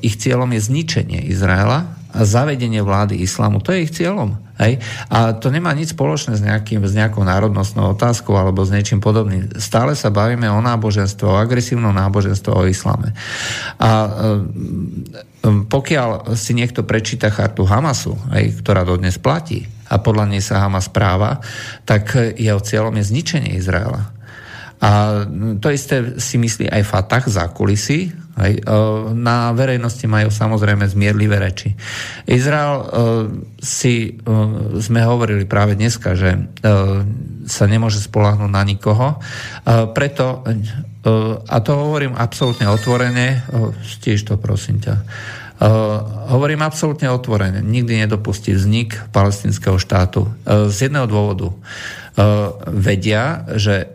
ich cieľom je zničenie Izraela zavedenie vlády islamu. To je ich cieľom. Hej? A to nemá nič spoločné s, nejakým, s nejakou národnostnou otázkou alebo s niečím podobným. Stále sa bavíme o náboženstve, o agresívnom náboženstve, o islame. A um, pokiaľ si niekto prečíta chartu Hamasu, hej, ktorá dodnes platí, a podľa nej sa Hamas práva, tak jeho cieľom je zničenie Izraela. A to isté si myslí aj Fatah za kulisy. E, na verejnosti majú samozrejme zmierlivé reči. Izrael e, si, e, sme hovorili práve dneska, že sa nemôže spolahnúť na nikoho. Preto, a to hovorím absolútne otvorene, stíž to prosím ťa, hovorím absolútne otvorene, nikdy nedopustí vznik palestinského štátu. Z jedného dôvodu vedia, že eh,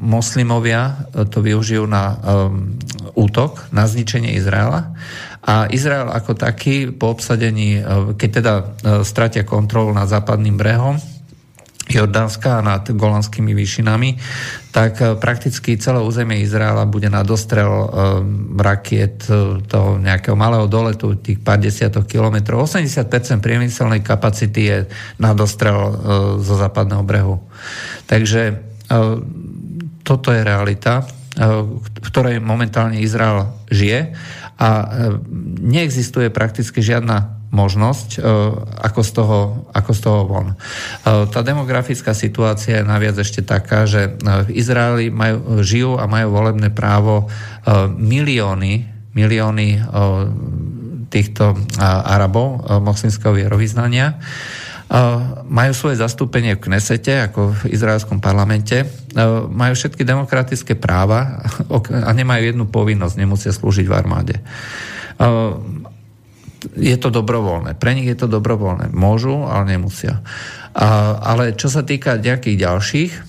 moslimovia eh, to využijú na útok, na zničenie Izraela. A Izrael ako taký po obsadení, keď teda stratia kontrolu nad západným brehom, Jordánska a nad golanskými výšinami, tak e, prakticky celé územie Izraela bude na dostrel e, rakiet e, toho nejakého malého doletu, tých pár desiatok kilometrov. 80% priemyselnej kapacity je na dostrel zo západného brehu. Takže toto je realita, v ktorej momentálne Izrael žije a neexistuje prakticky žiadna možnosť, e, ako z toho, ako z toho von. E, tá demografická situácia je naviac ešte taká, že e, v Izraeli majú, žijú a majú volebné právo milióny, milióny týchto Arabov moslimského vierovýznania. Majú svoje zastúpenie v Knesete, ako v izraelskom parlamente. Majú všetky demokratické práva (laughs) a nemajú jednu povinnosť, nemusia slúžiť v armáde je to dobrovoľné. Pre nich je to dobrovoľné. Môžu, ale nemusia. A, ale čo sa týka nejakých ďalších, e,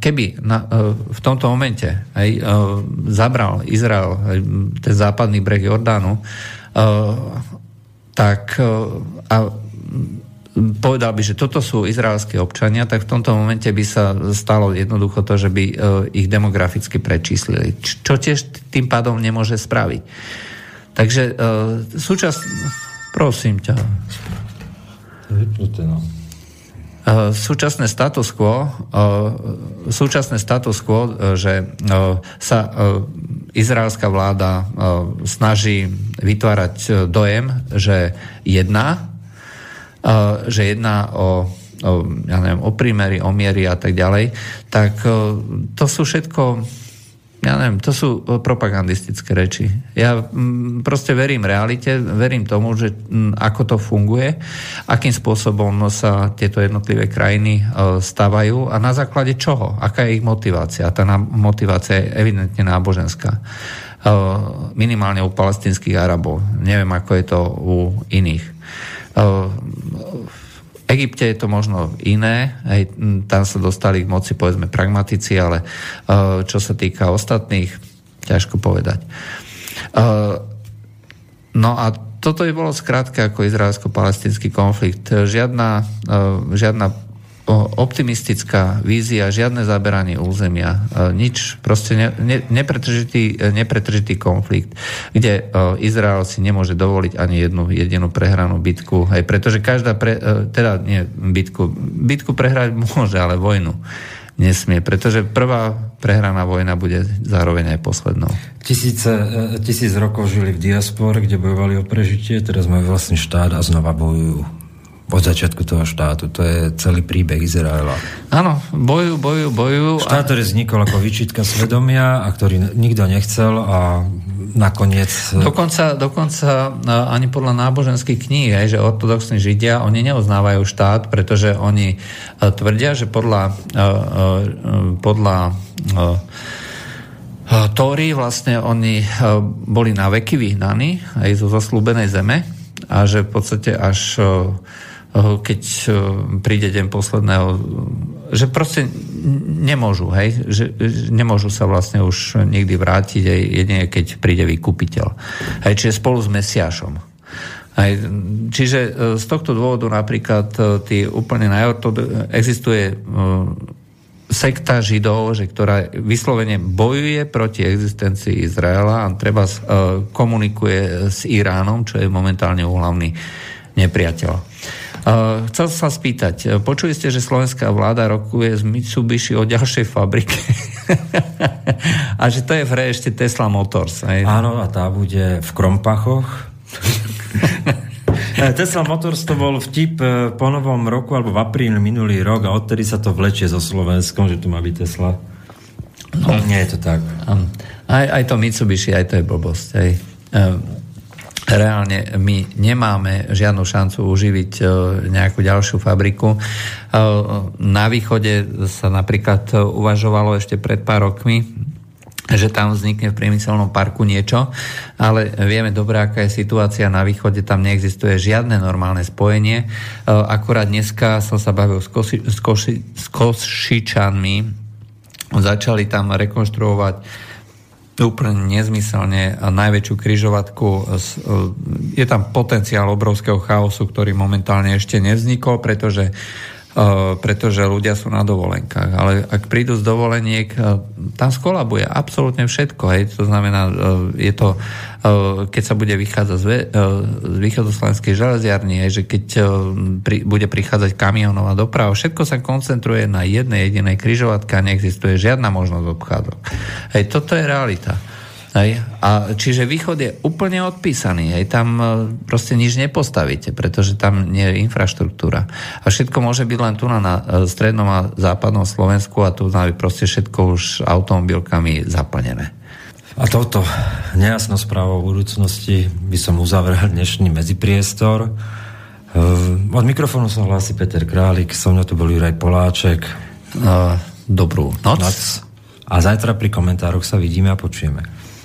keby na, e, v tomto momente aj, e, zabral Izrael aj, ten západný breh Jordánu, tak a povedal by, že toto sú izraelské občania, tak v tomto momente by sa stalo jednoducho to, že by ich demograficky prečíslili. Čo tiež tým pádom nemôže spraviť. Takže uh, súčasť... Prosím ťa. Vypnuté, no. Uh, súčasné status quo, uh, súčasné status quo, uh, že sa izraelská vláda snaží vytvárať dojem, že jedná, že jedná o, o, ja neviem, o prímery, o miery a tak ďalej, tak to sú všetko ja neviem, to sú propagandistické reči. Ja mm, proste verím realite, verím tomu, že mm, ako to funguje, akým spôsobom sa tieto jednotlivé krajiny e, stavajú a na základe čoho, aká je ich motivácia. Tá motivácia je evidentne náboženská. E, minimálne u palestinských Arabov. Neviem, ako je to u iných. Egypte je to možno iné, hej, tam sa dostali k moci povedzme pragmatici, ale uh, čo sa týka ostatných, ťažko povedať. Uh, no a toto je bolo skrátka ako izraelsko-palestinský konflikt. Žiadna, uh, žiadna optimistická vízia, žiadne zaberanie územia, e, nič, proste ne, ne, nepretržitý, e, nepretržitý konflikt, kde uh, Izrael si nemôže dovoliť ani jednu jedinú prehranú bitku, aj pretože každá, pre, teda nie bitku, bitku prehrať (laughs) môže, ale vojnu nesmie, pretože prvá prehraná vojna bude zároveň aj poslednou. Tisíce, tisíc rokov žili v diaspore, kde bojovali o prežitie, teraz majú vlastný štát a znova bojujú od začiatku toho štátu. To je celý príbeh Izraela. Áno, bojujú, bojujú, bojujú. Štát, ktorý vznikol ako vyčitka svedomia a ktorý nikto nechcel a nakoniec... Dokonca, dokonca ani podľa náboženských kníh, že ortodoxní židia, oni neuznávajú štát, pretože oni tvrdia, že podľa, podľa Tóry vlastne oni boli na veky vyhnaní aj zo zaslúbenej zeme a že v podstate až keď eh, príde deň posledného, že proste nemôžu, hej, že nemôžu sa vlastne už nikdy vrátiť, aj jedine keď príde vykupiteľ. Hej, čiže spolu s Mesiašom. Hej, čiže eh, z tohto dôvodu napríklad tý úplne najortod... existuje sekta židov, že ktorá vyslovene bojuje proti existencii Izraela a treba komunikuje s Iránom, čo je momentálne úhlavný nepriateľ. Uh, chcel sa spýtať, e, počuli ste, že slovenská vláda rokuje z Mitsubishi o ďalšej fabrike (laughs) a že to je v ešte Tesla Motors. Aj? Áno, a tá bude v Krompachoch. (laughs) E, Tesla Motors to bol vtip po novom roku alebo v apríli minulý rok a odtedy sa to vlečie so Slovenskom, že tu má byť Tesla. No, nie je to tak. Aj, aj to Mitsubishi, aj to je blbosť. Aj reálne my nemáme žiadnu šancu uživiť e, nejakú ďalšiu fabriku. E, na východe sa napríklad uvažovalo ešte pred pár rokmi, že tam vznikne v priemyselnom parku niečo, ale vieme dobre, aká je situácia na východe, tam neexistuje žiadne normálne spojenie. E, akurát dneska som sa bavil s, Koši, s, Koši, s Košičanmi, začali tam rekonštruovať úplne nezmyselne najväčšiu kryžovatku. E, je tam potenciál obrovského chaosu, ktorý momentálne ešte nevznikol, pretože pretože ľudia sú na dovolenkách. Ale ak prídu z dovoleniek, tam skolabuje absolútne všetko. Hej. To znamená, je to, keď sa bude vychádzať z, východoslovenskej železiarny, hej, že keď bude prichádzať kamionová doprava, všetko sa koncentruje na jednej jedinej kryžovatke a neexistuje žiadna možnosť obchádzok. Hej, toto je realita. Hej. A čiže východ je úplne odpísaný. Hej. Tam e, proste nič nepostavíte, pretože tam nie je infraštruktúra. A všetko môže byť len tu na, na e, strednom a západnom Slovensku a tu je proste všetko už automobilkami zaplnené. A touto nejasnou správou budúcnosti by som uzavrel dnešný medzipriestor. E, od mikrofónu sa hlási Peter Králik, so mnou tu bol Juraj Poláček. Dobrú noc. noc. A zajtra pri komentároch sa vidíme a počujeme.